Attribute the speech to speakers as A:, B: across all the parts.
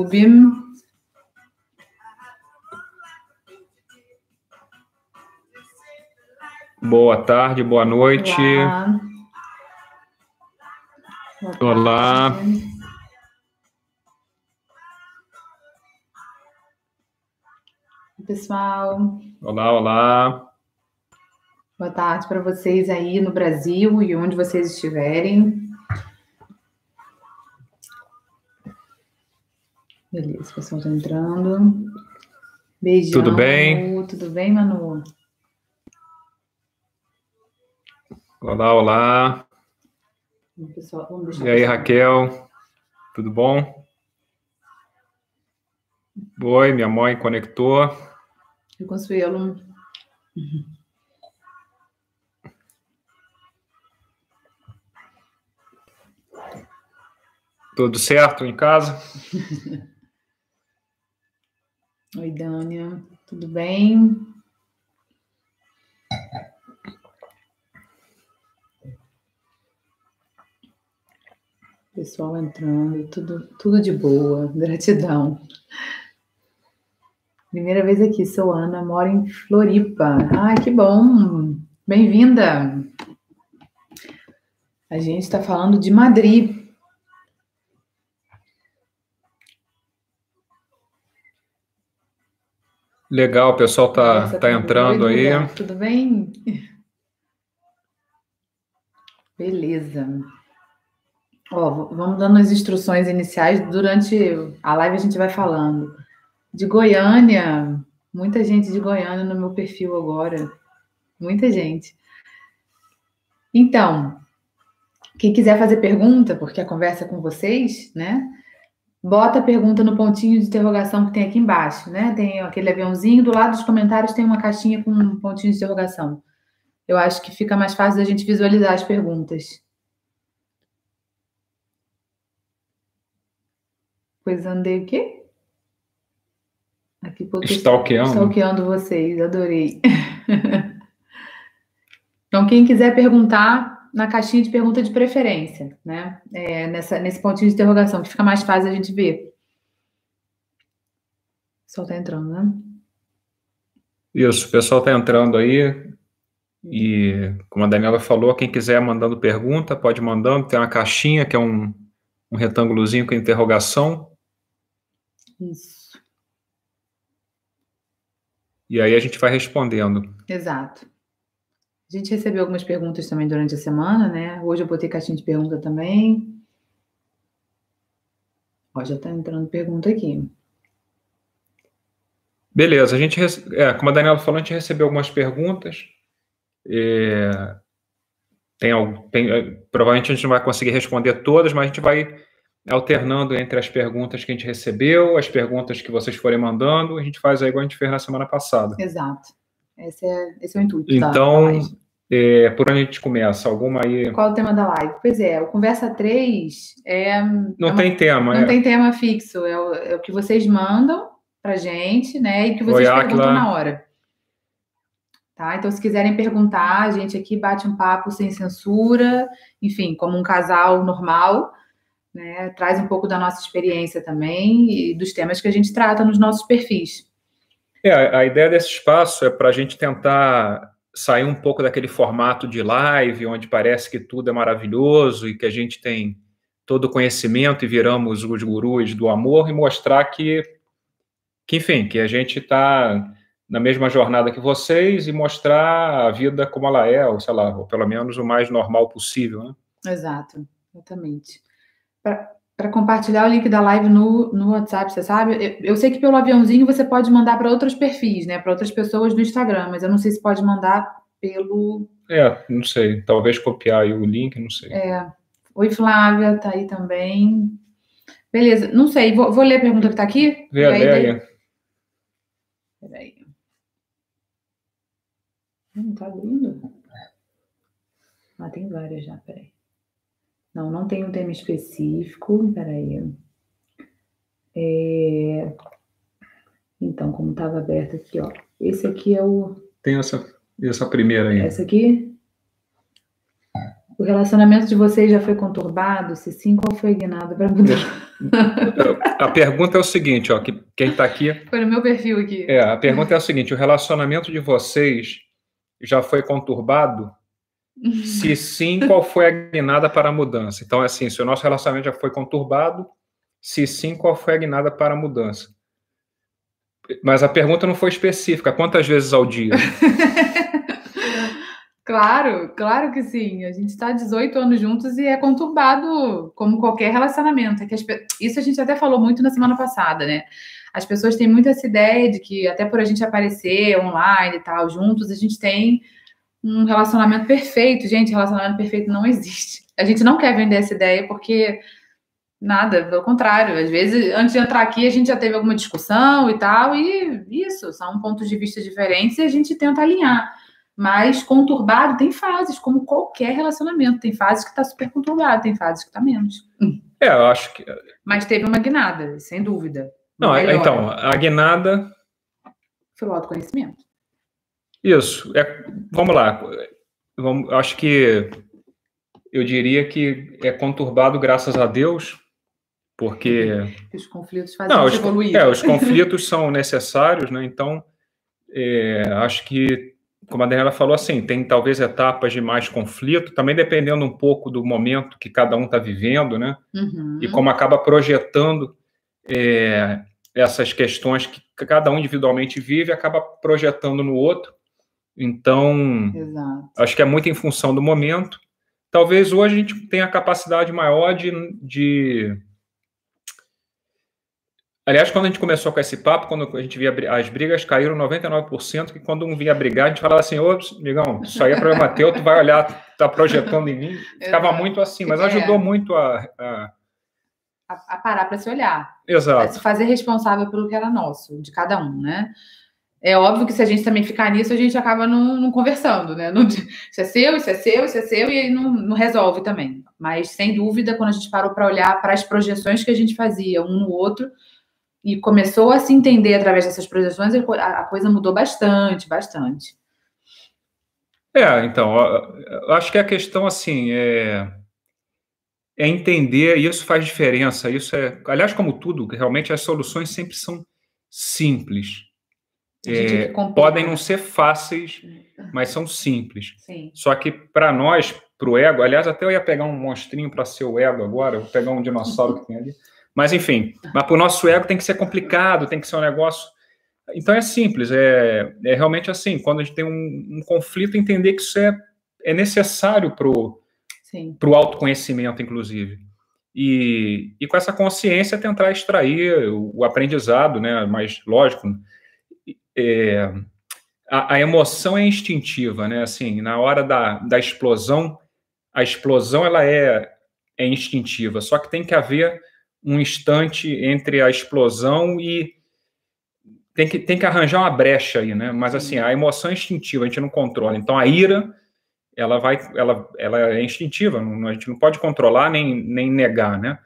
A: YouTube.
B: Boa tarde, boa noite.
A: Olá.
B: Olá.
A: Pessoal,
B: Olá, olá.
A: boa tarde para vocês aí no Brasil e onde vocês estiverem. Beleza, o pessoal está entrando. Beijão.
B: Tudo bem?
A: Manu. Tudo bem, Manu?
B: Olá, olá.
A: Pessoal,
B: E aí, Raquel? Tudo bom? Oi, minha mãe conectou.
A: E Consuelo.
B: Tudo certo em casa?
A: Oi, Dânia. Tudo bem? Pessoal entrando, tudo, tudo de boa, gratidão. Primeira vez aqui, sou Ana, moro em Floripa. Ai, que bom! Bem-vinda! A gente está falando de Madrid.
B: Legal, o pessoal tá, tá
A: tudo
B: entrando aí.
A: Tudo bem? Beleza. Ó, vamos dando as instruções iniciais. Durante a live a gente vai falando. De Goiânia, muita gente de Goiânia no meu perfil agora. Muita gente. Então, quem quiser fazer pergunta, porque a conversa é com vocês, né? Bota a pergunta no pontinho de interrogação que tem aqui embaixo, né? Tem aquele aviãozinho, do lado dos comentários tem uma caixinha com um pontinho de interrogação. Eu acho que fica mais fácil da gente visualizar as perguntas. Pois andei o quê? Aqui pouco
B: Stalkeando.
A: stalkeando vocês, adorei. então, quem quiser perguntar, na caixinha de pergunta de preferência, né? É, nessa, nesse pontinho de interrogação, que fica mais fácil a gente ver. O pessoal tá entrando, né?
B: Isso, o pessoal tá entrando aí. E como a Daniela falou, quem quiser mandando pergunta, pode mandando. Tem uma caixinha que é um, um retângulozinho com interrogação.
A: Isso,
B: E aí a gente vai respondendo.
A: exato. A gente recebeu algumas perguntas também durante a semana, né? Hoje eu botei caixinha de pergunta também. Ó, já tá entrando pergunta aqui.
B: Beleza, a gente, é, como a Daniela falou, a gente recebeu algumas perguntas. É, tem, tem, é, provavelmente a gente não vai conseguir responder todas, mas a gente vai alternando entre as perguntas que a gente recebeu, as perguntas que vocês forem mandando, a gente faz aí igual a gente fez na semana passada.
A: Exato. Esse é, esse é o intuito. da- da
B: Então. É, por onde a gente começa? Alguma aí?
A: Qual é o tema da live? Pois é, o Conversa 3 é.
B: Não
A: é uma-
B: tem tema,
A: não
B: é.
A: tem tema fixo, é o, é o que vocês mandam pra gente, né? E que vocês
B: Oi,
A: perguntam na hora. Tá? Então, se quiserem perguntar, a gente aqui bate um papo sem censura, enfim, como um casal normal, né? Traz um pouco da nossa experiência também e dos temas que a gente trata nos nossos perfis.
B: É, a ideia desse espaço é para a gente tentar sair um pouco daquele formato de live, onde parece que tudo é maravilhoso e que a gente tem todo o conhecimento e viramos os gurus do amor e mostrar que, que enfim, que a gente está na mesma jornada que vocês e mostrar a vida como ela é, ou sei lá, ou pelo menos o mais normal possível, né?
A: Exato, exatamente. Para compartilhar o link da live no, no WhatsApp, você sabe? Eu, eu sei que pelo aviãozinho você pode mandar para outros perfis, né? Para outras pessoas no Instagram, mas eu não sei se pode mandar pelo.
B: É, não sei, talvez copiar aí o link, não sei.
A: Oi, Flávia, tá aí também. Beleza, não sei, vou, vou ler a pergunta que tá aqui.
B: Vê a
A: aí,
B: ideia.
A: Peraí. Não tá abrindo? Ah, tem várias já, peraí. Não, não tem um tema específico, peraí. É... Então, como estava aberto aqui, ó. Esse aqui é o.
B: Tem essa, essa primeira aí.
A: Essa aqui? O relacionamento de vocês já foi conturbado? Se sim, qual foi a guinada para mudar?
B: A pergunta é o seguinte, ó, que quem está aqui.
A: Foi no meu perfil aqui.
B: É, a pergunta é o seguinte: o relacionamento de vocês já foi conturbado? Se sim, qual foi a guinada para a mudança? Então, é assim, se o nosso relacionamento já foi conturbado, se sim, qual foi a guinada para a mudança? Mas a pergunta não foi específica. Quantas vezes ao dia?
A: claro, claro que sim. A gente está 18 anos juntos e é conturbado como qualquer relacionamento. É que as, isso a gente até falou muito na semana passada, né? As pessoas têm muito essa ideia de que até por a gente aparecer online e tal, juntos, a gente tem um relacionamento perfeito. Gente, relacionamento perfeito não existe. A gente não quer vender essa ideia porque nada, pelo contrário. Às vezes, antes de entrar aqui, a gente já teve alguma discussão e tal, e isso, são pontos de vista diferentes e a gente tenta alinhar. Mas conturbado tem fases, como qualquer relacionamento. Tem fases que está super conturbado, tem fases que está menos.
B: É, eu acho que.
A: Mas teve uma guinada, sem dúvida.
B: Não, Melhor. então, a guinada.
A: Foi o autoconhecimento.
B: Isso. É, vamos lá. Vamos, acho que eu diria que é conturbado graças a Deus, porque.
A: Os conflitos fazem Não, os, evoluir.
B: É, os conflitos são necessários, né? Então, é, acho que, como a Daniela falou, assim, tem talvez etapas de mais conflito, também dependendo um pouco do momento que cada um está vivendo, né? Uhum. E como acaba projetando é, essas questões que cada um individualmente vive, acaba projetando no outro. Então, Exato. acho que é muito em função do momento. Talvez hoje a gente tenha a capacidade maior de, de. Aliás, quando a gente começou com esse papo, quando a gente via as brigas caíram 99%, que quando um vinha brigar, a gente falava assim, ô, amigão, isso aí é problema teu, tu vai olhar, tá projetando em mim. Ficava muito assim, mas ajudou é. muito a, a...
A: a parar para se olhar.
B: Exato.
A: A se fazer responsável pelo que era nosso, de cada um, né? É óbvio que se a gente também ficar nisso, a gente acaba não, não conversando, né? Não, isso é seu, isso é seu, isso é seu, e não, não resolve também. Mas, sem dúvida, quando a gente parou para olhar para as projeções que a gente fazia um no outro e começou a se entender através dessas projeções, a coisa mudou bastante, bastante.
B: É, então, eu acho que a questão, assim, é, é entender, e isso faz diferença. Isso é, aliás, como tudo, realmente as soluções sempre são simples é, podem não ser fáceis, mas são simples.
A: Sim.
B: Só que para nós, para o ego, aliás, até eu ia pegar um monstrinho para ser o ego agora, eu vou pegar um dinossauro que tem ali. Mas enfim, mas para o nosso ego tem que ser complicado, tem que ser um negócio. Então é simples, é, é realmente assim. Quando a gente tem um, um conflito, entender que isso é, é necessário para o autoconhecimento, inclusive. E, e com essa consciência tentar extrair o, o aprendizado, né? Mas lógico, é, a, a, emoção é instintiva, né? Assim, na hora da, da explosão, a explosão ela é, é instintiva, só que tem que haver um instante entre a explosão e tem que, tem que arranjar uma brecha aí, né? Mas assim, a emoção é instintiva, a gente não controla. Então a ira, ela vai, ela, ela é instintiva, não, a gente não pode controlar nem, nem negar, né?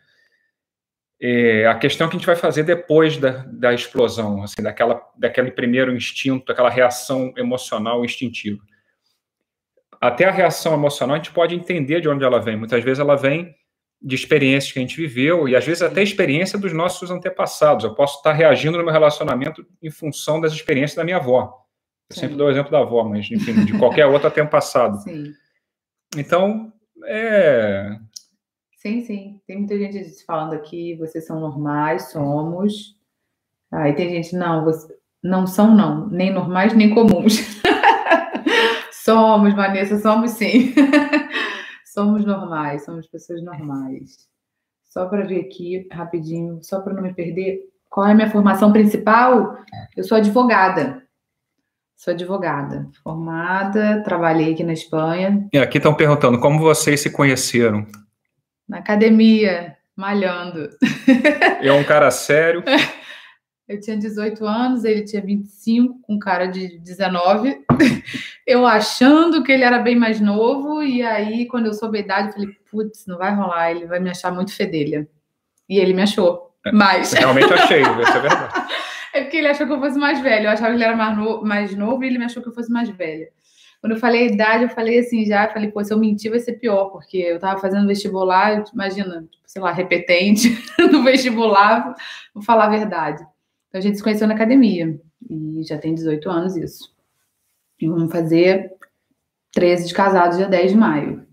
B: É, a questão que a gente vai fazer depois da, da explosão, assim, daquela, daquele primeiro instinto, aquela reação emocional instintiva. Até a reação emocional a gente pode entender de onde ela vem. Muitas vezes ela vem de experiências que a gente viveu e às vezes até experiência dos nossos antepassados. Eu posso estar reagindo no meu relacionamento em função das experiências da minha avó. Eu Sim. sempre dou o exemplo da avó, mas enfim, de qualquer outra tempo passado.
A: Sim.
B: Então, é,
A: Sim, sim. Tem muita gente falando aqui, vocês são normais, somos. Aí tem gente, não, você... não são não, nem normais, nem comuns. somos, Vanessa, somos sim. somos normais, somos pessoas normais. Só para ver aqui rapidinho, só para não me perder, qual é a minha formação principal? Eu sou advogada. Sou advogada, formada, trabalhei aqui na Espanha.
B: E aqui estão perguntando como vocês se conheceram
A: na academia, malhando.
B: É um cara sério.
A: Eu tinha 18 anos, ele tinha 25, com cara de 19. Eu achando que ele era bem mais novo, e aí, quando eu soube a idade, eu falei: putz, não vai rolar, ele vai me achar muito fedelha. E ele me achou. É, mas.
B: Realmente achei, isso é verdade.
A: É porque ele achou que eu fosse mais velho. Eu achava que ele era mais, no... mais novo e ele me achou que eu fosse mais velha. Quando eu falei a idade, eu falei assim já, falei, pô, se eu mentir vai ser pior, porque eu tava fazendo vestibular, imagina, sei lá, repetente no vestibular, vou falar a verdade. Então a gente se conheceu na academia, e já tem 18 anos isso. E vamos fazer 13 de casados, dia 10 de maio.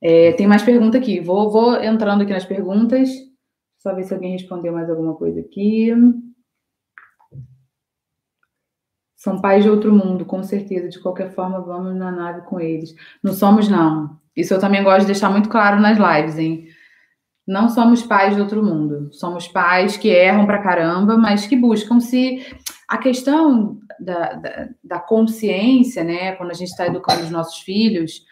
A: É, tem mais pergunta aqui. Vou, vou entrando aqui nas perguntas. Só ver se alguém respondeu mais alguma coisa aqui. São pais de outro mundo, com certeza. De qualquer forma, vamos na nave com eles. Não somos, não. Isso eu também gosto de deixar muito claro nas lives, hein? Não somos pais de outro mundo. Somos pais que erram pra caramba, mas que buscam se. A questão da, da, da consciência, né? Quando a gente está educando os nossos filhos,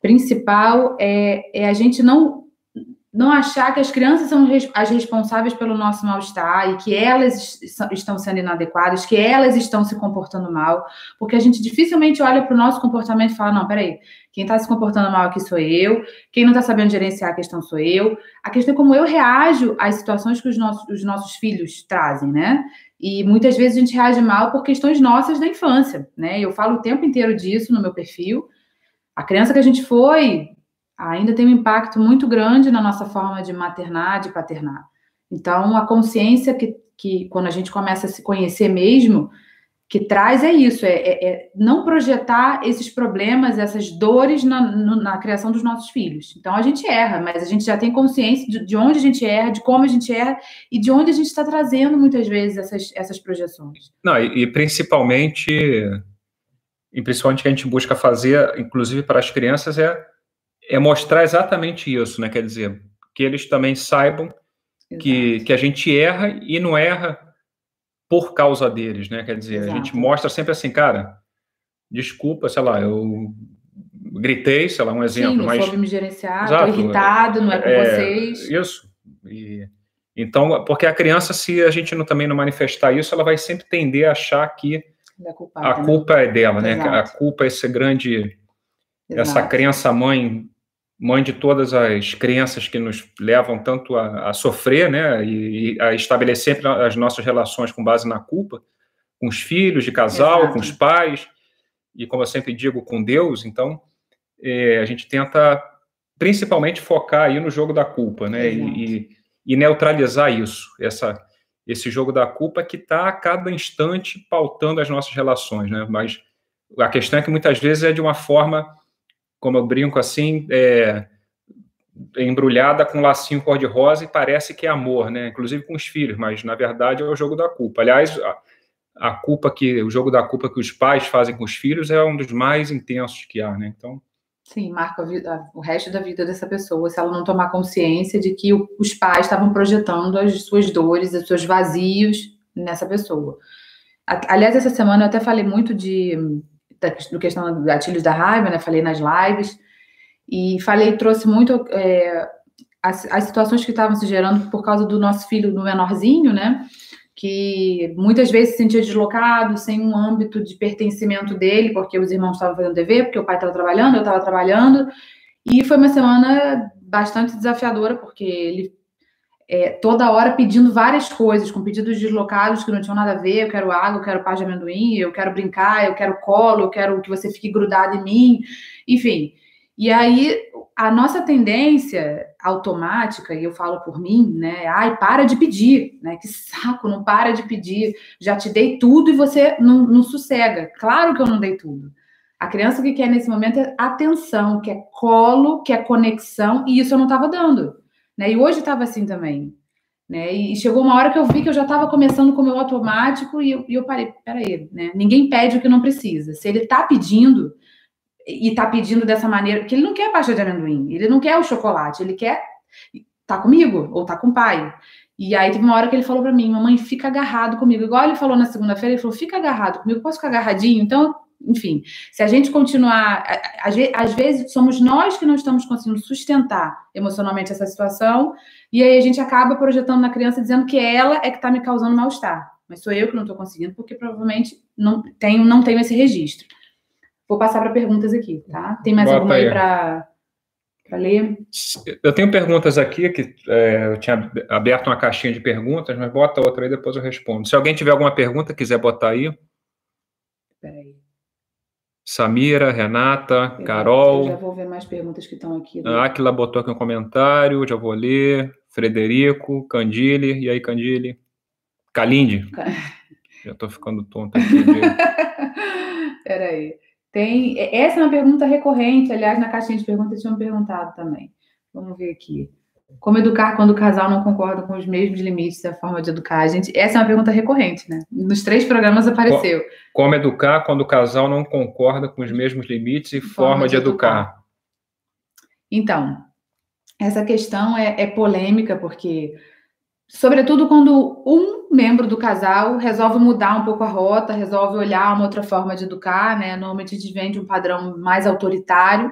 A: principal é, é a gente não não achar que as crianças são as responsáveis pelo nosso mal-estar e que elas estão sendo inadequadas, que elas estão se comportando mal, porque a gente dificilmente olha para o nosso comportamento e fala: não, peraí, quem está se comportando mal aqui sou eu, quem não está sabendo gerenciar a questão sou eu. A questão é como eu reajo às situações que os nossos, os nossos filhos trazem, né? E muitas vezes a gente reage mal por questões nossas da infância, né? Eu falo o tempo inteiro disso no meu perfil. A criança que a gente foi ainda tem um impacto muito grande na nossa forma de maternar, de paternar. Então, a consciência que, que quando a gente começa a se conhecer mesmo, que traz é isso, é, é, é não projetar esses problemas, essas dores na, no, na, criação dos nossos filhos. Então, a gente erra, mas a gente já tem consciência de, de onde a gente erra, de como a gente erra e de onde a gente está trazendo, muitas vezes, essas, essas projeções.
B: Não, e, e principalmente, e principalmente que a gente busca fazer, inclusive para as crianças, é é mostrar exatamente isso, né? Quer dizer, que eles também saibam que, que a gente erra e não erra por causa deles, né? Quer dizer, Exato. a gente mostra sempre assim, cara, desculpa, sei lá, eu gritei, sei lá, um exemplo. Sim, não
A: mas... soube me gerenciar, Exato, tô irritado, não é com é, vocês.
B: Isso. E, então, porque a criança, se a gente não, também não manifestar isso, ela vai sempre tender a achar que a né? culpa é dela, né? A culpa é esse grande, Exato. essa crença mãe mãe de todas as crenças que nos levam tanto a, a sofrer, né, e, e, a estabelecer as nossas relações com base na culpa, com os filhos de casal, Exato. com os pais, e como eu sempre digo, com Deus. Então, é, a gente tenta principalmente focar aí no jogo da culpa, né, e, e, neutralizar isso, essa esse jogo da culpa que está a cada instante pautando as nossas relações, né? Mas a questão é que muitas vezes é de uma forma como eu brinco assim, é, embrulhada com um lacinho cor-de-rosa e parece que é amor, né? Inclusive com os filhos, mas na verdade é o jogo da culpa. Aliás, a, a culpa que o jogo da culpa que os pais fazem com os filhos é um dos mais intensos que há, né? Então
A: Sim, marca vida, o resto da vida dessa pessoa, se ela não tomar consciência de que o, os pais estavam projetando as suas dores, os seus vazios nessa pessoa. Aliás, essa semana eu até falei muito de da, do questão dos gatilhos da raiva, né? Falei nas lives. E falei, trouxe muito é, as, as situações que estavam se gerando por causa do nosso filho, do menorzinho, né? Que muitas vezes se sentia deslocado, sem um âmbito de pertencimento dele, porque os irmãos estavam fazendo dever, porque o pai estava trabalhando, eu estava trabalhando. E foi uma semana bastante desafiadora, porque ele é, toda hora pedindo várias coisas, com pedidos deslocados que não tinham nada a ver. Eu quero água, eu quero paz de amendoim, eu quero brincar, eu quero colo, eu quero que você fique grudado em mim, enfim. E aí a nossa tendência automática, e eu falo por mim, né? Ai, para de pedir, né? Que saco, não para de pedir. Já te dei tudo e você não, não sossega. Claro que eu não dei tudo. A criança que quer nesse momento é atenção, quer colo, quer conexão, e isso eu não estava dando. Né? E hoje estava assim também. Né? E chegou uma hora que eu vi que eu já estava começando com o meu automático e eu, e eu parei, peraí, né? Ninguém pede o que não precisa. Se ele está pedindo, e está pedindo dessa maneira, que ele não quer a pasta de amendoim, ele não quer o chocolate, ele quer tá comigo ou tá com o pai. E aí teve uma hora que ele falou para mim, mamãe, fica agarrado comigo. Igual ele falou na segunda-feira, ele falou, fica agarrado comigo, posso ficar agarradinho? Então enfim, se a gente continuar, às vezes somos nós que não estamos conseguindo sustentar emocionalmente essa situação, e aí a gente acaba projetando na criança dizendo que ela é que está me causando mal-estar, mas sou eu que não estou conseguindo, porque provavelmente não tenho, não tenho esse registro. Vou passar para perguntas aqui, tá? Tem mais Bota alguma aí para ler?
B: Eu tenho perguntas aqui, que é, eu tinha aberto uma caixinha de perguntas, mas bota outra aí, depois eu respondo. Se alguém tiver alguma pergunta, quiser botar aí.
A: Peraí.
B: Samira, Renata, eu Carol.
A: Já vou ver mais perguntas que estão aqui.
B: A Aquila botou aqui um comentário, já vou ler. Frederico, Candile, e aí, Candile? Kalinde. já estou ficando tonto aqui.
A: Peraí. Tem, essa é uma pergunta recorrente, aliás, na caixinha de perguntas tinham perguntado também. Vamos ver aqui. Como educar quando o casal não concorda com os mesmos limites da forma de educar? A gente, essa é uma pergunta recorrente, né? Nos três programas apareceu.
B: Como educar quando o casal não concorda com os mesmos limites e forma, forma de, de educar. educar?
A: Então, essa questão é, é polêmica, porque, sobretudo quando um membro do casal resolve mudar um pouco a rota, resolve olhar uma outra forma de educar, né? Normalmente a gente vem de um padrão mais autoritário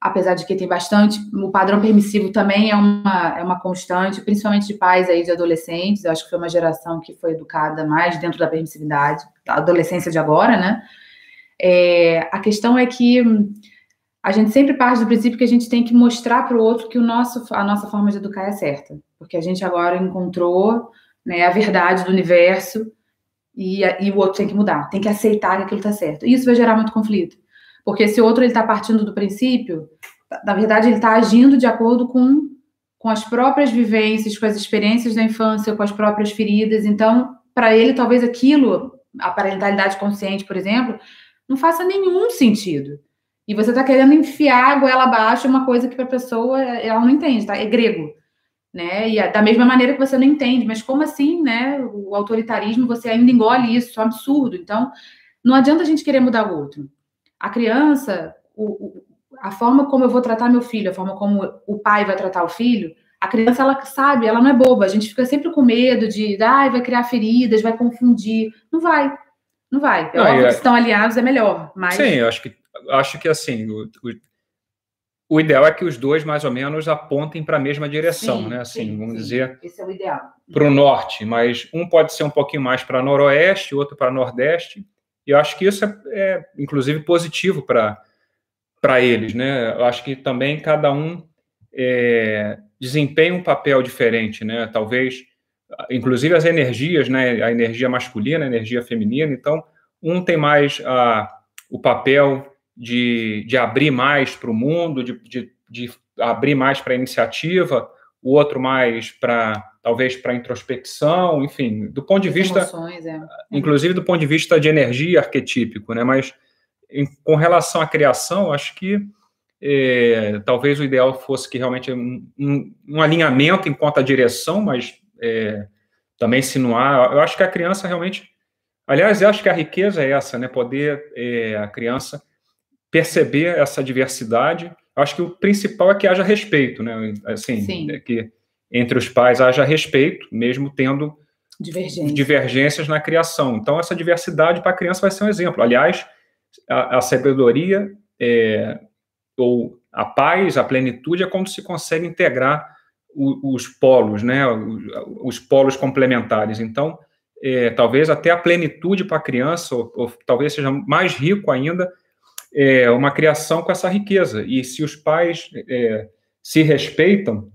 A: apesar de que tem bastante, o padrão permissivo também é uma, é uma constante, principalmente de pais aí de adolescentes, eu acho que foi uma geração que foi educada mais dentro da permissividade, da adolescência de agora, né? É, a questão é que a gente sempre parte do princípio que a gente tem que mostrar para o outro que o nosso, a nossa forma de educar é certa, porque a gente agora encontrou né, a verdade do universo e, e o outro tem que mudar, tem que aceitar que aquilo está certo. E isso vai gerar muito conflito. Porque esse outro ele está partindo do princípio, na verdade, ele está agindo de acordo com, com as próprias vivências, com as experiências da infância, com as próprias feridas. Então, para ele, talvez aquilo, a parentalidade consciente, por exemplo, não faça nenhum sentido. E você está querendo enfiar a goela abaixo uma coisa que para a pessoa ela não entende, tá? É grego. Né? E da mesma maneira que você não entende, mas como assim, né? O autoritarismo, você ainda engole isso, é um absurdo. Então, não adianta a gente querer mudar o outro. A criança, o, a forma como eu vou tratar meu filho, a forma como o pai vai tratar o filho, a criança, ela sabe, ela não é boba. A gente fica sempre com medo de, ah, vai criar feridas, vai confundir. Não vai. Não vai. É óbvio é... que estão aliados é melhor. Mas...
B: Sim, eu acho que, acho que assim, o, o, o ideal é que os dois, mais ou menos, apontem para a mesma direção, sim, né? Assim, sim, vamos sim. dizer.
A: Esse é o ideal.
B: Para o norte, mas um pode ser um pouquinho mais para noroeste, outro para nordeste. E eu acho que isso é, é inclusive, positivo para eles, né? Eu acho que também cada um é, desempenha um papel diferente, né? Talvez, inclusive as energias, né? A energia masculina, a energia feminina. Então, um tem mais a, o papel de, de abrir mais para o mundo, de, de, de abrir mais para a iniciativa, o outro mais para talvez para introspecção, enfim, do ponto de As vista, emoções, é. inclusive do ponto de vista de energia arquetípico, né? Mas em, com relação à criação, acho que é, talvez o ideal fosse que realmente um, um, um alinhamento enquanto a direção, mas é, também se não há, eu acho que a criança realmente, aliás, eu acho que a riqueza é essa, né? Poder é, a criança perceber essa diversidade. Eu acho que o principal é que haja respeito, né? Assim, Sim. É que entre os pais haja respeito, mesmo tendo Divergência. divergências na criação. Então, essa diversidade para a criança vai ser um exemplo. Aliás, a, a sabedoria é, ou a paz, a plenitude é quando se consegue integrar o, os polos, né, os, os, polos complementares. Então, é, talvez até a plenitude para a criança, ou, ou, talvez seja mais rico ainda, é, uma criação com essa riqueza. E se os pais é, se respeitam,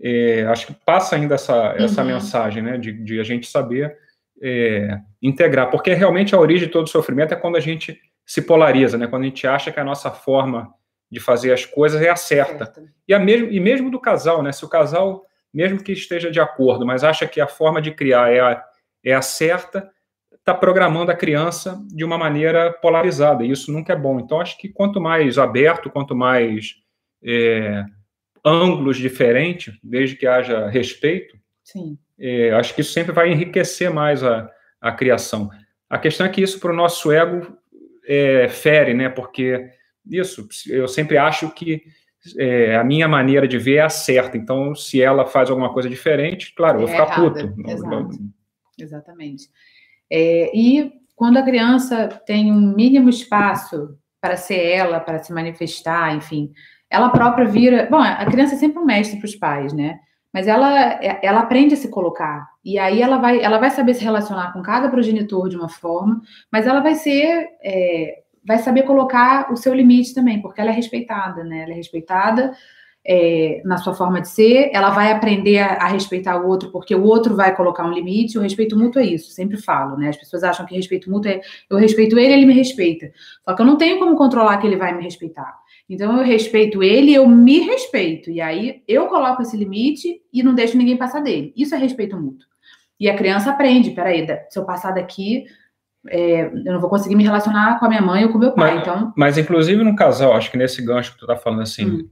B: é, acho que passa ainda essa, essa uhum. mensagem, né, de, de, a gente saber é, integrar, porque realmente a origem de todo sofrimento é quando a gente se polariza, né, quando a gente acha que a nossa forma de fazer as coisas é a certa. Certo. E, a mesmo, e mesmo do casal, né, se o casal, mesmo que esteja de acordo, mas acha que a forma de criar é a, é a certa, está programando a criança de uma maneira polarizada, e isso nunca é bom. Então, acho que quanto mais aberto, quanto mais é, ângulos diferentes, desde que haja respeito, é, acho que isso sempre vai enriquecer mais a, a criação. A questão é que isso para o nosso ego é, fere, né? Porque isso, eu sempre acho que é, a minha maneira de ver é a certa. Então, se ela faz alguma coisa diferente, claro, eu vou é ficar errada. puto.
A: Exato. Exatamente. É, e quando a criança tem um mínimo espaço para ser ela, para se manifestar, enfim, ela própria vira. Bom, a criança é sempre um mestre para os pais, né? Mas ela, ela aprende a se colocar. E aí ela vai, ela vai saber se relacionar com cada progenitor de uma forma, mas ela vai ser. É, vai saber colocar o seu limite também, porque ela é respeitada, né? Ela é respeitada é, na sua forma de ser, ela vai aprender a, a, respeitar o outro, porque o outro vai colocar um limite. O respeito mútuo é isso, sempre falo, né? As pessoas acham que respeito mútuo é eu respeito ele, ele me respeita. Só que eu não tenho como controlar que ele vai me respeitar. Então eu respeito ele, eu me respeito. E aí eu coloco esse limite e não deixo ninguém passar dele. Isso é respeito mútuo. E a criança aprende, peraí, se eu passar daqui, é, eu não vou conseguir me relacionar com a minha mãe ou com meu pai.
B: Mas,
A: então,
B: mas inclusive no casal, acho que nesse gancho que tu tá falando assim, hum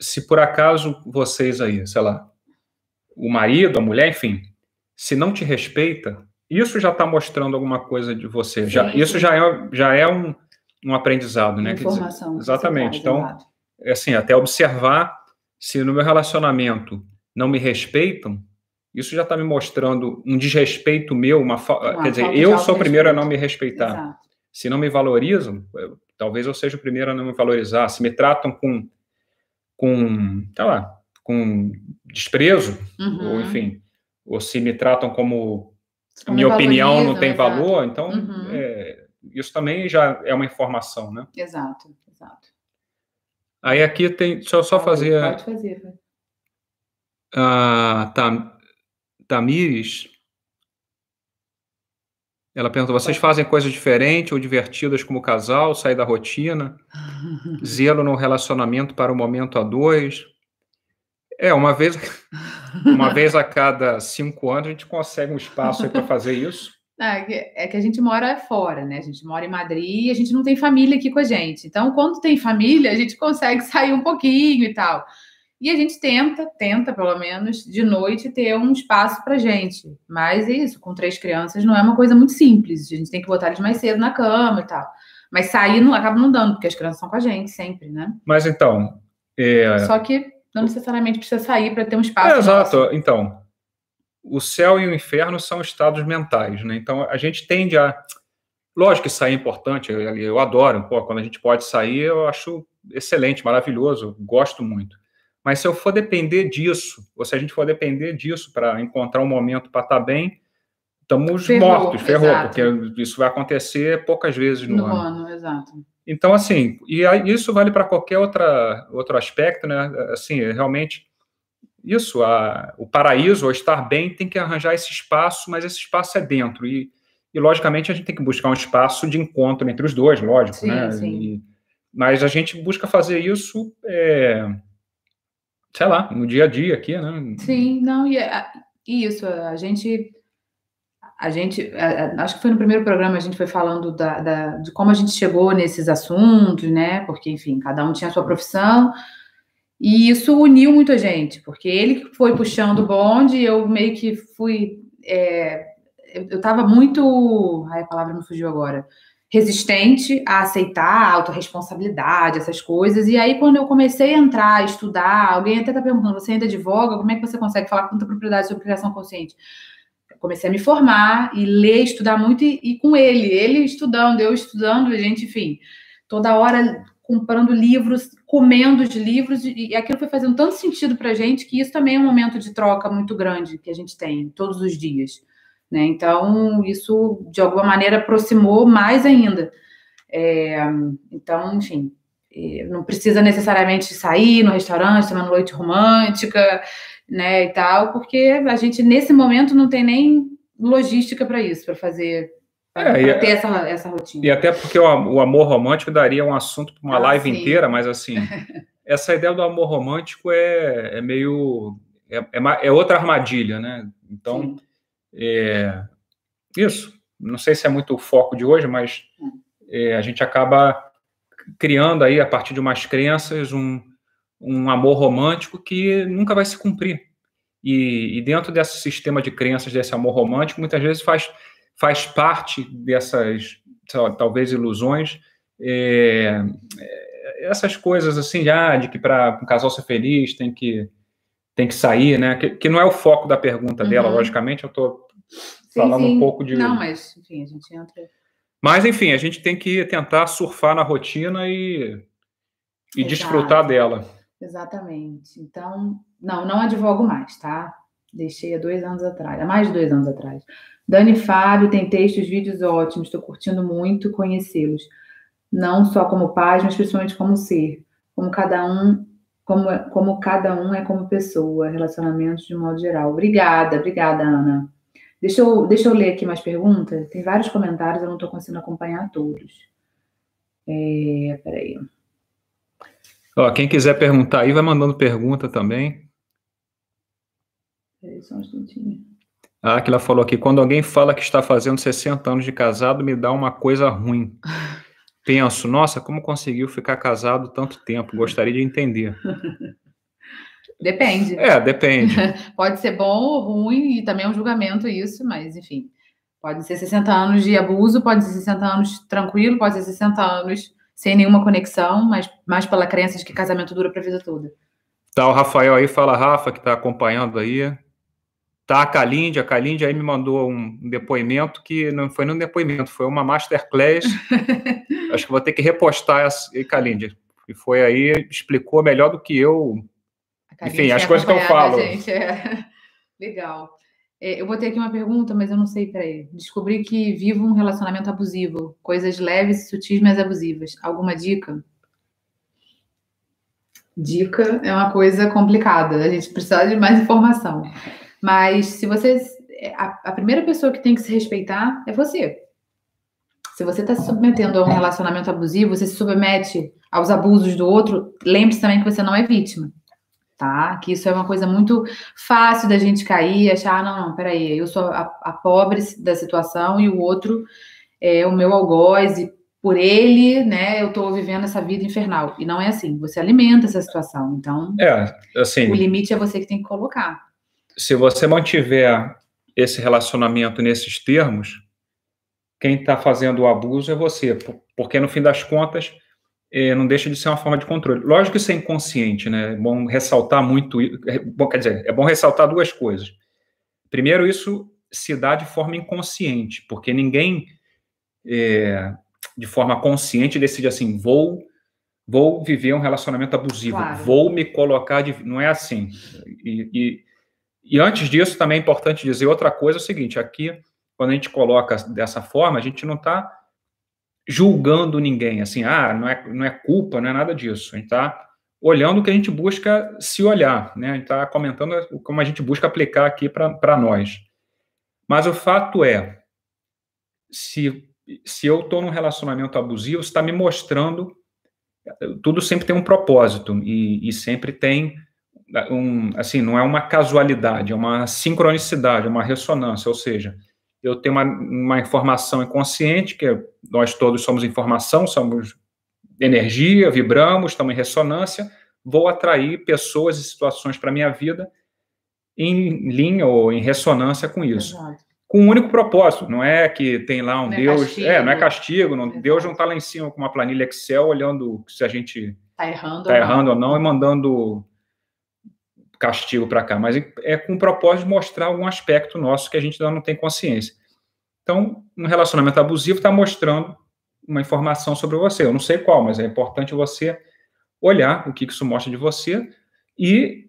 B: se por acaso vocês aí, sei lá, o marido, a mulher, enfim, se não te respeita, isso já está mostrando alguma coisa de você. Sim, já, sim. Isso já é, já é um, um aprendizado, né?
A: Informação.
B: Dizer, exatamente. Então, é assim, até observar se no meu relacionamento não me respeitam, isso já está me mostrando um desrespeito meu, uma, uma quer dizer, eu sou o primeiro a não me respeitar. Exato. Se não me valorizam, eu, talvez eu seja o primeiro a não me valorizar. Se me tratam com com, sei lá, com desprezo, uhum. ou enfim, ou se me tratam como minha opinião não tem valor, então uhum. é, isso também já é uma informação, né?
A: Exato, exato.
B: Aí aqui tem, deixa eu só pode, fazer.
A: Pode fazer. Vai.
B: A Tam, Tamires, ela pergunta: vocês fazem coisas diferentes ou divertidas como casal, sair da rotina? Zelo no relacionamento para o momento a dois? É, uma vez, uma vez a cada cinco anos a gente consegue um espaço para fazer isso.
A: É, é que a gente mora fora, né? A gente mora em Madrid e a gente não tem família aqui com a gente. Então, quando tem família, a gente consegue sair um pouquinho e tal. E a gente tenta, tenta pelo menos, de noite ter um espaço para gente. Mas é isso, com três crianças não é uma coisa muito simples. A gente tem que botar eles mais cedo na cama e tal. Mas sair não acaba não dando, porque as crianças estão com a gente sempre, né?
B: Mas então. É...
A: Só que não necessariamente precisa sair para ter um espaço.
B: É, exato. Então, o céu e o inferno são estados mentais, né? Então a gente tende a. Lógico que sair é importante, eu, eu adoro. Pô, quando a gente pode sair, eu acho excelente, maravilhoso, gosto muito. Mas se eu for depender disso, ou se a gente for depender disso para encontrar um momento para estar tá bem, estamos ferrou, mortos, ferrou, exato. porque isso vai acontecer poucas vezes no,
A: no ano. ano. exato.
B: Então, assim, e isso vale para qualquer outra, outro aspecto, né? Assim, realmente, isso, a, o paraíso, ou estar bem, tem que arranjar esse espaço, mas esse espaço é dentro. E, e logicamente, a gente tem que buscar um espaço de encontro entre os dois, lógico, sim, né? Sim. E, mas a gente busca fazer isso. É, sei lá, no dia a dia aqui, né?
A: Sim, não, e, é, isso, a gente, a gente, acho que foi no primeiro programa a gente foi falando da, da, de como a gente chegou nesses assuntos, né? Porque, enfim, cada um tinha a sua profissão, e isso uniu muito a gente, porque ele foi puxando o bonde, eu meio que fui, é, eu estava muito, ai, a palavra me fugiu agora, resistente a aceitar a autorresponsabilidade, essas coisas. E aí, quando eu comecei a entrar, a estudar, alguém até está perguntando: você ainda advoga? Como é que você consegue falar com tanta propriedade sobre criação consciente? Comecei a me formar e ler, estudar muito, e, e, com ele, ele estudando, eu estudando, a gente, enfim, toda hora comprando livros, comendo os livros, e aquilo foi fazendo tanto sentido para a gente que isso também é um momento de troca muito grande que a gente tem todos os dias. Né? Então, isso, de alguma maneira, aproximou mais ainda. É, então, enfim, não precisa necessariamente sair no restaurante, tomar uma noite romântica, né, e tal, porque a gente, nesse momento, não tem nem logística para isso, para fazer para é, ter essa, essa rotina.
B: E até porque o, o amor romântico daria um assunto para uma ah, live sim. inteira, mas assim, essa ideia do amor romântico é, é meio. É, é, é outra armadilha, né? Então. É, isso. Não sei se é muito o foco de hoje, mas é, a gente acaba criando aí, a partir de umas crenças, um, um amor romântico que nunca vai se cumprir. E, e, dentro desse sistema de crenças, desse amor romântico, muitas vezes faz, faz parte dessas, lá, talvez, ilusões, é, é, essas coisas assim, já de que para um casal ser feliz tem que tem que sair, né? Que, que não é o foco da pergunta uhum. dela, logicamente, eu estou falando sim. um pouco de.
A: Não, mas, enfim, a gente entra.
B: Mas, enfim, a gente tem que tentar surfar na rotina e, e desfrutar dela.
A: Exatamente. Então, não, não advogo mais, tá? Deixei há dois anos atrás, há mais de dois anos atrás. Dani Fábio tem textos, vídeos ótimos, estou curtindo muito conhecê-los. Não só como pais, mas principalmente como ser. Como cada um como, como cada um é como pessoa, relacionamentos de modo geral. Obrigada, obrigada, Ana. Deixa eu, deixa eu ler aqui mais perguntas. Tem vários comentários, eu não estou conseguindo acompanhar todos. É, peraí.
B: Ó, quem quiser perguntar aí, vai mandando pergunta também.
A: Peraí, só um instantinho.
B: Ah, que ela falou aqui, quando alguém fala que está fazendo 60 anos de casado, me dá uma coisa ruim. Penso, nossa, como conseguiu ficar casado tanto tempo? Gostaria de entender.
A: Depende.
B: É, depende.
A: pode ser bom ou ruim, e também é um julgamento isso, mas enfim. Pode ser 60 anos de abuso, pode ser 60 anos tranquilo, pode ser 60 anos sem nenhuma conexão, mas mais pela crença de que casamento dura para a vida toda.
B: Tá o Rafael aí, fala Rafa, que está acompanhando aí. Tá a Kalinde, a Kalinde aí me mandou um depoimento que não foi nem um depoimento, foi uma masterclass. Acho que vou ter que repostar essa, Kalinde. E foi aí, explicou melhor do que eu. Enfim, as coisas que eu falo.
A: Gente, é. Legal. É, eu botei aqui uma pergunta, mas eu não sei, peraí. Descobri que vivo um relacionamento abusivo. Coisas leves, sutis, mas abusivas. Alguma dica? Dica é uma coisa complicada. A gente precisa de mais informação. Mas se você. A, a primeira pessoa que tem que se respeitar é você. Se você está se submetendo a um relacionamento abusivo, você se submete aos abusos do outro, lembre-se também que você não é vítima tá? Que isso é uma coisa muito fácil da gente cair, achar, ah, não, não, peraí, eu sou a, a pobre da situação e o outro é o meu algoz e por ele, né, eu estou vivendo essa vida infernal. E não é assim, você alimenta essa situação. Então,
B: é, assim,
A: o limite é você que tem que colocar.
B: Se você mantiver esse relacionamento nesses termos, quem está fazendo o abuso é você, porque no fim das contas é, não deixa de ser uma forma de controle. Lógico que isso é inconsciente, né? É bom ressaltar muito. É, bom, quer dizer, é bom ressaltar duas coisas. Primeiro, isso se dá de forma inconsciente, porque ninguém, é, de forma consciente, decide assim: vou vou viver um relacionamento abusivo, claro. vou me colocar de. Não é assim. E, e, e, antes disso, também é importante dizer outra coisa: é o seguinte, aqui, quando a gente coloca dessa forma, a gente não está julgando ninguém, assim, ah, não é, não é culpa, não é nada disso. A gente está olhando o que a gente busca se olhar, né? A gente está comentando como a gente busca aplicar aqui para nós. Mas o fato é, se, se eu estou num relacionamento abusivo, está me mostrando, tudo sempre tem um propósito e, e sempre tem um, assim, não é uma casualidade, é uma sincronicidade, é uma ressonância, ou seja, eu tenho uma, uma informação inconsciente, que é, nós todos somos informação, somos energia, vibramos, estamos em ressonância, vou atrair pessoas e situações para a minha vida em linha ou em ressonância com isso. Exato. Com um único propósito, não é que tem lá um não é Deus, é, castigo. é, não é castigo, não, Deus não está lá em cima com uma planilha Excel olhando se a gente
A: está errando,
B: tá errando ou não e mandando castigo para cá, mas é com o propósito de mostrar algum aspecto nosso que a gente ainda não tem consciência. Então, um relacionamento abusivo está mostrando uma informação sobre você. Eu não sei qual, mas é importante você olhar o que isso mostra de você e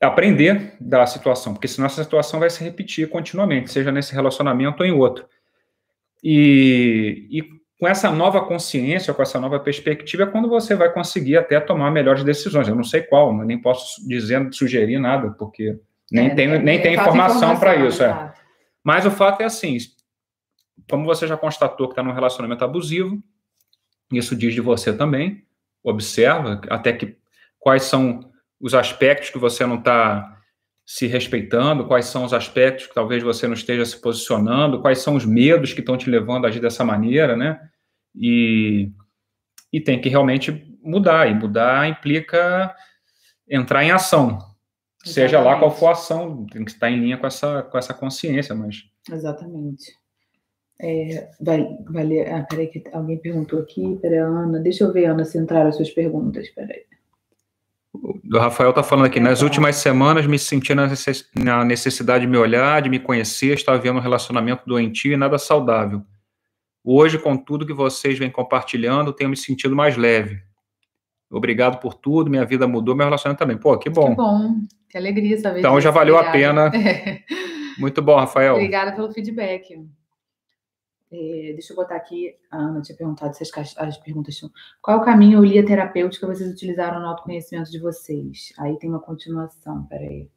B: aprender da situação, porque senão essa situação vai se repetir continuamente, seja nesse relacionamento ou em outro. E, e com essa nova consciência, com essa nova perspectiva, é quando você vai conseguir até tomar melhores decisões. Eu não sei qual, nem posso dizer, sugerir nada, porque nem é, tem, nem é, tem informação para isso. É. Mas o fato é assim: como você já constatou que está num relacionamento abusivo, isso diz de você também. Observa até que quais são os aspectos que você não está se respeitando, quais são os aspectos que talvez você não esteja se posicionando, quais são os medos que estão te levando a agir dessa maneira, né? E, e tem que realmente mudar. E mudar implica entrar em ação. Exatamente. Seja lá qual for a ação, tem que estar em linha com essa, com essa consciência, mas...
A: Exatamente. É, vai, vai ah, peraí, que alguém perguntou aqui, peraí, Ana, deixa eu ver, Ana, se entraram as suas perguntas, peraí.
B: O Rafael está falando aqui, nas últimas semanas me senti na necessidade de me olhar, de me conhecer, estava vendo um relacionamento doentio e nada saudável. Hoje, com tudo que vocês vêm compartilhando, tenho me sentido mais leve. Obrigado por tudo, minha vida mudou, meu relacionamento também. Pô, que bom.
A: Que bom, que alegria saber
B: Então já valeu Obrigada. a pena. Muito bom, Rafael.
A: Obrigada pelo feedback. É, deixa eu botar aqui, a Ana tinha perguntado se as, as perguntas tinham. Qual é o caminho ou linha terapêutica vocês utilizaram no autoconhecimento de vocês? Aí tem uma continuação, peraí.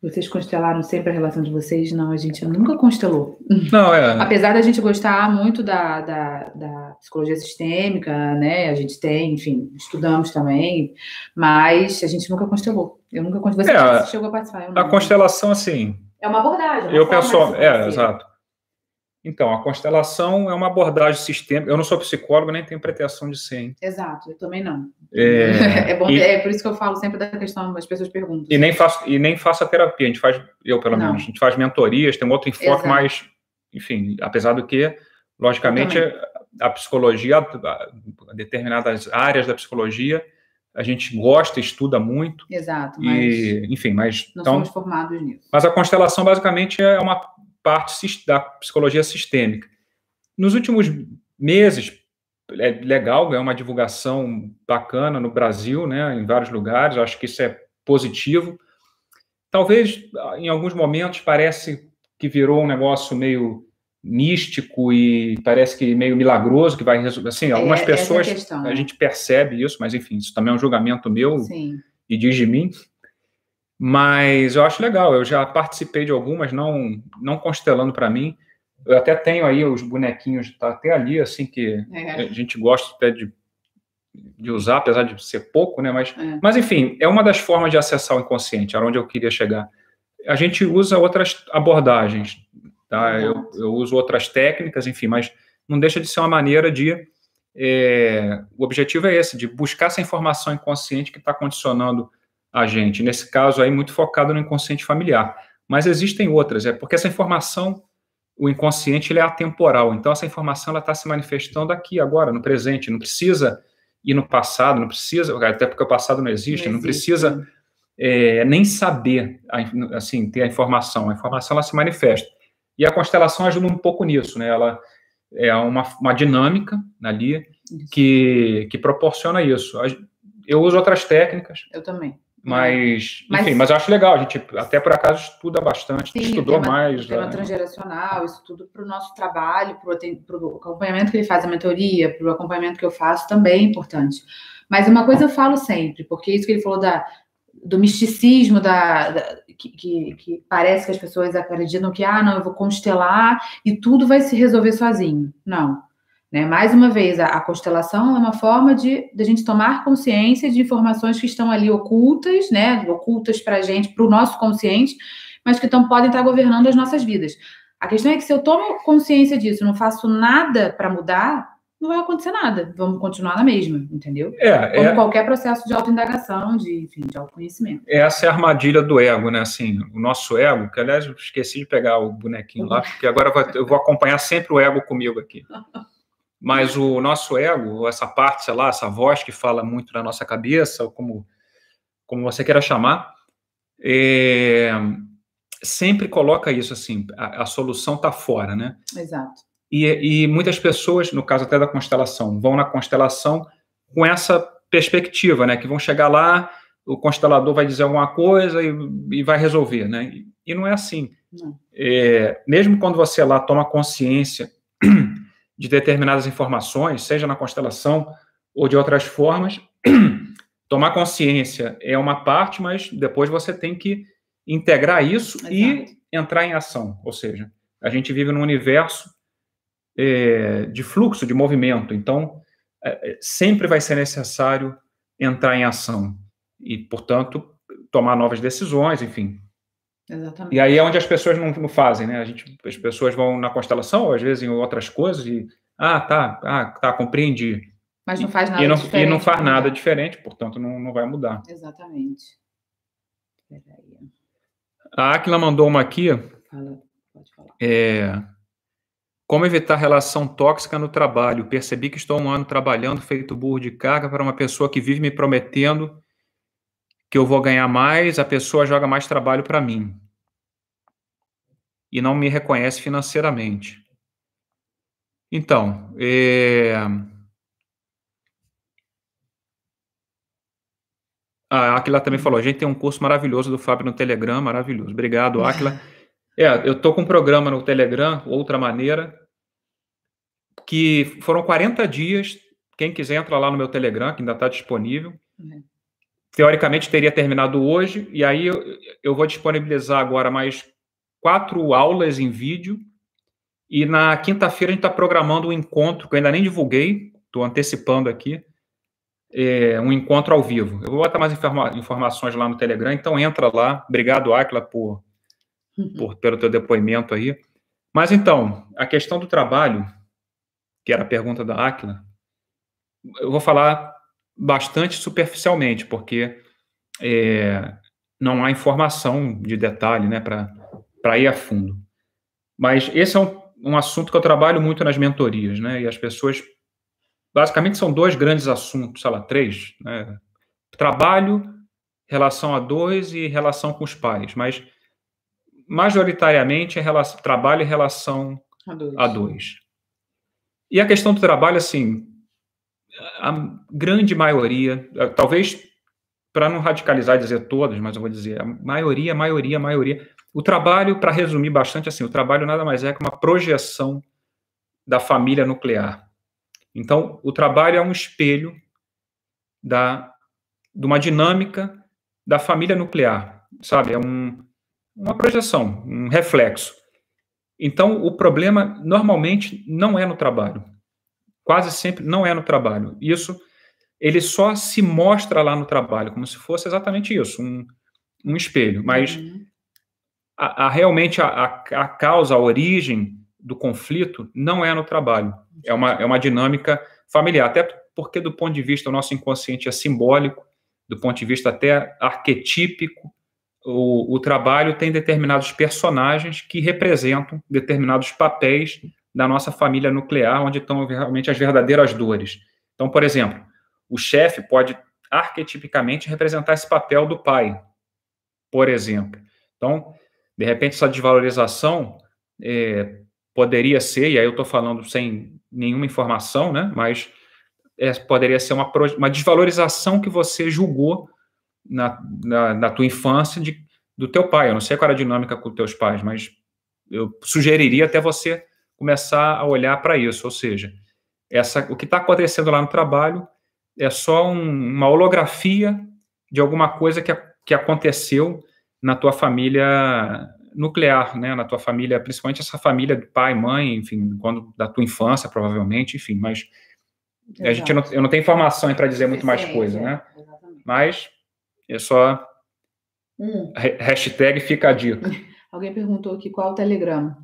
A: Vocês constelaram sempre a relação de vocês? Não, a gente nunca constelou.
B: Não, é.
A: Apesar da gente gostar muito da, da, da, psicologia sistêmica, né? A gente tem, enfim, estudamos também, mas a gente nunca constelou. Eu nunca constelei. Você é, chegou a participar.
B: a constelação, assim.
A: É uma abordagem. Uma
B: eu penso, é, exato. Então, a constelação é uma abordagem sistêmica. Eu não sou psicólogo, nem tenho pretensão de ser. Hein?
A: Exato, eu também não. É, é, bom, e, é por isso que eu falo sempre da questão, as pessoas perguntam.
B: E nem faço, e nem faço a terapia, a gente faz, eu pelo menos, a gente faz mentorias, tem um outro enfoque mais, enfim, apesar do que, logicamente, a psicologia, determinadas áreas da psicologia, a gente gosta, estuda muito.
A: Exato,
B: mas e, enfim, mas
A: não então, somos formados nisso.
B: Mas a constelação basicamente é uma parte da psicologia sistêmica. Nos últimos meses, é legal, é uma divulgação bacana no Brasil, né, em vários lugares, acho que isso é positivo. Talvez, em alguns momentos, parece que virou um negócio meio místico e parece que meio milagroso, que vai resolver. Assim, algumas é, pessoas, é a, a, gente percebe isso, mas enfim, isso também é um julgamento meu Sim. e diz de mim. Mas eu acho legal, eu já participei de algumas, não, não constelando para mim. Eu até tenho aí os bonequinhos, tá até ali, assim, que é. a gente gosta até de, de usar, apesar de ser pouco, né? Mas, é. mas, enfim, é uma das formas de acessar o inconsciente, era onde eu queria chegar. A gente usa outras abordagens, tá? Eu, eu uso outras técnicas, enfim, mas não deixa de ser uma maneira de. É, o objetivo é esse, de buscar essa informação inconsciente que está condicionando a gente. Nesse caso aí, muito focado no inconsciente familiar. Mas existem outras, é porque essa informação, o inconsciente, ele é atemporal. Então, essa informação ela está se manifestando aqui, agora, no presente. Não precisa ir no passado, não precisa, até porque o passado não existe, não, não precisa é, nem saber, assim, ter a informação. A informação, ela se manifesta. E a constelação ajuda um pouco nisso, né? Ela é uma, uma dinâmica ali que, que proporciona isso. Eu uso outras técnicas.
A: Eu também.
B: Mas, mas, enfim, mas eu acho legal, a gente até por acaso estuda bastante, sim, estudou tema, mais.
A: Tema né? transgeracional, isso tudo para o nosso trabalho, para o acompanhamento que ele faz, a mentoria, para o acompanhamento que eu faço também é importante. Mas uma coisa eu falo sempre, porque isso que ele falou da, do misticismo, da, da que, que, que, parece que as pessoas acreditam que, ah, não, eu vou constelar e tudo vai se resolver sozinho. Não. Né? Mais uma vez, a, a, constelação é uma forma de, de a gente tomar consciência de informações que estão ali ocultas, né? ocultas para a gente, para o nosso consciente, mas que então, podem estar governando as nossas vidas. A questão é que se eu tomo consciência disso, não faço nada para mudar, não vai acontecer nada. Vamos continuar na mesma, entendeu?
B: É,
A: Como é... qualquer processo de autoindagação, de, enfim, de autoconhecimento.
B: Essa é a armadilha do ego, né? Assim, o nosso ego, que aliás eu esqueci de pegar o bonequinho lá, porque agora eu vou acompanhar sempre o ego comigo aqui. Mas o nosso ego, essa parte, sei lá, essa voz que fala muito na nossa cabeça, ou como, como você queira chamar, é, sempre coloca isso assim, a, a solução está fora, né?
A: Exato.
B: E, e muitas pessoas, no caso até da constelação, vão na constelação com essa perspectiva, né? Que vão chegar lá, o constelador vai dizer alguma coisa e, e vai resolver, né? E, e não é assim. Não. É, mesmo quando você lá toma consciência de determinadas informações, seja na constelação ou de outras formas. Tomar consciência é uma parte, mas depois você tem que integrar isso Exato. e entrar em ação. Ou seja, a gente vive num universo é, de fluxo, de movimento. Então, é, é sempre vai ser necessário entrar em ação e, portanto, tomar novas decisões, enfim,
A: Exatamente.
B: E aí é onde as pessoas não, não, fazem, né? A gente, as pessoas vão na constelação, ou às vezes em outras coisas, e ah, tá, ah, tá, compreendi.
A: Mas não faz nada
B: e não,
A: diferente.
B: E não faz nada diferente, portanto, não, não vai mudar.
A: Exatamente.
B: A Aquila mandou uma aqui. Fala, pode falar. É, como evitar relação tóxica no trabalho? Percebi que estou um ano trabalhando feito burro de carga para uma pessoa que vive me prometendo que eu vou ganhar mais, a pessoa joga mais trabalho para mim e não me reconhece financeiramente. Então, é... a Aquila também falou: a gente tem um curso maravilhoso do Fábio no Telegram, maravilhoso. Obrigado, Aquila. É, eu estou com um programa no Telegram, Outra Maneira, que foram 40 dias. Quem quiser entrar lá no meu Telegram, que ainda está disponível. Uhum. Teoricamente teria terminado hoje, e aí eu, eu vou disponibilizar agora mais quatro aulas em vídeo. E na quinta-feira a gente está programando um encontro que eu ainda nem divulguei, estou antecipando aqui, é, um encontro ao vivo. Eu vou botar mais informa informações lá no Telegram, então entra lá. Obrigado, Aquila, por, uhum. por, pelo teu depoimento aí. Mas então, a questão do trabalho, que era a pergunta da Aquila, eu vou falar bastante superficialmente, porque é, não há informação de detalhe né, para ir a fundo. Mas esse é um, um assunto que eu trabalho muito nas mentorias, né? E as pessoas basicamente são dois grandes assuntos, sei lá, três, né? Trabalho, relação a dois e relação com os pais, mas majoritariamente é relação, trabalho e relação a dois. a dois. E a questão do trabalho, assim, a grande maioria, talvez para não radicalizar dizer todos, mas eu vou dizer a maioria, maioria, maioria. O trabalho, para resumir bastante assim, o trabalho nada mais é que uma projeção da família nuclear. Então, o trabalho é um espelho da, de uma dinâmica da família nuclear, sabe? É um, uma projeção, um reflexo. Então, o problema normalmente não é no trabalho. Quase sempre não é no trabalho. Isso, ele só se mostra lá no trabalho, como se fosse exatamente isso, um, um espelho. Mas uhum. a, a, realmente a, a, causa, a origem do conflito não é no trabalho. É uma, é uma dinâmica familiar. Até porque, do ponto de vista, o nosso inconsciente é simbólico, do ponto de vista até arquetípico, o, o trabalho tem determinados personagens que representam determinados papéis da nossa família nuclear, onde estão realmente as verdadeiras dores. Então, por exemplo, o chefe pode arquetipicamente representar esse papel do pai, por exemplo. Então, de repente, essa desvalorização é, poderia ser, e aí eu estou falando sem nenhuma informação, né? Mas é, poderia ser uma, uma desvalorização que você julgou na, na, na, tua infância de, do teu pai. Eu não sei qual era a dinâmica com teus pais, mas eu sugeriria até você começar a olhar para isso. Ou seja, essa, o que está acontecendo lá no trabalho é só um, uma holografia de alguma coisa que, que aconteceu na tua família nuclear, né, na tua família, principalmente essa família de pai, mãe, enfim, quando da tua infância, provavelmente, enfim, mas Exato. a gente não, eu não tenho informação para dizer muito mais coisa, né? Exatamente. Mas é só hum. hashtag fica a dica.
A: Alguém perguntou aqui qual é o Telegram.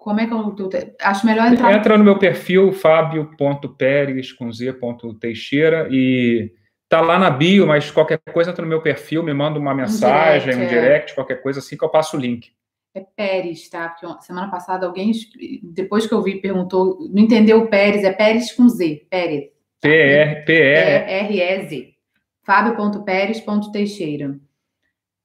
A: Como é que eu acho melhor entrar?
B: Entra no meu perfil fabio.peres com z.teixeira e Tá lá na bio, mas qualquer coisa entra no meu perfil, me manda uma mensagem, um direct, um direct é. qualquer coisa assim que eu passo o link.
A: É Pérez, tá? Porque semana passada alguém, depois que eu vi, perguntou, não entendeu o Pérez, é Pérez com Z, Pérez.
B: P-R-E-Z.
A: Fábio.pérez.teixeira.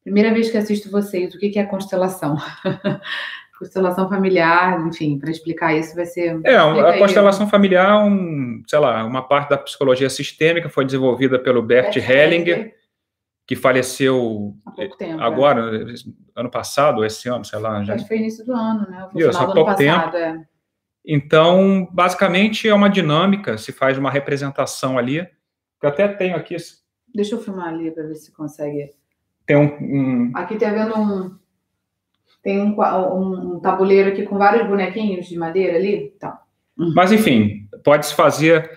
A: Primeira vez que assisto vocês, o que é constelação? constelação familiar, enfim, para explicar isso vai ser.
B: É, a constelação familiar, um, sei lá, uma parte da psicologia sistêmica foi desenvolvida pelo Bert, Bert Hellinger, Hellinger, que faleceu tempo, agora, é. ano passado, esse ano, sei lá.
A: Já... Acho que foi início do ano, né?
B: Foi isso, há pouco passado, tempo. É. Então, basicamente, é uma dinâmica, se faz uma representação ali, que eu até tenho aqui.
A: Deixa eu filmar ali para ver se consegue.
B: Tem um, um...
A: Aqui tá vendo um tem um, um, um tabuleiro aqui com vários bonequinhos de madeira ali. Tá.
B: Mas, enfim, pode-se fazer.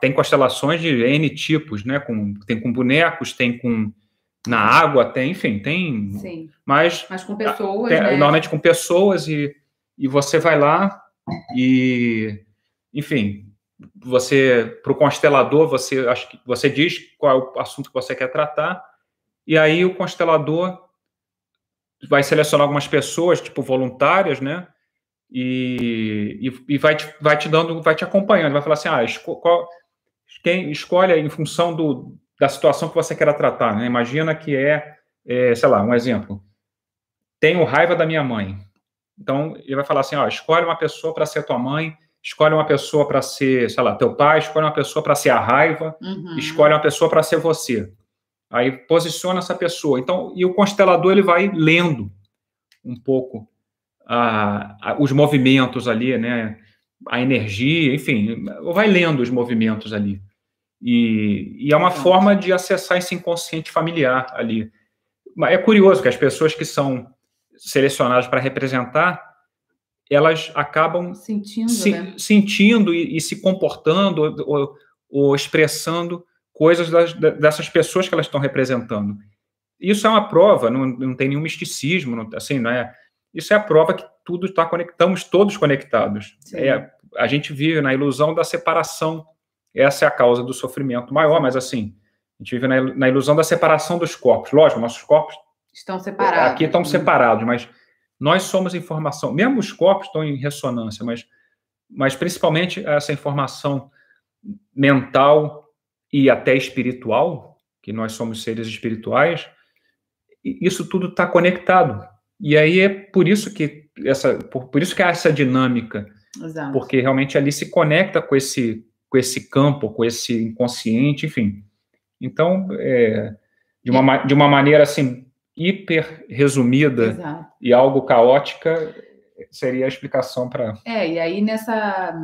B: Tem constelações de N tipos, né? Com, tem com bonecos, tem com na água, tem, enfim, tem.
A: Sim.
B: Mas,
A: mas com pessoas. Tem,
B: né? Normalmente com pessoas, e, e você vai lá e, enfim, você, para o constelador, você, acho que você diz qual é o assunto que você quer tratar, e aí o constelador vai selecionar algumas pessoas, tipo voluntárias, né? E, e, e, vai, te, vai te dando, vai te acompanhando, vai falar assim, ah, esco, qual, quem escolhe em função do, da situação que você quer tratar, né? Imagina que é, é, sei lá, um exemplo. Tenho raiva da minha mãe. Então, ele vai falar assim, ó, escolhe uma pessoa para ser tua mãe, escolhe uma pessoa para ser, sei lá, teu pai, escolhe uma pessoa para ser a raiva, uhum. escolhe uma pessoa para ser você. Aí posiciona essa pessoa. Então, e o constelador ele vai lendo um pouco a, a, os movimentos ali, né? A energia, enfim, vai lendo os movimentos ali. E, e é uma forma de acessar esse inconsciente familiar ali. É curioso que as pessoas que são selecionadas para representar, elas acabam
A: sentindo,
B: se,
A: né?
B: sentindo e, e, se comportando ou, ou expressando coisas das, dessas pessoas que elas estão representando. Isso é uma prova, não, não tem nenhum misticismo, não, assim, não é? Isso é a prova que tudo está conectamos todos conectados. É, a gente vive na ilusão da separação. Essa é a causa do sofrimento maior, mas assim, a gente vive na, na ilusão da separação dos corpos. Lógico, nossos corpos
A: estão separados.
B: Aqui estão né? separados, mas nós somos informação. Mesmo os corpos estão em ressonância, mas, mas principalmente essa informação mental e até espiritual, que nós somos seres espirituais, isso tudo está conectado. E aí é por isso que essa, por, por isso que há essa dinâmica, Exato. porque realmente ali se conecta com esse, com esse campo, com esse inconsciente, enfim. Então, é, de uma, de uma maneira assim hiper resumida Exato. e algo caótica seria a explicação para.
A: É, e aí nessa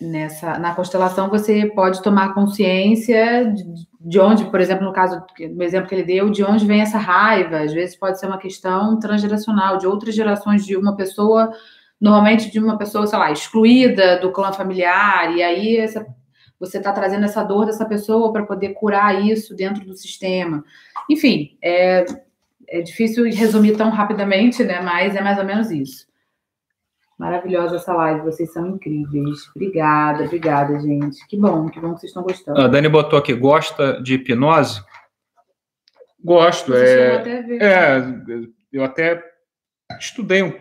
A: nessa na constelação você pode tomar consciência de, de, onde, por exemplo, no caso no exemplo que ele deu, de onde vem essa raiva. Às vezes pode ser uma questão transgeracional de outras gerações de uma pessoa, normalmente de uma pessoa, sei lá, excluída do clã familiar e aí essa, você está trazendo essa dor dessa pessoa para poder curar isso dentro do sistema. Enfim, é, é difícil resumir tão rapidamente, né? Mas é mais ou menos isso. Maravilhosa essa live, vocês são incríveis. Obrigada, obrigada, gente. Que bom, que bom que vocês estão gostando.
B: A Dani botou aqui, gosta de hipnose? Gosto, é, é. Eu até estudei, um,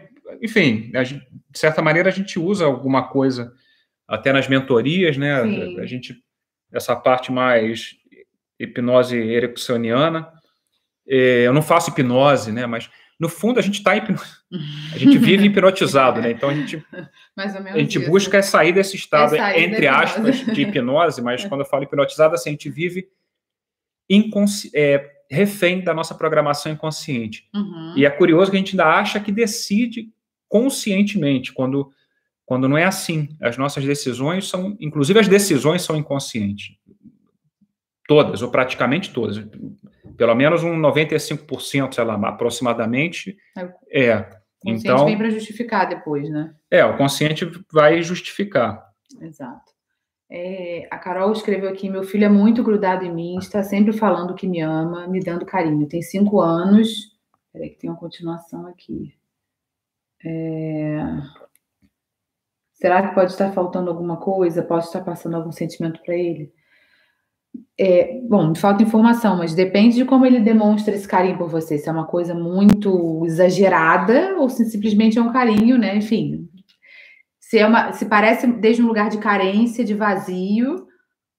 B: enfim, de certa maneira a gente usa alguma coisa até nas mentorias, né? A, a gente essa parte mais hipnose ericksoniana. É, eu não faço hipnose, né? Mas no fundo a gente está a gente vive hipnotizado, né? Então a gente a gente isso. busca sair desse estado é entre aspas de hipnose, mas quando eu falo hipnotizado, assim, a gente vive inconsci... é, refém da nossa programação inconsciente. Uhum. E é curioso que a gente ainda acha que decide conscientemente quando quando não é assim. As nossas decisões são, inclusive as decisões são inconscientes. Todas, ou praticamente todas pelo menos um 95%, sei lá, aproximadamente. É. é.
A: O consciente então, vem para justificar depois, né?
B: É, o consciente vai justificar.
A: Exato. É, a Carol escreveu aqui: meu filho é muito grudado em mim, está sempre falando que me ama, me dando carinho. Tem cinco anos. Peraí, que tem uma continuação aqui. É... Será que pode estar faltando alguma coisa? Pode estar passando algum sentimento para ele? É, bom, me falta informação, mas depende de como ele demonstra esse carinho por você. Se é uma coisa muito exagerada ou se simplesmente é um carinho, né? Enfim, se é uma, se parece desde um lugar de carência, de vazio,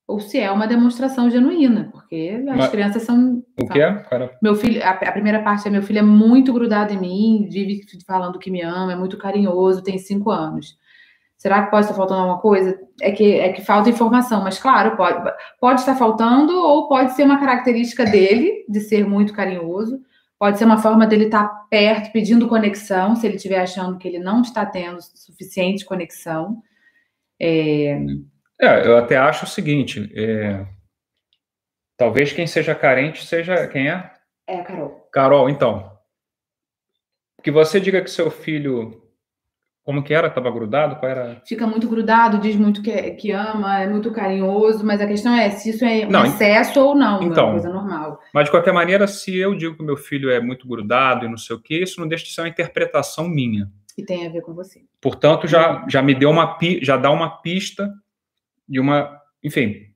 A: ou se é uma demonstração genuína, porque as mas, crianças são.
B: O que é? Cara?
A: Meu filho, a, a, primeira parte é meu filho é muito grudado em mim, vive falando que me ama, é muito carinhoso, tem cinco anos. Será que pode estar faltando alguma coisa? É que, é que falta informação, mas claro, pode, pode estar faltando, ou pode ser uma característica dele, de ser muito carinhoso, pode ser uma forma dele estar perto, pedindo conexão, se ele estiver achando que ele não está tendo suficiente conexão. É,
B: é eu até acho o seguinte: é, talvez quem seja carente seja. Quem é?
A: É a Carol.
B: Carol, então. Que você diga que seu filho como que era? Estava grudado? Qual era?
A: Fica muito grudado, diz muito que, que ama, é muito carinhoso, mas a questão é se isso é um não, excesso ou não, então, é uma então, coisa normal.
B: Mas de qualquer maneira, se eu digo que meu filho é muito grudado e não sei o que, isso não deixa de ser uma interpretação minha.
A: E tem a ver com você.
B: Portanto, já, já me deu uma já dá uma pista de uma, enfim,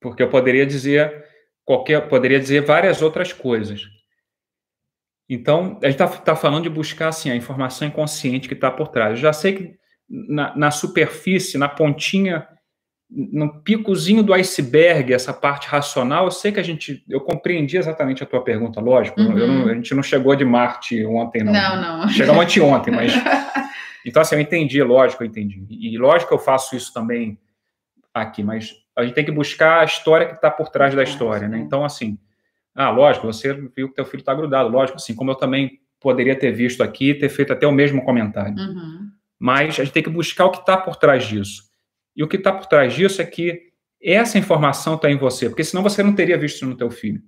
B: porque eu poderia dizer qualquer, poderia dizer várias outras coisas. Então, a gente está tá falando de buscar assim, a informação inconsciente que está por trás. Eu já sei que na, na, superfície, na pontinha, no picozinho do iceberg, essa parte racional, eu sei que a gente. Eu compreendi exatamente a tua pergunta, lógico. Uhum. Não, a gente não chegou de Marte ontem, não.
A: Não, não.
B: Chegamos anteontem, mas. Então, assim, eu entendi, lógico, eu entendi. E lógico que eu faço isso também aqui, mas a gente tem que buscar a história que está por trás da história, né? Então, assim ah, lógico, você viu que teu filho está grudado, lógico, assim como eu também poderia ter visto aqui, ter feito até o mesmo comentário.
A: Uhum.
B: Mas a gente tem que buscar o que está por trás disso. E o que está por trás disso é que essa informação está em você, porque senão você não teria visto no teu filho.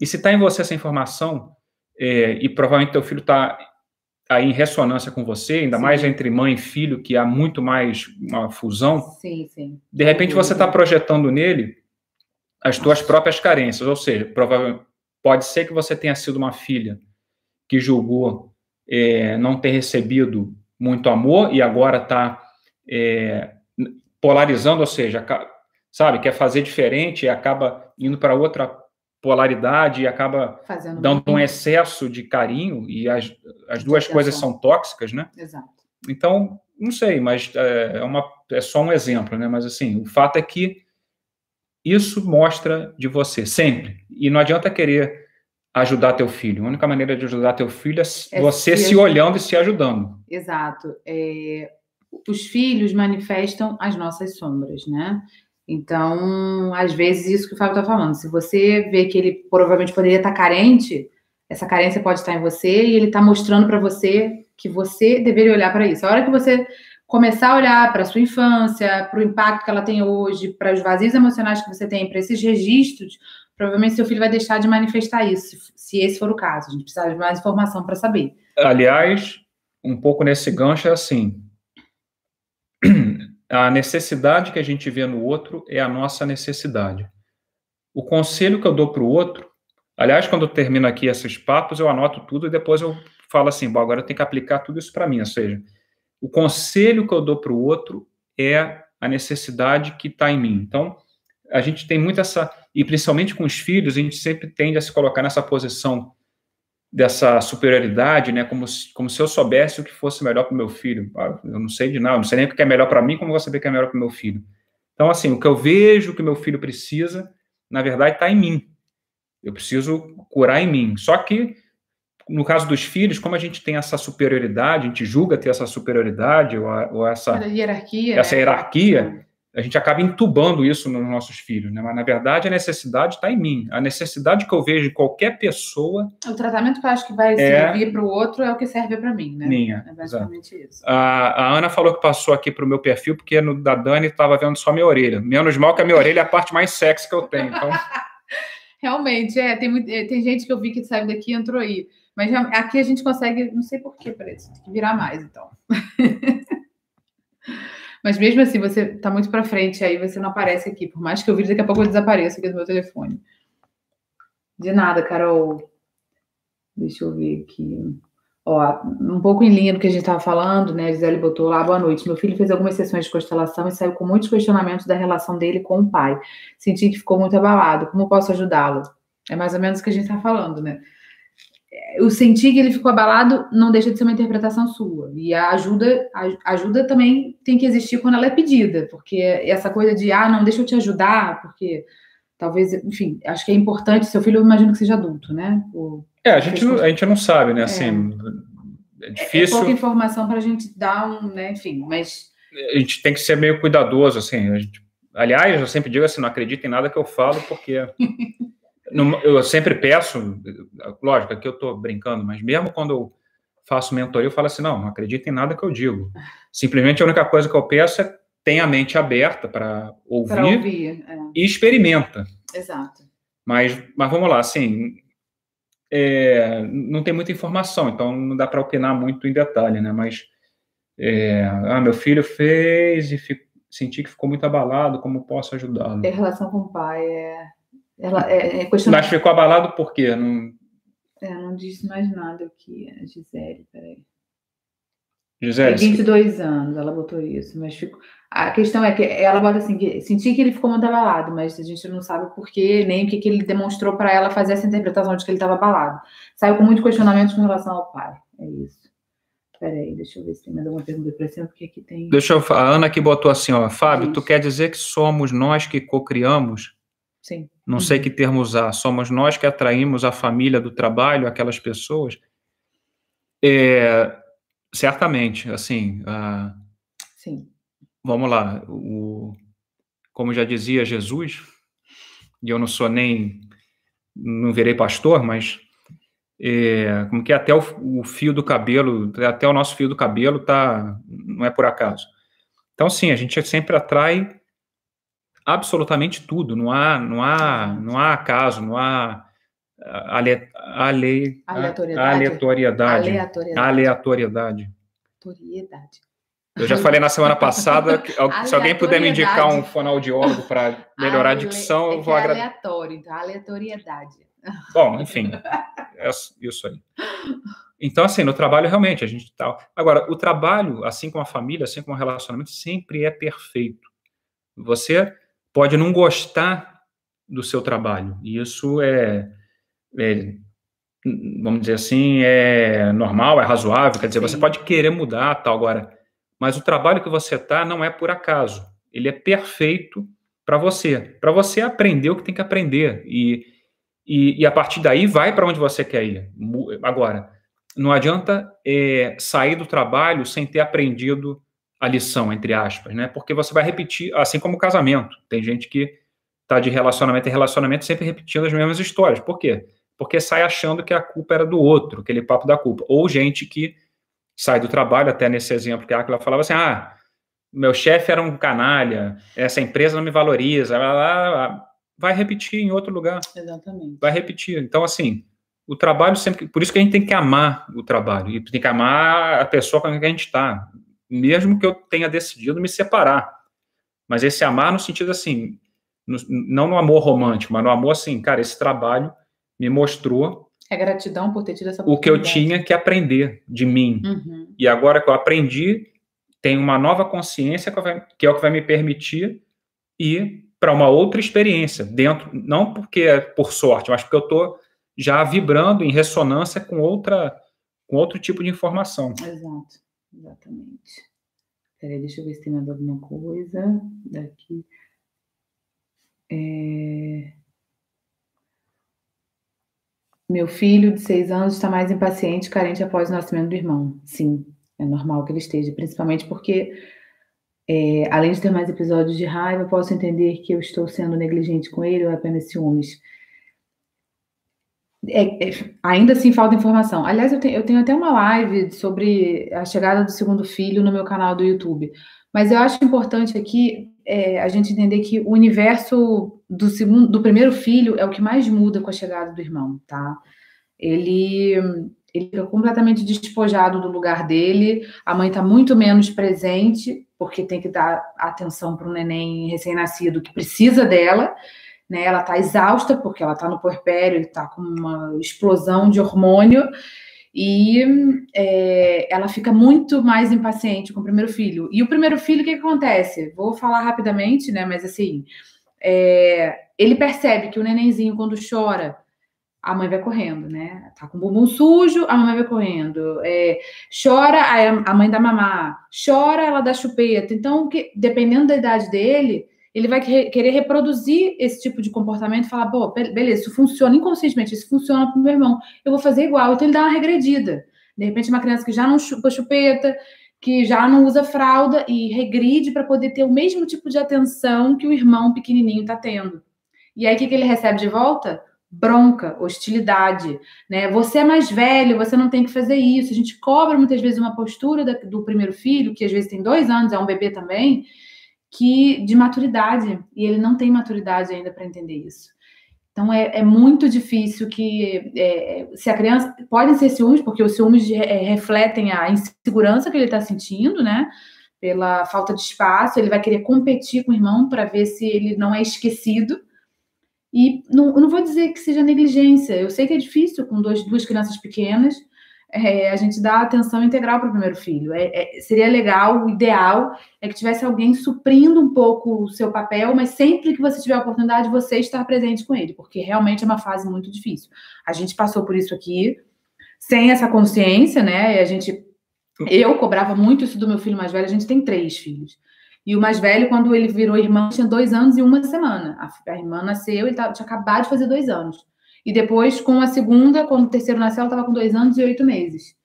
B: E se está em você essa informação, é, e provavelmente teu filho está aí em ressonância com você, ainda sim. mais entre mãe e filho, que há muito mais uma fusão.
A: Sim, sim.
B: De repente você está projetando nele as tuas próprias carências, ou seja, provavelmente pode ser que você tenha sido uma filha que julgou é, não ter recebido muito amor e agora está é, polarizando, ou seja, sabe, quer fazer diferente e acaba indo para outra polaridade e acaba Fazendo dando um excesso de carinho e as, as duas coisas são tóxicas, né?
A: Exato.
B: Então, não sei, mas é, é, uma, é só um exemplo, né? Mas assim, o fato é que isso mostra de você, sempre. E não adianta querer ajudar teu filho. A única maneira de ajudar teu filho é, é você se, se olhando e se ajudando.
A: Exato. É, os filhos manifestam as nossas sombras, né? Então, às vezes, isso que o Fábio está falando, se você vê que ele provavelmente poderia estar carente, essa carência pode estar em você e ele está mostrando para você que você deveria olhar para isso. A hora que você começar a olhar para a sua infância, para o impacto que ela tem hoje, para os vazios emocionais que você tem, para esses registros, provavelmente seu filho vai deixar de manifestar isso, se esse for o caso. A gente precisa de mais informação para saber.
B: Aliás, um pouco nesse gancho é assim: a necessidade que a gente vê no outro é a nossa necessidade. O conselho que eu dou para o outro, aliás, quando eu termino aqui esses papos, eu anoto tudo e depois eu falo assim, bom, agora eu tenho que aplicar tudo isso para mim, ou seja, o conselho que eu dou para o outro é a necessidade que está em mim. Então, a gente tem muito essa, e principalmente com os filhos, a gente sempre tende a se colocar nessa posição dessa superioridade, né? Como se, como se eu soubesse o que fosse melhor para o meu filho. Ah, eu não sei de nada, não sei nem o que é melhor para mim, como vou saber o que é melhor para o meu filho. Então, assim, o que eu vejo que meu filho precisa, na verdade, está em mim. Eu preciso curar em mim. Só que, no caso dos filhos, como a gente tem essa superioridade, a gente julga ter essa superioridade ou, ou essa
A: hierarquia,
B: essa hierarquia a gente acaba entubando isso nos nossos filhos, né? Mas na verdade a necessidade está em mim. A necessidade que eu vejo em qualquer pessoa.
A: O tratamento que eu acho que vai é... servir para o outro é o que serve para mim, né?
B: Minha.
A: É basicamente exato. isso.
B: A, a, Ana falou que passou aqui para o meu perfil porque no da Dani estava vendo só minha orelha. Menos mal que a minha orelha é a parte mais sexy que eu tenho. Então...
A: Realmente, é. Tem, é, tem gente que eu vi que saiu daqui e entrou aí. Mas aqui a gente consegue, não sei porquê, parece, tem que virar mais, então. Mas mesmo assim, você está muito para frente, aí você não aparece aqui. Por mais que eu vire, daqui a pouco eu desapareço aqui do meu telefone. De nada, Carol. Deixa eu ver aqui. Ó, um pouco em linha do que a gente estava falando, né? A Gisele botou lá, boa noite. Meu filho fez algumas sessões de constelação e saiu com muitos questionamentos da relação dele com o pai. Senti que ficou muito abalado. Como posso ajudá-lo? É mais ou menos o que a gente está falando, né? O sentir que ele ficou abalado não deixa de ser uma interpretação sua. E a ajuda, a ajuda também tem que existir quando ela é pedida, porque essa coisa de, ah, não, deixa eu te ajudar, porque talvez, enfim, acho que é importante. Seu filho, eu imagino que seja adulto, né? O,
B: é, a gente, não, a gente não sabe, né? Assim,
A: é, é difícil. É pouca informação para a gente dar um, né? Enfim, mas.
B: A gente tem que ser meio cuidadoso, assim. Gente, aliás, eu sempre digo assim: não acredita em nada que eu falo, porque. eu sempre peço, lógico, aqui eu estou brincando, mas mesmo quando eu faço mentoria, eu falo assim, não, não acredito em nada que eu digo. Simplesmente a única coisa que eu peço é tenha a mente aberta para ouvir,
A: ouvir é.
B: e experimenta.
A: Exato.
B: Mas, mas vamos lá, assim, é, não tem muita informação, então não dá para opinar muito em detalhe, né? Mas, é, ah, meu filho fez e fico, senti que ficou muito abalado, como posso ajudá-lo?
A: Tem relação com o pai, é ela, é, é
B: Mas ficou abalado por quê? Não...
A: É, não disse mais nada aqui, a Gisele, peraí.
B: Gisele.
A: Tem 22 anos, ela botou isso, mas ficou. A questão é que ela bota assim: que, senti que ele ficou muito abalado, mas a gente não sabe o porquê, nem o que, que ele demonstrou para ela fazer essa interpretação de que ele estava abalado. Saiu com muitos questionamentos com relação ao pai. É isso. Peraí, deixa eu ver se tem mais alguma pergunta para cima, porque aqui tem.
B: Deixa eu. A Ana que botou assim, ó, Fábio, isso. tu quer dizer que somos nós que cocriamos
A: Sim.
B: Não uhum. sei que termo usar. Somos nós que atraímos a família do trabalho, aquelas pessoas. É, certamente, assim.
A: Sim.
B: Vamos lá. O, como já dizia Jesus, e eu não sou nem. Não virei pastor, mas é, como que até o, o, fio do cabelo, até o nosso fio do cabelo tá, não é por acaso. Então, sim, a gente sempre atrai absolutamente tudo, não há, não há, não há acaso, não há ale, ale, aleatoriedade. Aleatoriedade. Aleatoriedade. aleatoriedade. Eu já falei na semana passada, que, se alguém puder me indicar um fonoaudiólogo para melhorar a dicção, eu vou
A: é agradecer. aleatório, então, aleatoriedade.
B: Bom, enfim, é isso aí. Então, assim, no trabalho, realmente, a gente tá... Agora, o trabalho, assim como a família, assim como o relacionamento, sempre é perfeito. Você pode não gostar do seu trabalho, e isso é, é vamos dizer assim, é normal, é razoável, quer dizer, Sim. você pode querer mudar, tal, agora mas o trabalho que você está não é por acaso. Ele é perfeito para você, para você aprender o que tem que aprender e, e, e a partir daí vai para onde você quer ir. Agora, não adianta é, sair do trabalho sem ter aprendido a lição, entre aspas, né? Porque você vai repetir, assim como o casamento. Tem gente que está de relacionamento em relacionamento sempre repetindo as mesmas histórias. Por quê? Porque sai achando que a culpa era do outro, aquele papo da culpa. Ou gente que sai do trabalho, até nesse exemplo que a Aquila falava assim, ah, meu chefe era um canalha, essa empresa não me valoriza, vai repetir em outro lugar.
A: Exatamente.
B: Vai repetir. Então, assim, o trabalho sempre. Por isso que a gente tem que amar o trabalho. E tem que amar a pessoa com quem a gente está. Mesmo que eu tenha decidido me separar. Mas esse amar no sentido assim, no, não no amor romântico, mas no amor assim, cara, esse trabalho me mostrou
A: é gratidão por ter tido essa
B: O que eu tinha que aprender de mim. Uhum. E agora que eu aprendi, tenho uma nova consciência que é o que vai me permitir ir para uma outra experiência dentro, não porque é por sorte, mas porque eu estou já vibrando em ressonância com outra, com outro tipo de informação.
A: Exato, exatamente. Peraí, deixa eu ver se tem mais alguma coisa daqui. É... Meu filho de seis anos está mais impaciente carente após o nascimento do irmão. Sim, é normal que ele esteja, principalmente porque, é, além de ter mais episódios de raiva, posso entender que eu estou sendo negligente com ele ou apenas ciúmes. É, é, ainda assim falta informação. Aliás, eu tenho, eu tenho até uma live sobre a chegada do segundo filho no meu canal do YouTube. Mas eu acho importante aqui é, a gente entender que o universo do segundo, do primeiro filho é o que mais muda com a chegada do irmão, tá? Ele, ele fica completamente despojado do lugar dele, a mãe está muito menos presente, porque tem que dar atenção para um neném recém-nascido que precisa dela, né? Ela está exausta, porque ela está no puerpério, está com uma explosão de hormônio, e é, ela fica muito mais impaciente com o primeiro filho. E o primeiro filho, o que, que acontece? Vou falar rapidamente, né? Mas assim, é, ele percebe que o nenenzinho, quando chora, a mãe vai correndo, né? Tá com o bumbum sujo, a mãe vai correndo. É, chora, a mãe dá mamar. Chora, ela dá chupeta. Então, que, dependendo da idade dele, ele vai querer reproduzir esse tipo de comportamento e falar, pô, beleza, isso funciona inconscientemente, isso funciona para o meu irmão, eu vou fazer igual. Então ele dá uma regredida. De repente, uma criança que já não chupa chupeta, que já não usa fralda e regride para poder ter o mesmo tipo de atenção que o irmão pequenininho está tendo. E aí, o que, que ele recebe de volta? Bronca, hostilidade, né? Você é mais velho, você não tem que fazer isso. A gente cobra muitas vezes uma postura do primeiro filho, que às vezes tem dois anos, é um bebê também, que de maturidade e ele não tem maturidade ainda para entender isso. Então é, é muito difícil que é, se a criança podem ser ciúmes porque os ciúmes é, refletem a insegurança que ele está sentindo, né? Pela falta de espaço, ele vai querer competir com o irmão para ver se ele não é esquecido. E não, não vou dizer que seja negligência. Eu sei que é difícil com dois, duas crianças pequenas, é, a gente dá atenção integral para o primeiro filho. É, é, seria legal, o ideal é que tivesse alguém suprindo um pouco o seu papel, mas sempre que você tiver a oportunidade, você estar presente com ele, porque realmente é uma fase muito difícil. A gente passou por isso aqui, sem essa consciência, né? E a gente. Eu cobrava muito isso do meu filho mais velho, a gente tem três filhos. E o mais velho, quando ele virou irmão, tinha dois anos e uma semana. A, a irmã nasceu, ele tinha acabado de fazer dois anos. E depois, com a segunda, quando o terceiro nasceu, ela estava com dois anos e oito meses.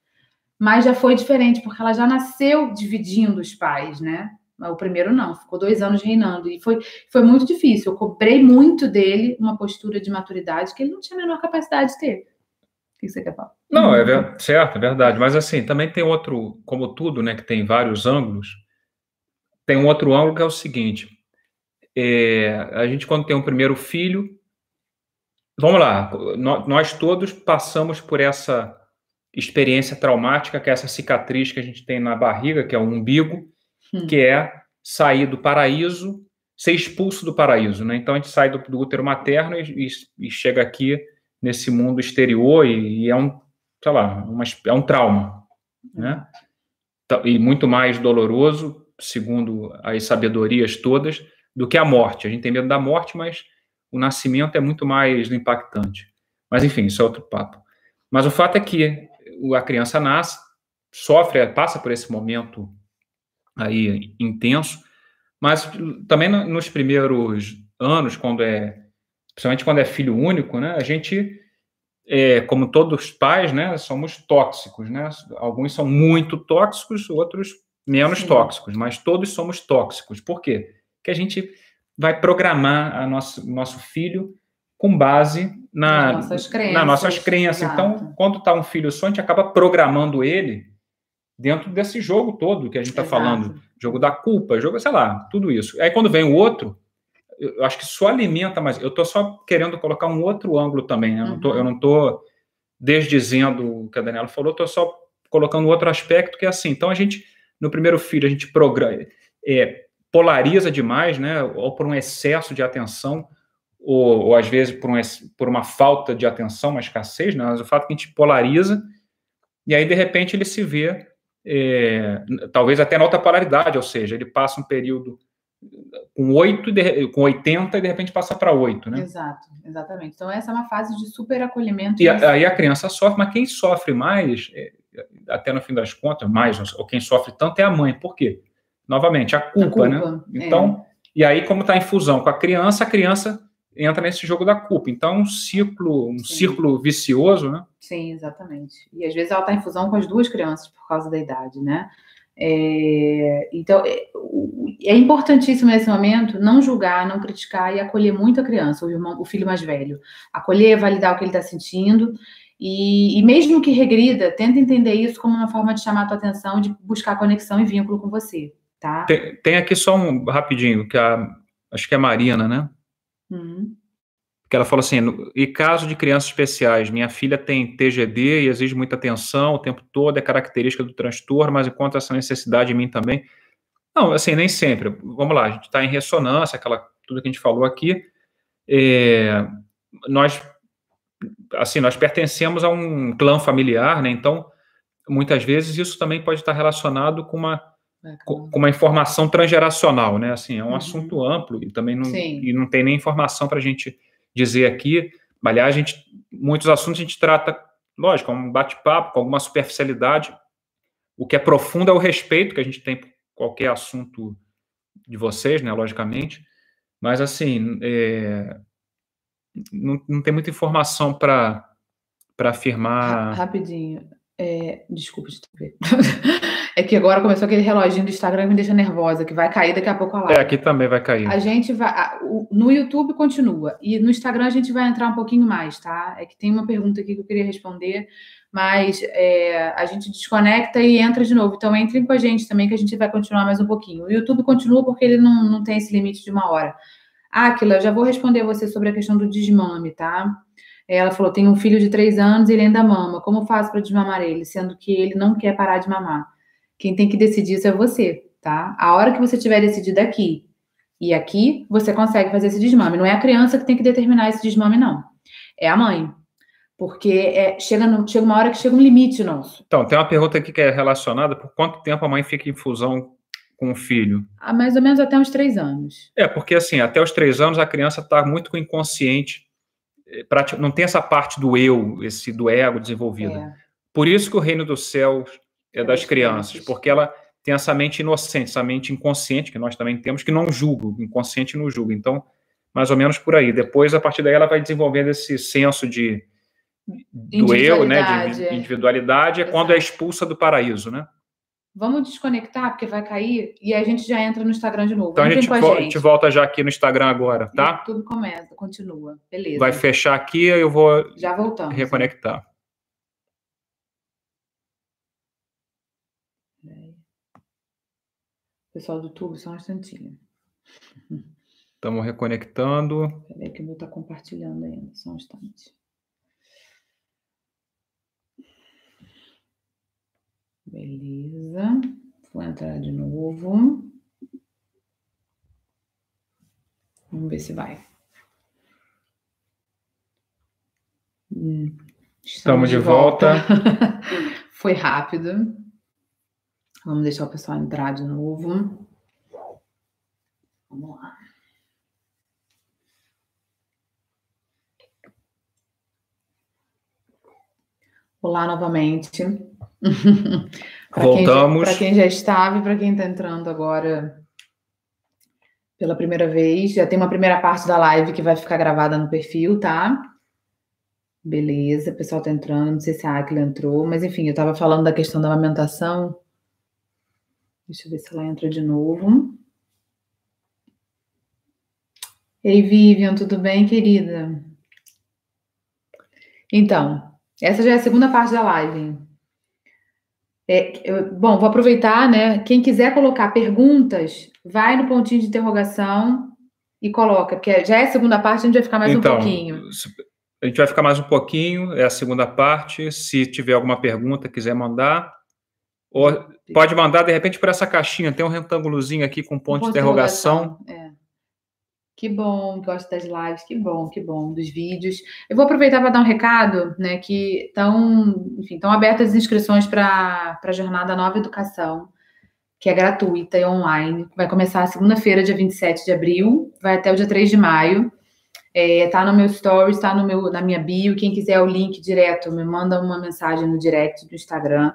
A: Mas já foi diferente, porque ela já nasceu dividindo os pais, né? O primeiro não, ficou dois anos reinando. E foi, foi muito difícil. Eu cobrei muito dele uma postura de maturidade que ele não tinha a menor capacidade de ter. que você quer falar?
B: Não, é ver... certo, é verdade. Mas assim, também tem outro, como tudo, né, que tem vários ângulos, tem um outro ângulo que é o seguinte. É, a gente, quando tem um primeiro filho, vamos lá, nós todos passamos por essa experiência traumática, que é essa cicatriz que a gente tem na barriga, que é o umbigo, hum. que é sair do paraíso, ser expulso do paraíso, né? Então a gente sai do, do útero materno e, e, e, chega aqui nesse mundo exterior e, e, é um, sei lá, uma, é um trauma, né? E muito mais doloroso, segundo as sabedorias todas, do que a morte. A gente tem medo da morte, mas o nascimento é muito mais impactante. Mas enfim, isso é outro papo. Mas o fato é que a criança nasce, sofre, passa por esse momento aí intenso, mas também nos primeiros anos, quando é, principalmente quando é filho único, né, a gente, é, como todos os pais, né, somos tóxicos, né? Alguns são muito tóxicos, outros menos Sim. tóxicos, mas todos somos tóxicos. Por quê? Que a gente vai programar a nosso, nosso filho com base na, nas nossas crenças. Nas nossas crenças. Então, quando está um filho só, a gente acaba programando ele dentro desse jogo todo que a gente está falando. Jogo da culpa, jogo, sei lá, tudo isso. Aí quando vem o outro, eu acho que só alimenta mais. Eu estou só querendo colocar um outro ângulo também, né? Uhum. Eu não estou desdizendo o que a Daniela falou, estou só colocando outro aspecto que é assim. Então a gente, no primeiro filho, a gente programa, é, polariza demais, né? Ou por um excesso de atenção ou, ou às vezes por, um, por uma falta de atenção, uma escassez, né? mas o fato é que a gente polariza, e aí de repente ele se vê, é, talvez até na outra polaridade, ou seja, ele passa um período com 8, com 80 e de repente passa para 8, né?
A: Exato, exatamente. Então essa é uma fase de super acolhimento.
B: E a, aí a criança sofre, mas quem sofre mais, é, até no fim das contas, mais, ou quem sofre tanto é a mãe. Por quê? Novamente, a culpa, a culpa né? Então, é. e aí como está em fusão com a criança, a criança entra nesse jogo da culpa. Então, é um ciclo, um Sim. círculo vicioso, né?
A: Sim, exatamente. E às vezes ela está em fusão com as duas crianças por causa da idade, né? É, então, é, é, importantíssimo nesse momento não julgar, não criticar e acolher muito a criança, o, irmão, o filho mais velho. Acolher, validar o que ele está sentindo. E, e, mesmo que regrida, tenta entender isso como uma forma de chamar a tua atenção, de buscar conexão e vínculo com você, tá?
B: Tem, tem aqui só um rapidinho, que a, acho que é a Marina, né? Uhum. Que ela falou assim: e caso de crianças especiais, minha filha tem TGD e exige muita atenção o tempo todo, é característica do transtorno, mas encontra essa necessidade em mim também. Não, assim, nem sempre. Vamos lá, a gente está em ressonância, aquela, tudo que a gente falou aqui. É, nós, assim, nós pertencemos a um clã familiar, né? Então, muitas vezes isso também pode estar relacionado com uma com uma informação transgeracional, né? Assim, é um uhum. assunto amplo e também não, e não tem nem informação para a gente dizer aqui. Aliás, a gente, muitos assuntos a gente trata, lógico, um bate-papo, com alguma superficialidade. O que é profundo é o respeito que a gente tem por qualquer assunto de vocês, né? Logicamente. Mas, assim, é, não, não tem muita informação para afirmar.
A: Rapidinho. É, desculpa de. É que agora começou aquele reloginho do Instagram que me deixa nervosa, que vai cair daqui a pouco a live.
B: É, aqui também vai cair.
A: A gente vai. No YouTube continua. E no Instagram a gente vai entrar um pouquinho mais, tá? É que tem uma pergunta aqui que eu queria responder, mas é, a gente desconecta e entra de novo. Então entrem com a gente também, que a gente vai continuar mais um pouquinho. O YouTube continua porque ele não, não tem esse limite de uma hora. Ah, Aquila, já vou responder você sobre a questão do desmame, tá? Ela falou: tem um filho de três anos e ele ainda mama. Como faço para desmamar ele, sendo que ele não quer parar de mamar? Quem tem que decidir isso é você, tá? A hora que você tiver decidido aqui e aqui, você consegue fazer esse desmame. Não é a criança que tem que determinar esse desmame, não. É a mãe. Porque é, chega, no, chega uma hora que chega um limite nosso.
B: Então, tem uma pergunta aqui que é relacionada: por quanto tempo a mãe fica em fusão com o filho?
A: Há mais ou menos até uns três anos.
B: É, porque assim, até os três anos a criança está muito com o inconsciente, não tem essa parte do eu, esse do ego desenvolvida. É. Por isso que o reino dos céus é das crianças, porque ela tem essa mente inocente, essa mente inconsciente, que nós também temos, que não julga, o inconsciente não julga. Então, mais ou menos por aí. Depois, a partir daí, ela vai desenvolvendo esse senso de do eu, né, de individualidade, é quando é expulsa do paraíso, né?
A: Vamos desconectar, porque vai cair, e a gente já entra no Instagram de novo.
B: Então a gente, a gente, volta já aqui no Instagram agora, tá?
A: E tudo começa, continua. Beleza.
B: Vai fechar aqui, eu vou
A: já voltamos.
B: reconectar.
A: Pessoal do YouTube, só um instantinho.
B: Estamos reconectando.
A: Peraí que o meu está compartilhando ainda, só um instante. Beleza. Vou entrar de novo. Vamos ver se vai.
B: Hum, estamos, Estamos de, de volta. volta.
A: Foi rápido. Vamos deixar o pessoal entrar de novo. Vamos lá. Olá novamente.
B: Voltamos.
A: Para quem já estava e para quem está entrando agora pela primeira vez, já tem uma primeira parte da live que vai ficar gravada no perfil, tá? Beleza, o pessoal está entrando, não sei se a Aquila entrou, mas enfim, eu estava falando da questão da amamentação. Deixa eu ver se ela entra de novo. Ei, Vivian, tudo bem, querida? Então, essa já é a segunda parte da live. É, eu, bom, vou aproveitar, né? Quem quiser colocar perguntas, vai no pontinho de interrogação e coloca, porque já é a segunda parte, a gente vai ficar mais então, um pouquinho.
B: A gente vai ficar mais um pouquinho, é a segunda parte. Se tiver alguma pergunta, quiser mandar, ou pode mandar, de repente, para essa caixinha, tem um retângulozinho aqui com ponto, ponto de interrogação.
A: De é. Que bom, gosto das lives, que bom, que bom, dos vídeos. Eu vou aproveitar para dar um recado, né, que estão, enfim, estão abertas as inscrições para a Jornada Nova Educação, que é gratuita e online. Vai começar segunda-feira, dia 27 de abril, vai até o dia 3 de maio. É, tá no meu stories, tá no meu, na minha bio. Quem quiser o link direto, me manda uma mensagem no direct do Instagram.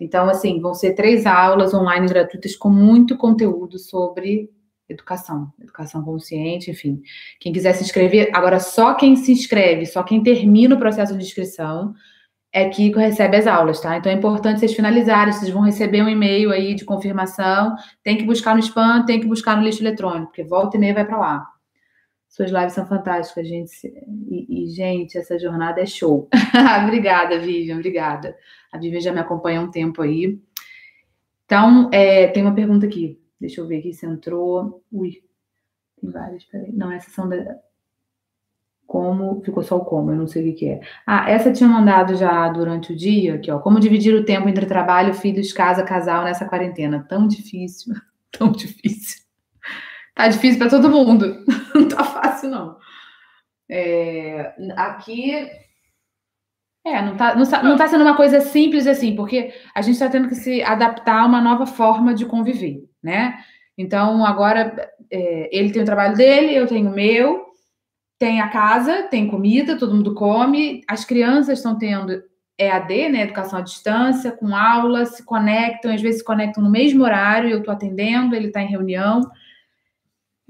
A: Então, assim, vão ser três aulas online gratuitas com muito conteúdo sobre educação, educação consciente, enfim. Quem quiser se inscrever, agora só quem se inscreve, só quem termina o processo de inscrição é que recebe as aulas, tá? Então é importante vocês finalizarem, vocês vão receber um e-mail aí de confirmação, tem que buscar no spam, tem que buscar no lixo eletrônico, porque volta e meia vai para lá. Suas lives são fantásticas, gente. E, e, gente, essa jornada é show. obrigada, Vivian, obrigada. A Vivian já me acompanha há um tempo aí. Então, é, tem uma pergunta aqui. Deixa eu ver aqui se entrou. Ui, tem várias, peraí. Não, essas são da. Como, ficou só o como, eu não sei o que, é. Ah, essa tinha mandado já durante o dia, aqui, ó. Como dividir o tempo entre trabalho, filhos, casa, casal nessa quarentena? Tão difícil, tão difícil. Tá difícil para todo mundo. Não tá fácil, não. É, aqui é, não está não tá, não tá sendo uma coisa simples assim, porque a gente está tendo que se adaptar a uma nova forma de conviver, né? Então, agora é, ele tem o trabalho dele, eu tenho o meu, tem a casa, tem comida, todo mundo come, as crianças estão tendo EAD, né, educação à distância, com aula, se conectam, às vezes se conectam no mesmo horário, eu estou atendendo, ele está em reunião.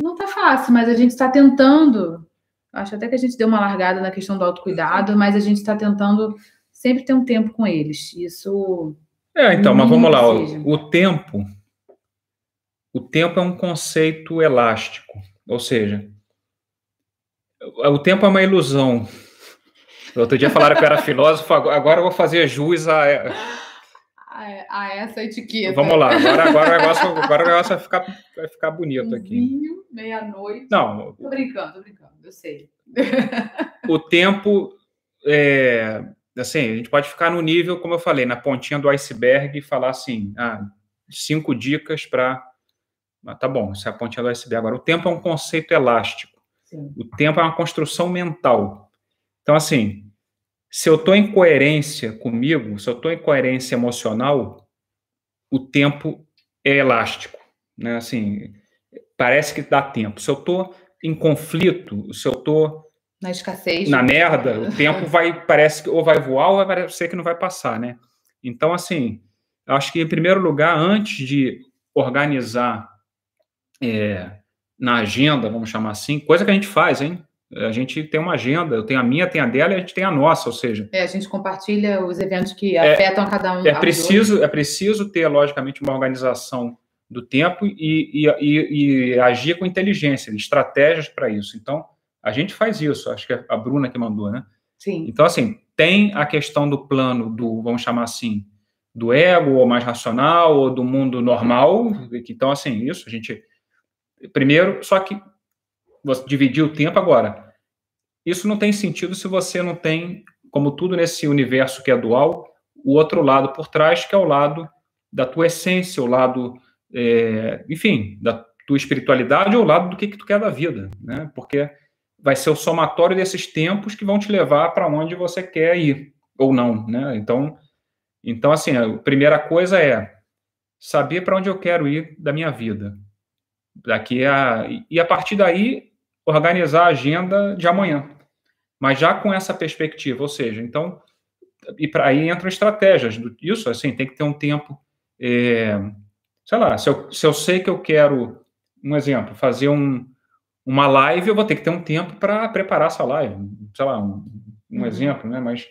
A: Não está fácil, mas a gente está tentando Acho até que a gente deu uma largada na questão do autocuidado, mas a gente está tentando sempre ter um tempo com eles. Isso.
B: É, então, mas vamos lá. O, o tempo. O tempo é um conceito elástico. Ou seja, o tempo é uma ilusão. Outro dia falaram que eu era filósofo, agora eu vou fazer jus a,
A: a essa etiqueta.
B: Vamos lá, agora, agora, o, negócio, agora o negócio vai ficar, vai ficar bonito aqui.
A: Vinho, meia-noite.
B: Não.
A: Tô brincando, tô brincando, eu sei.
B: O tempo, é, assim, a gente pode ficar no nível, como eu falei, na pontinha do iceberg e falar assim, ah, cinco dicas para... Tá bom, isso é a pontinha do iceberg. Agora, o tempo é um conceito elástico. Sim. O tempo é uma construção mental. Então, assim, se eu estou em coerência comigo, se eu estou em coerência emocional, o tempo é elástico, né? Assim, parece que dá tempo. Se eu estou em conflito, se eu estou
A: na escassez,
B: na merda, o tempo vai parece que ou vai voar ou vai parecer que não vai passar, né? Então, assim, eu acho que em primeiro lugar, antes de organizar é, na agenda, vamos chamar assim, coisa que a gente faz, hein? A gente tem uma agenda, eu tenho a minha, tem a dela e a gente tem a nossa, ou seja.
A: É, a gente compartilha os eventos que é, afetam cada um.
B: É preciso, é preciso ter, logicamente, uma organização do tempo e, e, e, e agir com inteligência, estratégias para isso. Então, a gente faz isso, acho que é a Bruna que mandou, né?
A: Sim.
B: Então, assim, tem a questão do plano do, vamos chamar assim, do ego, ou mais racional, ou do mundo normal. Então, assim, isso a gente. Primeiro, só que você dividir o tempo agora. Isso não tem sentido se você não tem, como tudo nesse universo que é dual, o outro lado por trás, que é o lado da tua essência, o lado, é, enfim, da tua espiritualidade ou o lado do que, que tu quer da vida, né? Porque vai ser o somatório desses tempos que vão te levar para onde você quer ir ou não, né? Então, então assim, a primeira coisa é saber para onde eu quero ir da minha vida. Daqui a e a partir daí organizar a agenda de amanhã. Mas já com essa perspectiva, ou seja, então e para aí entram estratégias isso assim, tem que ter um tempo é, sei lá, se eu, se eu sei que eu quero um exemplo, fazer um, uma live, eu vou ter que ter um tempo para preparar essa live. Sei lá, um, um uhum. exemplo, né? Mas,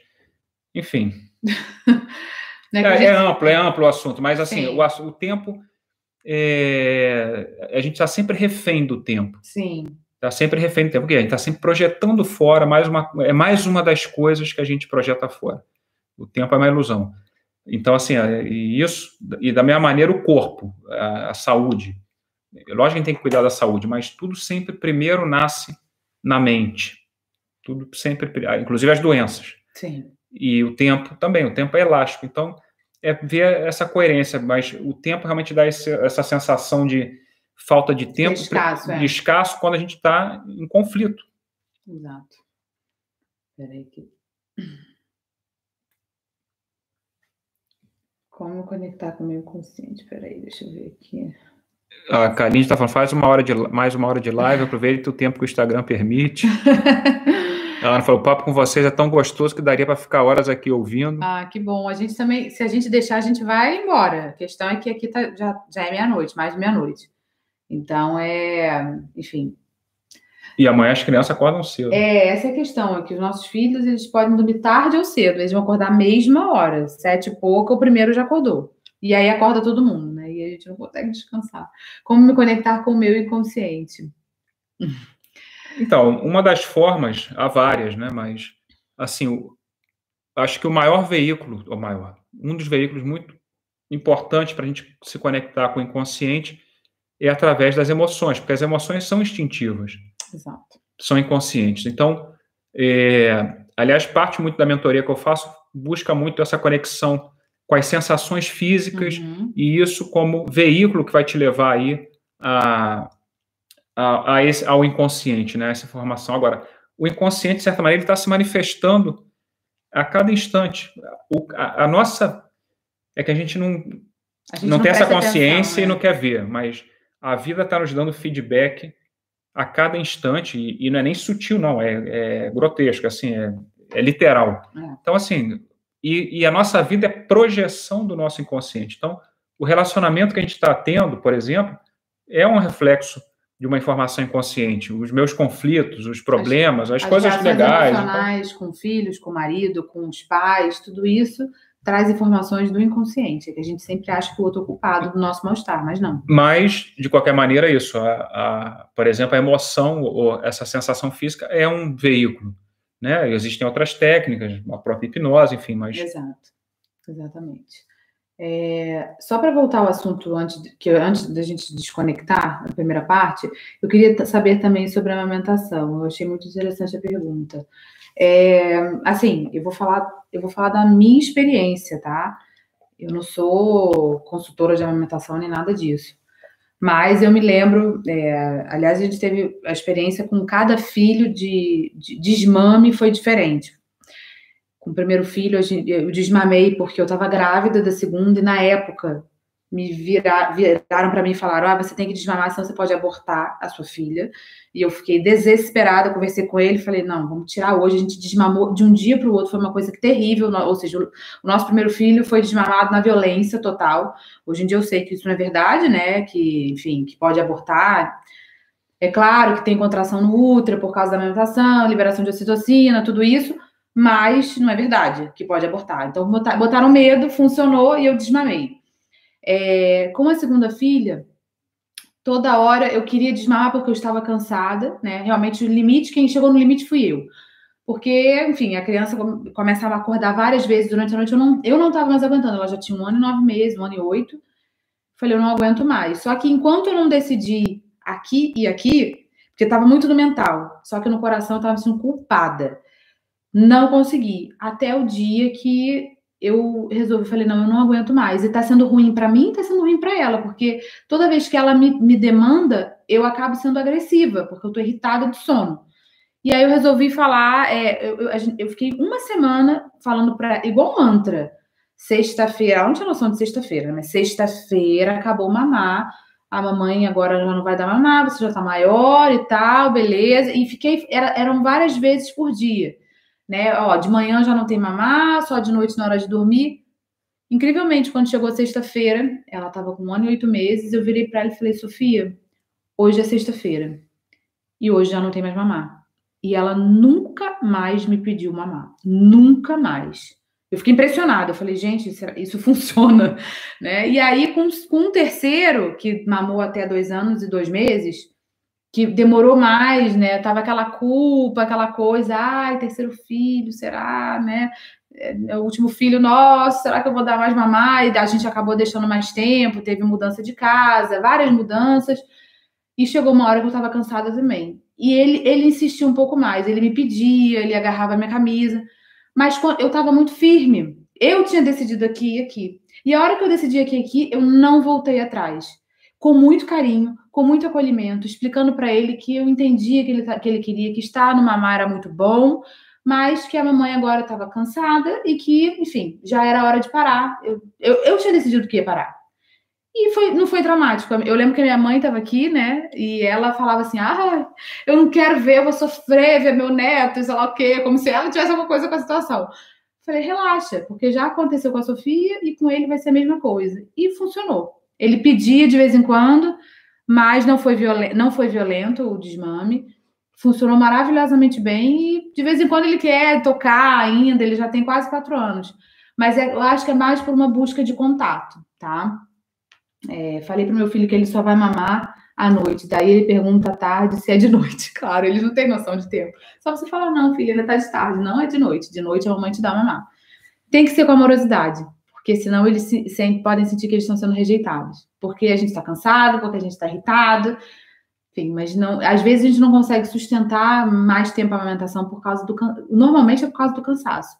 B: enfim. é, é, gente... é, amplo, é amplo o assunto, mas assim, o, o, tempo. É, a gente está sempre refém do tempo.
A: Sim.
B: Está sempre refém do tempo, porque a gente está sempre projetando fora, mais uma, é mais uma das coisas que a gente projeta fora. O tempo é uma ilusão. Então, assim, é, isso, e da mesma maneira o corpo, a, a saúde. Lógico que a gente tem que cuidar da saúde, mas tudo sempre primeiro nasce na mente. Tudo sempre, inclusive as doenças.
A: Sim.
B: E o tempo também, o tempo é elástico. Então, é ver essa coerência, mas o tempo realmente dá esse, essa sensação de falta de tempo, de escasso, é. de escasso quando a gente está em conflito.
A: Exato. Peraí que. Como conectar com o meu consciente? Peraí, deixa eu ver aqui.
B: A Karine está falando, faz uma hora de, mais uma hora de live, aproveite o tempo que o Instagram permite. Ela falou, o papo com vocês é tão gostoso que daria para ficar horas aqui ouvindo.
A: Ah, que bom. A gente também, se a gente deixar, a gente vai embora. A questão é que aqui tá, já, já é meia-noite, mais de meia-noite. Então, é, enfim.
B: E amanhã as crianças acordam cedo.
A: É, essa é a questão, é que os nossos filhos, eles podem dormir tarde ou cedo, eles vão acordar a mesma hora, sete e pouco, o primeiro já acordou. E aí acorda todo mundo, né? E a gente não consegue descansar. Como me conectar com o meu inconsciente?
B: Então, uma das formas, há várias, né? Mas, assim, acho que o maior veículo, ou maior, um dos veículos muito importantes para a gente se conectar com o inconsciente é através das emoções, porque as emoções são instintivas.
A: Exato.
B: São inconscientes. Então, é, aliás, parte muito da mentoria que eu faço busca muito essa conexão com as sensações físicas uhum. e isso como veículo que vai te levar aí a, a, a esse, ao inconsciente, né? Essa informação. Agora, o inconsciente, de certa maneira, ele está se manifestando a cada instante. O, a, a, nossa é que a gente não, a gente não, não tem essa consciência atenção, né? e não quer ver, mas a vida está nos dando feedback a cada instante e, e não é nem sutil, não, é, é grotesco, assim, é, é literal. É. Então, assim, e, e, a nossa vida é projeção do nosso inconsciente. Então, o relacionamento que a gente está tendo, por exemplo, é um reflexo de uma informação inconsciente. Os meus conflitos, os problemas, as, as coisas legais.
A: Emocionais, com filhos, com marido, com os pais, tudo isso traz informações do inconsciente, que a gente sempre acha que o outro é culpado do nosso mal-estar, mas não.
B: Mas, de qualquer maneira, isso, a, a, por exemplo, a emoção ou essa sensação física é um veículo né? Existem outras técnicas, a própria hipnose, enfim, mas.
A: Exato, exatamente. É, só para voltar ao assunto antes que antes da gente desconectar a primeira parte, eu queria saber também sobre a amamentação. Eu achei muito interessante a pergunta. É, assim, eu vou falar, eu vou falar da minha experiência, tá? Eu não sou consultora de amamentação nem nada disso. Mas eu me lembro, é, aliás, a gente teve a experiência com cada filho de, de desmame foi diferente. Com o primeiro filho, eu desmamei porque eu estava grávida da segunda, e na época me vira, viraram para mim e falaram: ah, você tem que desmamar, senão você pode abortar a sua filha. E eu fiquei desesperada, conversei com ele, falei: não, vamos tirar hoje. A gente desmamou de um dia para o outro, foi uma coisa terrível. Ou seja, o nosso primeiro filho foi desmamado na violência total. Hoje em dia eu sei que isso não é verdade, né? Que, enfim, que pode abortar. É claro que tem contração no útero por causa da amamentação, liberação de ocitocina, tudo isso, mas não é verdade que pode abortar. Então botaram medo, funcionou e eu desmamei. É, com a segunda filha, toda hora eu queria desmamar porque eu estava cansada, né? Realmente o limite, quem chegou no limite fui eu. porque, enfim, a criança começava a acordar várias vezes durante a noite. Eu não, eu não estava mais aguentando. Ela já tinha um ano e nove meses, um ano e oito. Falei, eu não aguento mais. Só que enquanto eu não decidi aqui e aqui, porque estava muito no mental, só que no coração eu estava sendo culpada. Não consegui. Até o dia que eu resolvi, falei, não, eu não aguento mais. E tá sendo ruim para mim, tá sendo ruim para ela, porque toda vez que ela me, me demanda, eu acabo sendo agressiva, porque eu tô irritada de sono. E aí eu resolvi falar, é, eu, eu, eu, fiquei uma semana falando para igual mantra. Sexta-feira, não tinha noção de sexta-feira, mas sexta-feira acabou mamar. A mamãe agora já não vai dar mamar, você já tá maior e tal, beleza. E fiquei, era, eram várias vezes por dia, né? Ó, de manhã já não tem mamar, só de noite na hora de dormir. Incrivelmente, quando chegou sexta-feira, ela tava com um ano e oito meses, eu virei para ela e falei, Sofia, hoje é sexta-feira. E hoje já não tem mais mamar. E ela nunca mais me pediu mamar. Nunca mais. Eu fiquei impressionada. Eu falei, gente, isso funciona. Né? E aí, com, com um terceiro, que mamou até dois anos e dois meses, que demorou mais, né? Tava aquela culpa, aquela coisa, ai, terceiro filho, será, né? É, é o último filho nosso, será que eu vou dar mais mamar? E a gente acabou deixando mais tempo, teve mudança de casa, várias mudanças. E chegou uma hora que eu estava cansada também. E ele, ele insistia um pouco mais, ele me pedia, ele agarrava a minha camisa, mas eu estava muito firme. Eu tinha decidido aqui e aqui. E a hora que eu decidi aqui e aqui, eu não voltei atrás. Com muito carinho, com muito acolhimento, explicando para ele que eu entendia que ele, que ele queria, que estar no mamar era muito bom, mas que a mamãe agora estava cansada e que, enfim, já era hora de parar. Eu, eu, eu tinha decidido que ia parar. E foi, não foi traumático. Eu lembro que a minha mãe estava aqui, né? E ela falava assim: ah, eu não quero ver, eu vou sofrer, ver meu neto, sei lá o quê, como se ela tivesse alguma coisa com a situação. Falei, relaxa, porque já aconteceu com a Sofia e com ele vai ser a mesma coisa. E funcionou. Ele pedia de vez em quando, mas não foi, violento, não foi violento o desmame. Funcionou maravilhosamente bem e de vez em quando ele quer tocar ainda, ele já tem quase quatro anos. Mas é, eu acho que é mais por uma busca de contato, tá? É, falei para meu filho que ele só vai mamar à noite. Daí ele pergunta à tarde se é de noite. Claro, eles não têm noção de tempo. Só você fala, não, filho, ainda está de tarde. Não é de noite. De noite a mamãe te dá mamar. Tem que ser com amorosidade, porque senão eles se, se, podem sentir que eles estão sendo rejeitados. Porque a gente está cansado, porque a gente está irritado. Enfim, mas não, às vezes a gente não consegue sustentar mais tempo a amamentação por causa do. Normalmente é por causa do cansaço.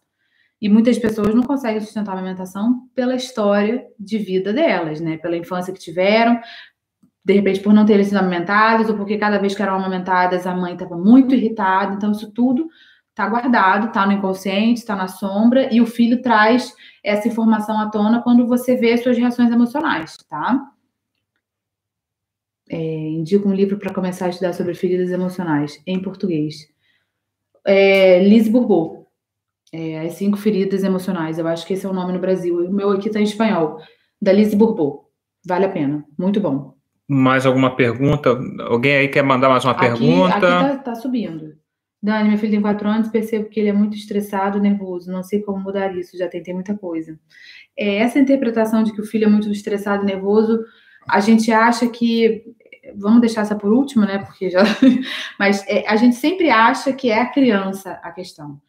A: E muitas pessoas não conseguem sustentar a amamentação pela história de vida delas, né? Pela infância que tiveram, de repente por não terem sido amamentadas, ou porque cada vez que eram amamentadas a mãe estava muito irritada. Então, isso tudo está guardado, está no inconsciente, está na sombra, e o filho traz essa informação à tona quando você vê as suas reações emocionais, tá? É, indico um livro para começar a estudar sobre feridas emocionais, em português. É, Lise Bourbeau, é, As Cinco Feridas Emocionais. Eu acho que esse é o nome no Brasil. O meu aqui está em espanhol. Da Lise Bourbeau. Vale a pena. Muito bom.
B: Mais alguma pergunta? Alguém aí quer mandar mais uma aqui, pergunta? Aqui
A: tá, tá, subindo. Dani, meu filho tem quatro anos, percebo que ele é muito estressado, nervoso. Não sei como mudar isso, já tentei muita coisa. É, essa interpretação de que o filho é muito estressado nervoso, a gente acha que. Vamos deixar essa por último, né? Porque já. Mas é, a gente sempre acha que é a criança a questão.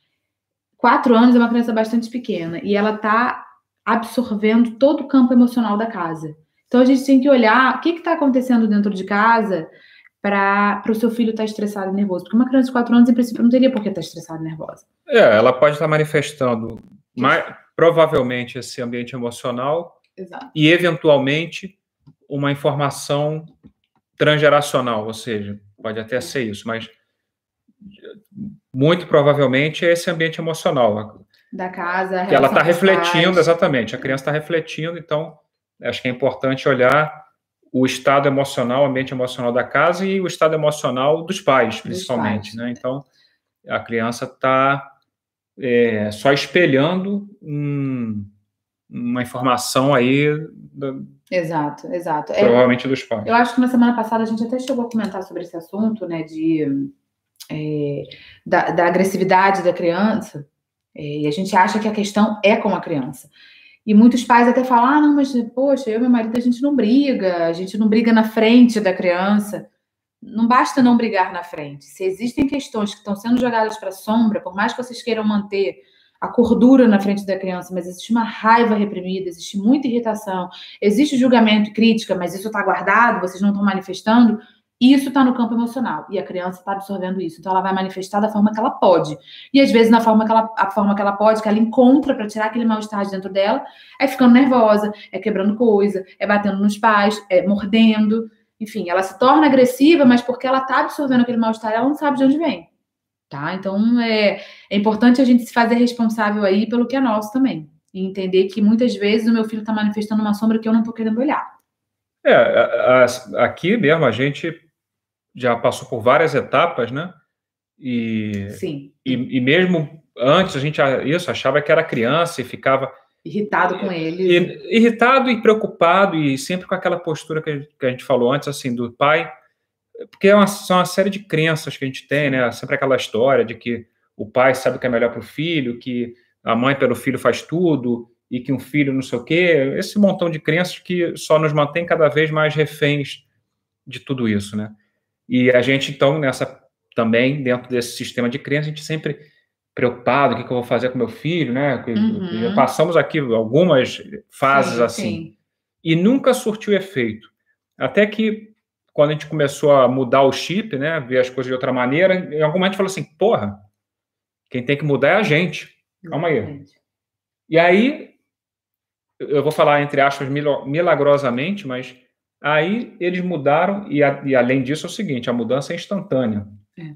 A: Quatro anos é uma criança bastante pequena e ela está absorvendo todo o campo emocional da casa. Então a gente tem que olhar o que está acontecendo dentro de casa para o seu filho estar tá estressado e nervoso. Porque uma criança de quatro anos, em princípio, não teria por que estar tá estressada e nervosa.
B: É, ela pode estar tá manifestando mais, provavelmente esse ambiente emocional
A: Exato.
B: e, eventualmente, uma informação transgeracional, ou seja, pode até ser isso, mas muito provavelmente é esse ambiente emocional.
A: Da casa.
B: Que ela está refletindo, exatamente. A criança está refletindo, então acho que é importante olhar o estado emocional, o ambiente emocional da casa e o estado emocional dos pais, principalmente. Dos pais. Né? Então, a criança está é, só espelhando um, uma informação aí. Do,
A: exato, exato.
B: É, provavelmente é, dos pais.
A: Eu acho que na semana passada a gente até chegou a comentar sobre esse assunto, né, de é, da, da, agressividade da criança, é, e a gente acha que a questão é com a criança. E muitos pais até falam: ah, não, mas poxa, eu e meu marido a gente não briga, a gente não briga na frente da criança. não basta não brigar na frente. Se existem questões que estão sendo jogadas para a sombra, por mais que vocês queiram manter a cordura na frente da criança, mas existe uma raiva reprimida, existe muita irritação, existe julgamento e crítica, mas isso está guardado, vocês não estão manifestando, isso está no campo emocional e a criança está absorvendo isso. Então ela vai manifestar da forma que ela pode. E às vezes na forma que ela, a forma que ela pode, que ela encontra para tirar aquele mal-estar de dentro dela, é ficando nervosa, é quebrando coisa, é batendo nos pais, é mordendo. Enfim, ela se torna agressiva, mas porque ela está absorvendo aquele mal-estar, ela não sabe de onde vem. Tá? Então é, é importante a gente se fazer responsável aí pelo que é nosso também. E entender que muitas vezes o meu filho está manifestando uma sombra que eu não estou querendo olhar.
B: É, a, a, aqui mesmo a gente já passou por várias etapas, né? E,
A: Sim.
B: E, e mesmo antes a gente isso achava que era criança e ficava
A: irritado com ele.
B: irritado e preocupado e sempre com aquela postura que a gente falou antes, assim, do pai porque é uma, são uma série de crenças que a gente tem, né? Sempre aquela história de que o pai sabe o que é melhor para o filho, que a mãe pelo filho faz tudo e que um filho não sei o quê. Esse montão de crenças que só nos mantém cada vez mais reféns de tudo isso, né? E a gente, então, nessa também, dentro desse sistema de crenças, a gente sempre preocupado, o que, que eu vou fazer com meu filho, né? Uhum. Passamos aqui algumas fases sim, assim. Sim. E nunca surtiu efeito. Até que quando a gente começou a mudar o chip, né, ver as coisas de outra maneira, em algum momento falou assim, porra, quem tem que mudar é a gente. Calma aí. E aí, eu vou falar entre aspas milagrosamente, mas aí eles mudaram e, a, e além disso é o seguinte, a mudança é instantânea. É.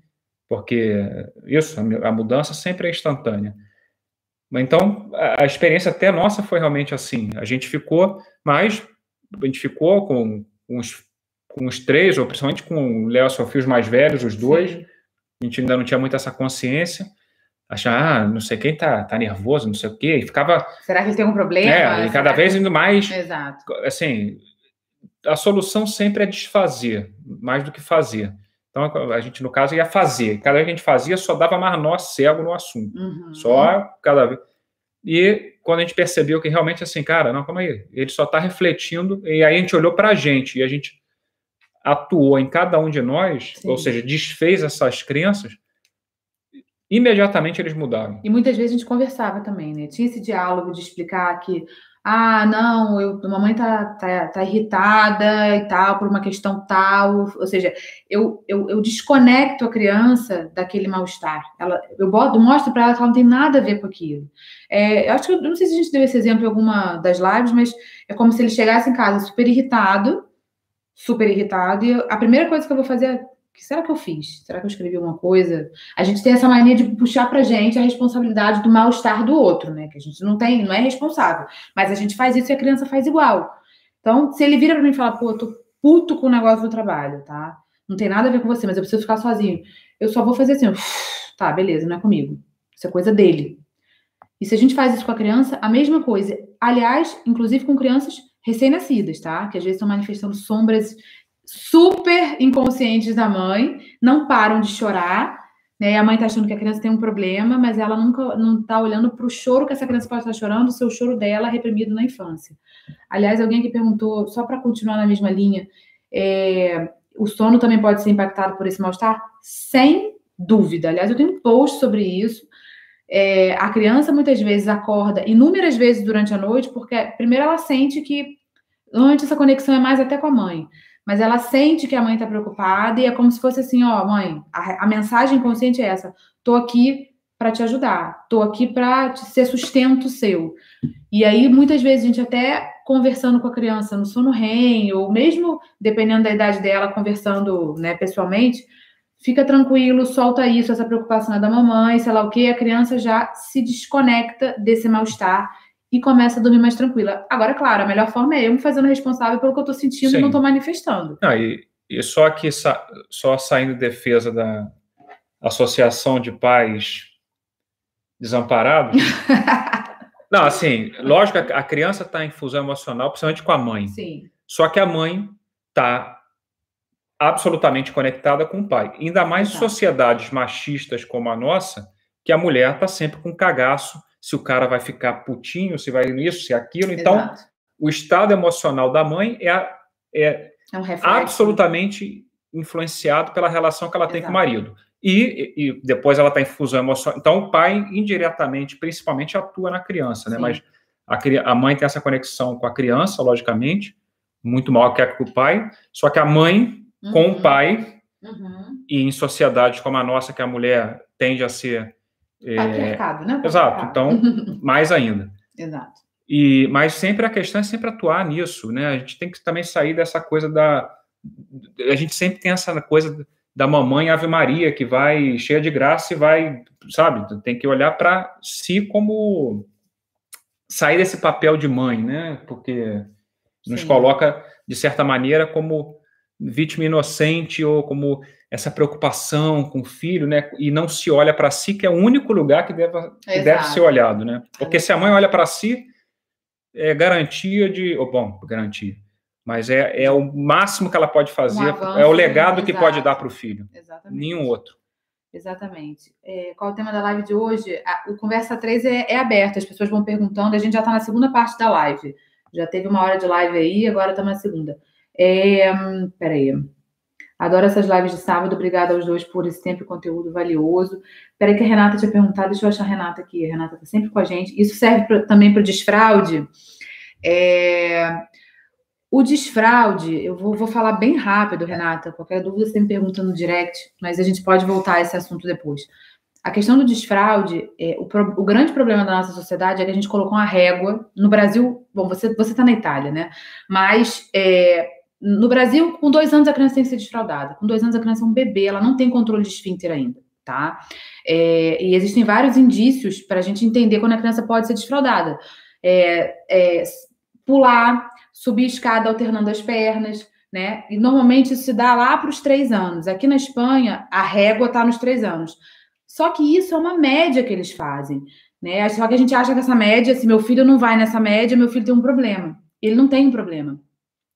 B: Porque isso, a mudança sempre é instantânea. Então, a, a experiência até nossa foi realmente assim. A gente ficou, mas a gente ficou com uns com os três, ou principalmente com o Léo e Sofia, os mais velhos, os dois. Sim. A gente ainda não tinha muito essa consciência. Achar, ah, não sei quem tá, tá nervoso, não sei o quê. E ficava.
A: Será que ele tem um problema?
B: É, e cada vez que... indo mais.
A: Exato.
B: Assim, a solução sempre é desfazer, mais do que fazer. Então, a gente, no caso, ia fazer. Cada vez que a gente fazia, só dava mais nó cego no assunto. Uhum. Só cada vez. E quando a gente percebeu que realmente, assim, cara, não, calma aí, ele só está refletindo, e aí a gente olhou para a gente, e a gente atuou em cada um de nós, Sim. ou seja, desfez essas crenças, imediatamente eles mudaram.
A: E muitas vezes a gente conversava também, né? Tinha esse diálogo de explicar que, ah, não, eu, mamãe tá, tá, tá irritada e tal, por uma questão tal. Ou seja, eu, eu, eu desconecto a criança daquele mal-estar. Ela, eu boto, mostro para ela que ela não tem nada a ver com aquilo. É, eu acho que, eu não sei se a gente deu esse exemplo em alguma das lives, mas é como se ele chegasse em casa super irritado, super irritado. E a primeira coisa que eu vou fazer é: que será que eu fiz? Será que eu escrevi alguma coisa? A gente tem essa mania de puxar pra gente a responsabilidade do mal-estar do outro, né? Que a gente não tem, não é responsável. Mas a gente faz isso e a criança faz igual. Então, se ele vira para mim e fala, pô, eu tô puto com o negócio do trabalho, tá? Não tem nada a ver com você, mas eu preciso ficar sozinho. Eu só vou fazer assim, tá, beleza, não é comigo. Isso é coisa dele. E se a gente faz isso com a criança, a mesma coisa. Aliás, inclusive com crianças recém-nascidas, tá? Que às vezes estão manifestando sombras super inconscientes da mãe, não param de chorar, né? A mãe tá achando que a criança tem um problema, mas ela nunca não tá olhando para o choro que essa criança pode estar chorando, o seu choro dela reprimido na infância. Aliás, alguém que perguntou, só para continuar na mesma linha, é, o sono também pode ser impactado por esse mal-estar? Sem dúvida. Aliás, eu tenho um post sobre isso. É, a criança muitas vezes acorda inúmeras vezes durante a noite, porque primeiro ela sente que antes essa conexão é mais até com a mãe, mas ela sente que a mãe está preocupada e é como se fosse assim, ó, mãe, a, a mensagem consciente é essa: tô aqui para te ajudar, tô aqui para ser sustento seu. E aí muitas vezes a gente até conversando com a criança no sono REM, ou mesmo dependendo da idade dela, conversando, né, pessoalmente, fica tranquilo, solta isso, essa preocupação é da mamãe, sei lá o que, a criança já se desconecta desse mal-estar e começa a dormir mais tranquila. Agora, claro, a melhor forma é eu me fazendo responsável pelo que eu estou sentindo Sim. e não estou manifestando.
B: Não, e, e só que sa só saindo em defesa da Associação de Pais Desamparados. não, assim, lógico, a criança está em fusão emocional, principalmente com a mãe.
A: Sim.
B: Só que a mãe está absolutamente conectada com o pai. Ainda mais Exato. sociedades machistas como a nossa, que a mulher está sempre com cagaço, se o cara vai ficar putinho, se vai nisso, se aquilo. Então, Exato. o estado emocional da mãe é, é, é um absolutamente influenciado pela relação que ela tem Exato. com o marido. E, e, depois ela está em fusão emocional. Então, o pai, indiretamente, principalmente, atua na criança, né? Sim. Mas a, a mãe tem essa conexão com a criança, logicamente, muito maior que a com o pai, só que a mãe uhum. com o pai, uhum. e em sociedades como a nossa, que a mulher tende a ser.
A: É... Patriarcado, né?
B: Exato, então, mais ainda.
A: Exato.
B: E, mas sempre a questão é sempre atuar nisso, né? A gente tem que também sair dessa coisa da. A gente sempre tem essa coisa da mamãe Ave Maria, que vai cheia de graça e vai, sabe? Tem que olhar para si como. sair desse papel de mãe, né? Porque nos Sim. coloca, de certa maneira, como vítima inocente ou como essa preocupação com o filho, né? E não se olha para si, que é o único lugar que deve, que deve ser olhado, né? Porque se a mãe olha para si, é garantia de. Oh, bom, garantia. Mas é, é o máximo que ela pode fazer, um avanço, é o legado que pode dar para o filho. Exatamente. Nenhum outro.
A: Exatamente. É, qual é o tema da live de hoje? A, o Conversa 3 é, é aberto, as pessoas vão perguntando, a gente já está na segunda parte da live. Já teve uma hora de live aí, agora estamos na segunda. É, hum, peraí. Adoro essas lives de sábado. Obrigada aos dois por esse tempo e conteúdo valioso. Peraí que a Renata tinha perguntado. Deixa eu achar a Renata aqui. A Renata está sempre com a gente. Isso serve pra, também para o desfraude. É, o desfraude, eu vou, vou, falar bem rápido, Renata. Qualquer dúvida você me pergunta no direct, mas a gente pode voltar a esse assunto depois. A questão do desfraude, é, o, o, grande problema da nossa sociedade é que a gente colocou uma régua. No Brasil, bom, você está na Itália, né? Mas é, no Brasil, com dois anos a criança tem que ser desfraudada. Com dois anos a criança é um bebê, ela não tem controle de esfíncter ainda, tá? É, e existem vários indícios para a gente entender quando a criança pode ser desfraudada. É, é, pular, subir escada alternando as pernas, né? E normalmente isso se dá lá para os três anos. Aqui na Espanha, a régua está nos três anos. Só que isso é uma média que eles fazem, né? Só que a gente acha que essa média, se meu filho não vai nessa média, meu filho tem um problema. Ele não tem um problema.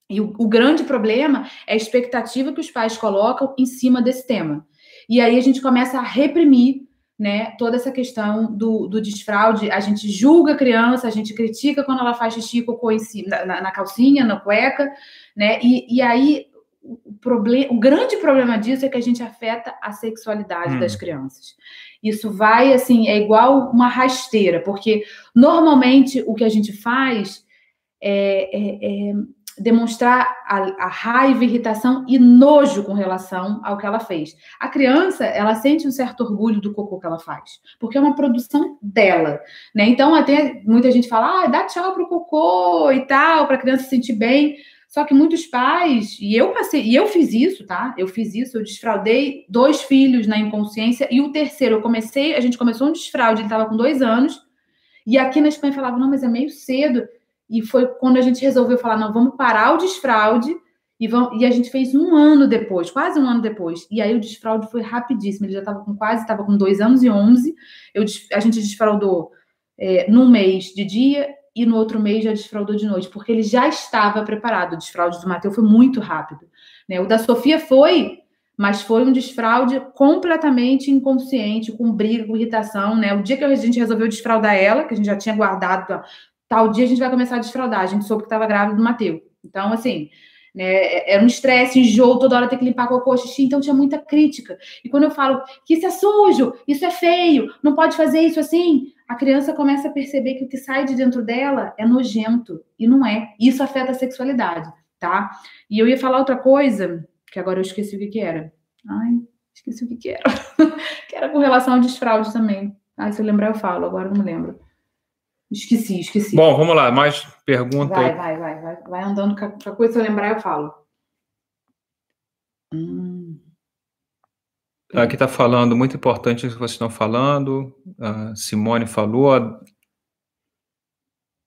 A: E o, o, grande problema é a expectativa que os pais colocam em cima desse tema. E aí a gente começa a reprimir né, toda essa questão do, do desfraude. A gente julga a criança, a gente critica quando ela faz xixi cocô em si, na, na calcinha, na cueca, né? E, e aí o, problema, o grande problema disso é que a gente afeta a sexualidade hum. das crianças. Isso vai assim, é igual uma rasteira, porque normalmente o que a gente faz é, é, é demonstrar a, a, raiva, irritação e nojo com relação ao que ela fez. A criança, ela sente um certo orgulho do cocô que ela faz, porque é uma produção dela, né? Então, até muita gente fala, ah, dá tchau pro cocô e tal, para a criança se sentir bem. Só que muitos pais, e eu passei, e eu fiz isso, tá? Eu fiz isso, eu desfraudei dois filhos na inconsciência, e o terceiro, eu comecei, a gente começou um desfraude, ele estava com dois anos, e aqui na Espanha falava, não, mas é meio cedo. E foi quando a gente resolveu falar, não, vamos parar o desfraude e, vamos, e a gente fez um ano depois, quase um ano depois. E aí o desfraude foi rapidíssimo. Ele já estava com quase, estava com dois anos e onze. Eu, a gente desfraudou é, num mês de dia e no outro mês já desfraudou de noite, porque ele já estava preparado. O desfraude do Mateus foi muito rápido. Né? O da Sofia foi, mas foi um desfraude completamente inconsciente, com briga, com irritação. Né? O dia que a gente resolveu desfraudar ela, que a gente já tinha guardado tal dia a gente vai começar a desfraudar. A gente soube que estava grávida do Mateus. Então, assim, né, era um estresse, enjoo, toda hora ter que limpar cocô, xixi, então tinha muita crítica. E quando eu falo que isso é sujo, isso é feio, não pode fazer isso assim, a criança começa a perceber que o que sai de dentro dela é nojento, e não é. Isso afeta a sexualidade, tá? E eu ia falar outra coisa, que agora eu esqueci o que, que era. Ai, esqueci o que, que era. que era com relação ao desfraude também. Ai, se eu lembrar eu falo, agora não me lembro. Esqueci, esqueci.
B: Bom, vamos lá, mais perguntas.
A: Vai, vai, vai, vai, vai andando, qualquer coisa se eu lembrar eu falo.
B: Hum. Aqui está falando, muito importante isso que vocês estão falando. A Simone falou.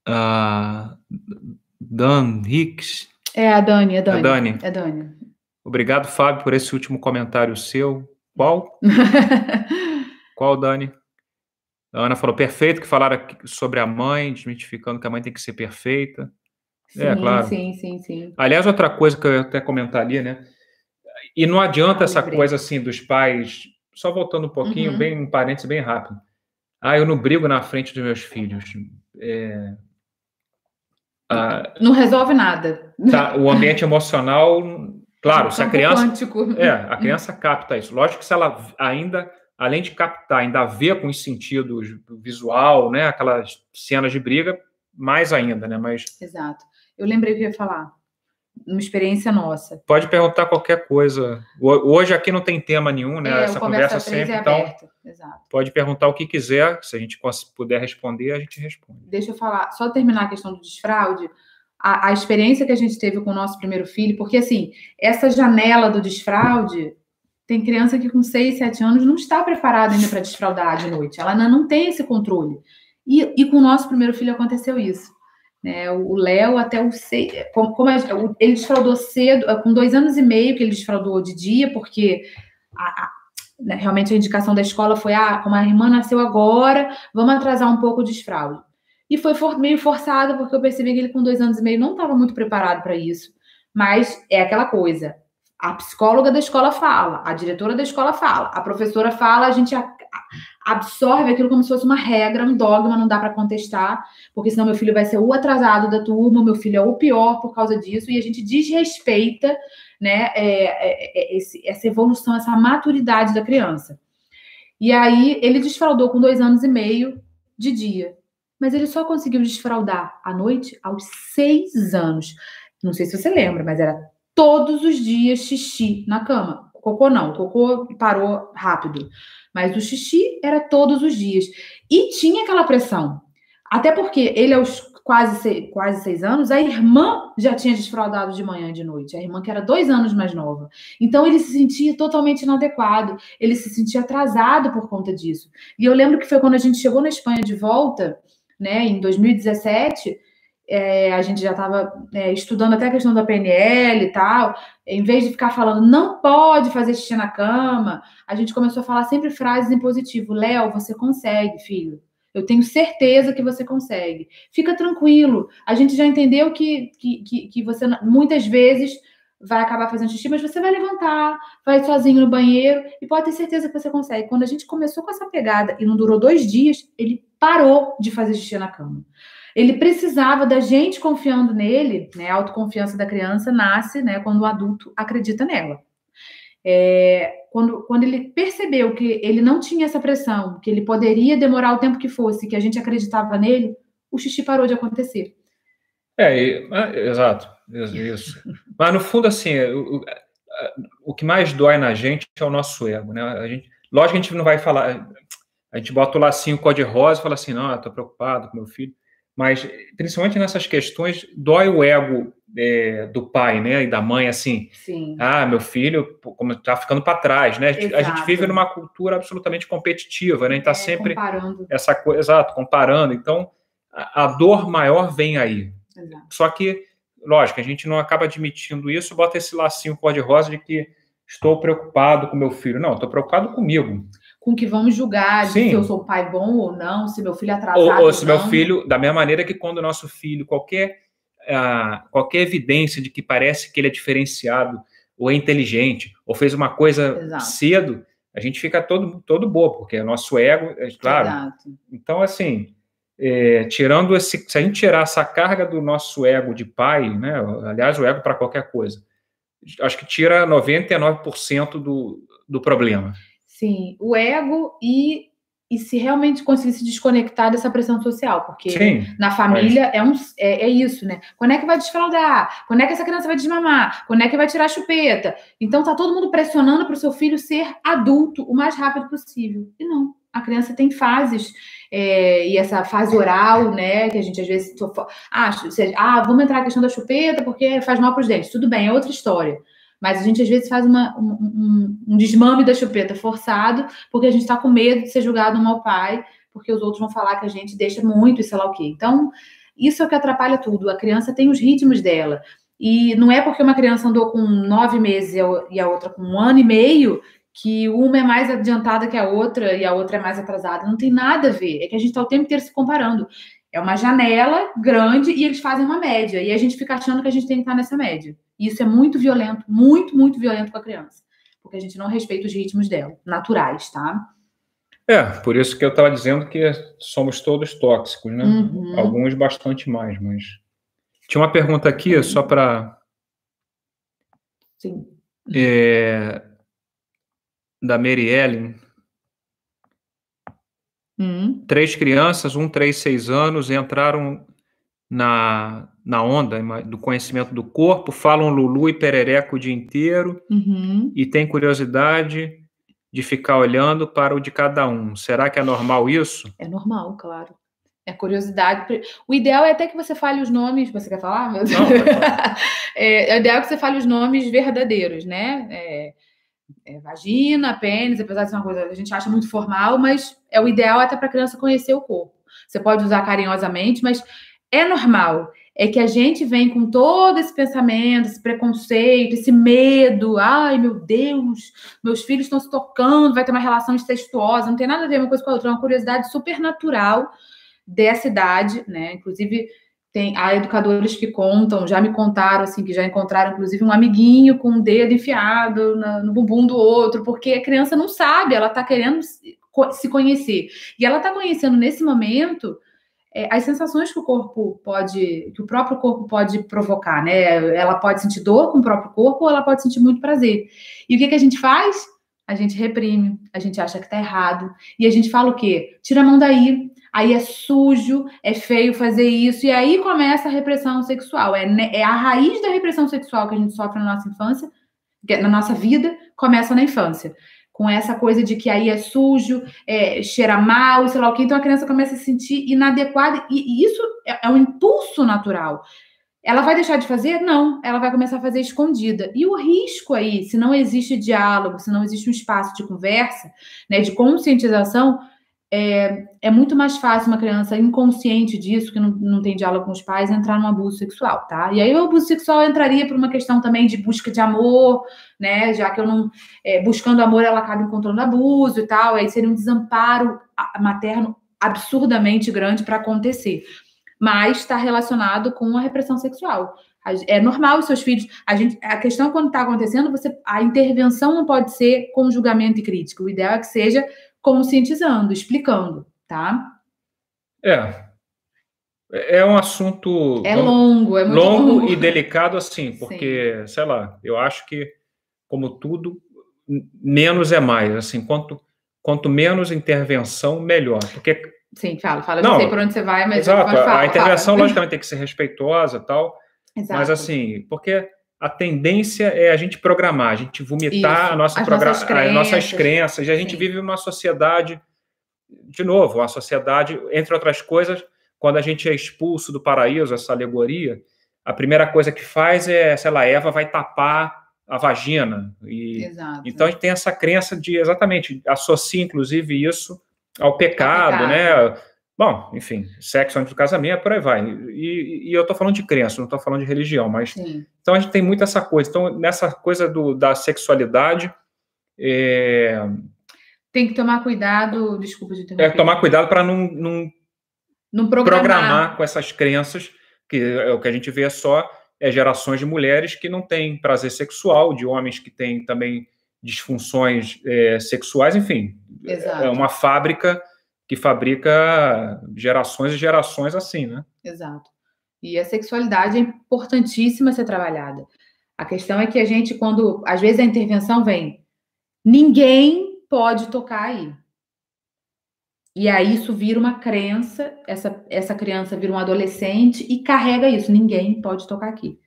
B: A Dan Hicks.
A: É a Dani, é Dani.
B: A Dani.
A: É Dani.
B: Obrigado, Fábio, por esse último comentário seu. Qual? Qual, Dani? A Ana falou perfeito, que falaram sobre a mãe, desmitificando que a mãe tem que ser perfeita.
A: É, sim, é, claro. Sim, sim, sim.
B: Aliás, outra coisa que eu até comentar ali, né? E não adianta ah, essa coisa assim dos pais, só voltando um pouquinho, uhum. bem um parênteses bem rápido. Ah, eu não brigo na frente dos meus filhos. É...
A: Ah, não resolve nada.
B: Tá, o ambiente emocional Claro, se a criança. Quântico. É, a criança capta isso. Lógico que se ela ainda, além de captar, ainda vê com os sentidos visual, né? Aquelas cenas de briga, mais ainda, né? Mas.
A: Exato. Eu lembrei que ia falar uma experiência nossa.
B: Pode perguntar qualquer coisa. Hoje aqui não tem tema nenhum, né? É, Essa conversa, sempre, é então pode perguntar o que quiser. Se a gente puder responder, a gente responde.
A: Deixa eu falar, só terminar a questão do desfraude. A, a experiência que a gente teve com o nosso primeiro filho, porque assim, essa janela do desfraude, tem criança que com 6, 7 anos não está preparada ainda para desfraudar de noite. Ela não tem esse controle. E, e com o nosso primeiro filho aconteceu isso. Né? O Léo, até o seis, como, como, ele desfraudou cedo, com dois anos e meio que ele desfraudou de dia, porque a, a, né, realmente a indicação da escola foi: ah, como a irmã nasceu agora, vamos atrasar um pouco o desfraude. E foi for, meio forçado, porque eu percebi que ele, com dois anos e meio, não estava muito preparado para isso. Mas é aquela coisa: a psicóloga da escola fala, a diretora da escola fala, a professora fala, a gente absorve aquilo como se fosse uma regra, um dogma, não dá para contestar, porque senão meu filho vai ser o atrasado da turma, meu filho é o pior por causa disso, e a gente desrespeita né, é, é, é, esse, essa evolução, essa maturidade da criança. E aí ele desfraudou com dois anos e meio de dia, mas ele só conseguiu desfraudar à noite aos seis anos. Não sei se você lembra, mas era todos os dias xixi na cama. Cocô não, cocô parou rápido. Mas o xixi era todos os dias. E tinha aquela pressão. Até porque ele, aos quase seis, quase seis anos, a irmã já tinha desfraudado de manhã e de noite. A irmã que era dois anos mais nova. Então ele se sentia totalmente inadequado. Ele se sentia atrasado por conta disso. E eu lembro que foi quando a gente chegou na Espanha de volta, né, em 2017 é, a gente já estava é, estudando até a questão da PNL e tal, em vez de ficar falando não pode fazer xixi na cama, a gente começou a falar sempre frases em positivo. Léo, você consegue, filho. Eu tenho certeza que você consegue. Fica tranquilo. A gente já entendeu que, que, que, que você muitas vezes vai acabar fazendo xixi, mas você vai levantar, vai sozinho no banheiro e pode ter certeza que você consegue. Quando a gente começou com essa pegada e não durou dois dias, ele parou de fazer xixi na cama. Ele precisava da gente confiando nele, né? A autoconfiança da criança nasce, né, quando o adulto acredita nela. É, quando, quando ele percebeu que ele não tinha essa pressão, que ele poderia demorar o tempo que fosse, que a gente acreditava nele, o xixi parou de acontecer.
B: É, e, é exato, isso. Mas no fundo, assim, o, o, que mais dói na gente é o nosso ego, né? A gente, lógico que a gente não vai falar, a gente bota o lacinho cor-de-rosa e fala assim, não, eu tô preocupado com meu filho mas principalmente nessas questões dói o ego é, do pai, né, e da mãe, assim,
A: Sim.
B: ah, meu filho, como está ficando para trás, né? Exato. A gente vive numa cultura absolutamente competitiva, né? A gente está é, sempre
A: comparando.
B: essa coisa, exato, comparando. Então, a, a dor maior vem aí. Exato. Só que, lógico, a gente não acaba admitindo isso, bota esse lacinho cor-de-rosa de que estou preocupado com meu filho. Não, estou preocupado comigo
A: com que vamos julgar se eu sou pai bom ou não, se meu filho é atrasado ou,
B: ou, se não. meu filho, da mesma maneira que quando o nosso filho, qualquer, uh, qualquer evidência de que parece que ele é diferenciado, ou é inteligente, ou fez uma coisa Exato. cedo, a gente fica todo, todo bobo, porque o nosso ego, é claro. Exato. Então, assim, é, tirando esse, se a gente tirar essa carga do nosso ego de pai, né, aliás, o ego para qualquer coisa, acho que tira 99% do, do problema.
A: Sim, o ego e, e se realmente conseguir se desconectar dessa pressão social, porque Sim, na família mas... é, um, é, é, isso, né? Quando é que vai desfraldar? Quando é que essa criança vai desmamar? Quando é que vai tirar a chupeta? Então tá todo mundo pressionando para o seu filho ser adulto o mais rápido possível. E não, a criança tem fases, é, e essa fase oral, né, que a gente às vezes acha, ah, vamos entrar na questão da chupeta porque faz mal para os dentes. Tudo bem, é outra história. Mas a gente às vezes faz uma, um, um, um desmame da chupeta forçado, porque a gente está com medo de ser julgado um mau pai, porque os outros vão falar que a gente deixa muito e sei lá o quê. Então, isso é o que atrapalha tudo. A criança tem os ritmos dela. E não é porque uma criança andou com nove meses e a outra com um ano e meio que uma é mais adiantada que a outra e a outra é mais atrasada. Não tem nada a ver. É que a gente está o tempo inteiro se comparando. É uma janela grande e eles fazem uma média. E a gente fica achando que a gente tem que estar nessa média. E isso é muito violento, muito, muito violento com a criança. Porque a gente não respeita os ritmos dela, naturais, tá?
B: É, por isso que eu estava dizendo que somos todos tóxicos, né? Uhum. Alguns bastante mais, mas. Tinha uma pergunta aqui, só para.
A: Sim.
B: É, da Mary Ellen.
A: Hum.
B: Três crianças, um, três, seis anos, entraram na, na onda do conhecimento do corpo, falam Lulu e Perereco o dia inteiro
A: Uhum.
B: e tem curiosidade de ficar olhando para o de cada um. Será que é normal isso?
A: É normal, claro. É curiosidade. O ideal é até que você fale os nomes. Você quer falar? Meu Deus?
B: Não.
A: É, é ideal que você fale os nomes verdadeiros, né? É, é vagina, pênis, apesar de ser uma coisa que a gente acha muito formal, mas é o ideal até para a criança conhecer o corpo. Você pode usar carinhosamente, mas é normal. É que a gente vem com todo esse pensamento, esse preconceito, esse medo. Ai, meu Deus, meus filhos estão se tocando, vai ter uma relação incestuosa. Não tem nada a ver uma coisa com a outra. É uma curiosidade super natural dessa idade, né? Inclusive, tem há educadores que contam, já me contaram, assim, que já encontraram, inclusive, um amiguinho com um dedo enfiado na, no bumbum do outro, porque a criança não sabe, ela está querendo se, conhecer. E ela está conhecendo nesse momento é, as sensações que o corpo pode, que o próprio corpo pode provocar, né? Ela pode sentir dor com o próprio corpo ou ela pode sentir muito prazer. E o que, que a gente faz? A gente reprime, a gente acha que tá errado. E a gente fala o quê? Tira a mão daí. Aí é sujo, é feio fazer isso. E aí começa a repressão sexual. É, é a raiz da repressão sexual que a gente sofre na nossa infância, na nossa vida, começa na infância com essa coisa de que aí é sujo, é, cheira mal, sei lá o que, então a criança começa a se sentir inadequada, e, e isso é, é, um impulso natural. Ela vai deixar de fazer? Não, ela vai começar a fazer escondida. E o risco aí, se não existe diálogo, se não existe um espaço de conversa, né, de conscientização, é, é, muito mais fácil uma criança inconsciente disso, que não, não tem diálogo com os pais, entrar num abuso sexual, tá? E aí o abuso sexual entraria por uma questão também de busca de amor, né? Já que eu não. É, buscando amor, ela acaba encontrando abuso e tal, aí seria um desamparo materno absurdamente grande para acontecer. Mas está relacionado com a repressão sexual. É normal os seus filhos. A, gente, a questão quando está acontecendo, você, a intervenção não pode ser com julgamento e crítica. O ideal é que seja conscientizando, explicando, tá?
B: É. É um assunto
A: é longo, é muito
B: longo,
A: longo.
B: e delicado assim, porque, Sim. sei lá, eu acho que como tudo menos é mais, assim, quanto quanto menos intervenção, melhor, porque
A: Sim, fala, fala, não, não sei por onde você vai, mas
B: exato,
A: fala,
B: a intervenção fala. logicamente tem que ser respeitosa, tal,
A: exato.
B: mas assim, porque a tendência é a gente programar, a gente vomitar
A: Isso,
B: a nossa
A: as
B: progra-
A: nossas crenças.
B: as nossas crenças. E a gente
A: Sim.
B: vive numa sociedade, de novo, uma sociedade, entre outras coisas, quando a gente é expulso do paraíso, essa alegoria, a primeira coisa que faz é, sei lá, Eva vai tapar a vagina. E,
A: Exato.
B: então a gente tem essa crença de exatamente, associa inclusive isso ao pecado,
A: pecado.
B: né? Bom, enfim, sexo antes do casamento, por aí vai. E, e eu estou falando de crença, não estou falando de religião, mas
A: Sim.
B: então a gente tem muito essa coisa. Então, nessa coisa do, da sexualidade, é,
A: Tem que tomar cuidado, desculpa de interromper.
B: é tomar cuidado para não, não
A: Não programar.
B: programar com essas crenças, que é o que a gente vê só é gerações de mulheres que não têm prazer sexual, de homens que têm também disfunções é, sexuais, enfim.
A: Exato.
B: É uma fábrica que fabrica gerações e gerações assim, né?
A: Exato. E a sexualidade é importantíssima ser trabalhada. A questão é que a gente, quando. Às vezes a intervenção vem, ninguém pode tocar aí. E aí isso vira uma crença, essa, essa criança vira um adolescente e carrega isso, ninguém pode tocar aqui.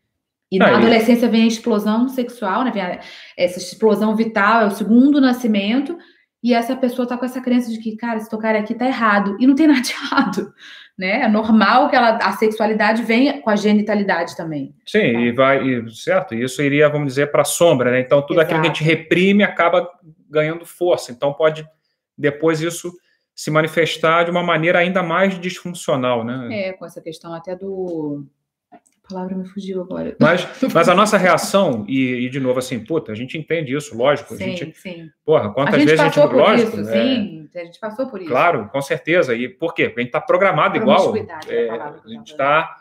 A: E na
B: Aí.
A: adolescência vem a explosão sexual, né? Vem a- essa explosão vital, é o segundo nascimento, e essa pessoa tá com essa crença de que, cara, se tocar aqui tá errado. E não tem nada de errado, né? É normal que ela, a sexualidade venha com a genitalidade também.
B: Sim,
A: Tá.
B: e vai, e, certo? Isso iria, vamos dizer, para a sombra, né? Então, tudo aquilo que a gente
A: Exato.
B: reprime acaba ganhando força. Então, pode depois isso se manifestar de uma maneira ainda mais disfuncional, né?
A: É, com essa questão até do. A palavra me fugiu agora.
B: Mas, mas a nossa reação, e, e, de novo, assim, puta, a gente entende isso, lógico. A
A: Sim,
B: gente,
A: sim.
B: porra,
A: A
B: quantas
A: gente
B: vezes a
A: passou
B: gente.
A: por
B: Lógico,
A: isso,
B: é,
A: sim. A gente passou por isso.
B: Claro, com certeza. E por quê? Porque a gente está programado igual.
A: É a
B: É,
A: palavra
B: a gente está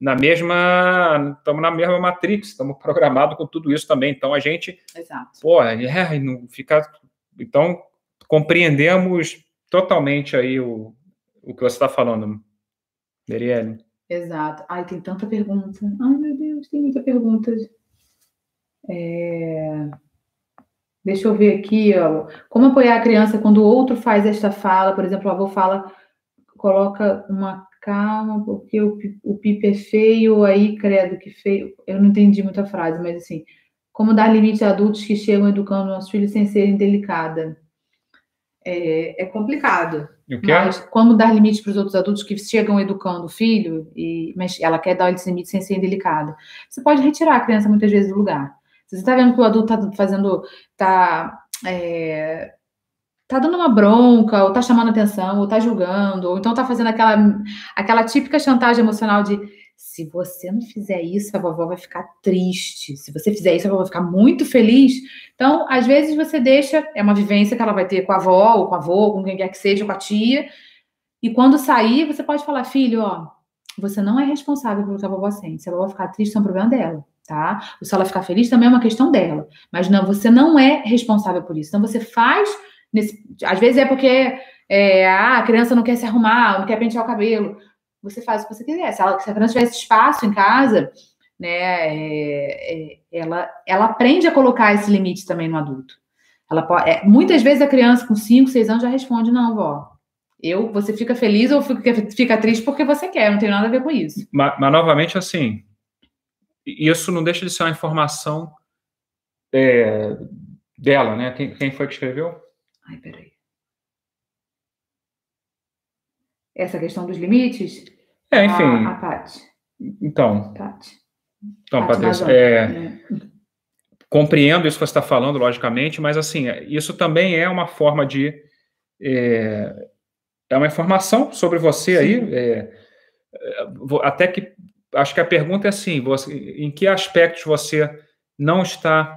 B: na mesma. Estamos na mesma Matrix, estamos programados com tudo isso também. Então a gente,
A: Exato.
B: pô, é, e não fica. Então, compreendemos totalmente aí o, o que você está falando, Merielle.
A: Exato. Ai, tem tanta pergunta. Ai, meu Deus, tem muita pergunta. É... Deixa eu ver aqui, ó. Como apoiar a criança quando o outro faz esta fala? Por exemplo, o avô fala, coloca uma calma, porque o, pipe é feio, aí credo que feio. Eu não entendi muita frase, mas assim, como dar limite a adultos que chegam educando nossos filhos sem serem delicada? É, é complicado. Mas como dar limite para os outros adultos que chegam educando o filho, e, mas ela quer dar esse limite sem ser delicada? Você pode retirar a criança muitas vezes do lugar. Se você está vendo que o adulto está fazendo, está é, tá dando uma bronca, ou tá chamando atenção, ou tá julgando, ou então tá fazendo aquela, aquela típica chantagem emocional de se você não fizer isso, a vovó vai ficar triste. Se você fizer isso, a vovó vai ficar muito feliz. Então, às vezes você deixa, é uma vivência que ela vai ter com a avó, ou com a avô, com quem quer que seja, com a tia. E quando sair, você pode falar, filho, ó, você não é responsável pelo que a vovó sente. Se a vovó ficar triste, é um problema dela, tá? Ou se ela ficar feliz, também é uma questão dela. Mas não, você não é responsável por isso. Então, você faz Nesse, às vezes é porque é, ah, a criança não quer se arrumar, não quer pentear o cabelo. Você faz o que você quiser. Se, ela, se a criança tivesse espaço em casa, né, é, é, ela, ela aprende a colocar esse limite também no adulto. Ela pode, é, muitas vezes a criança com 5, 6 anos já responde: não, vó. Eu, você fica feliz ou fica, fica triste porque você quer, não tem nada a ver com isso.
B: Mas, mas novamente, assim, isso não deixa de ser uma informação é, dela, né? Quem, quem foi que escreveu?
A: Ai, peraí. Essa questão dos limites?
B: É, enfim.
A: A, a Paty.
B: Então.
A: Paty.
B: Então, Patrícia, é, é. compreendo isso que você está falando, logicamente, mas assim, isso também é uma forma de. É, é uma informação sobre você Sim. aí. É, até que. Acho que a pergunta é assim: você, em que aspectos você não está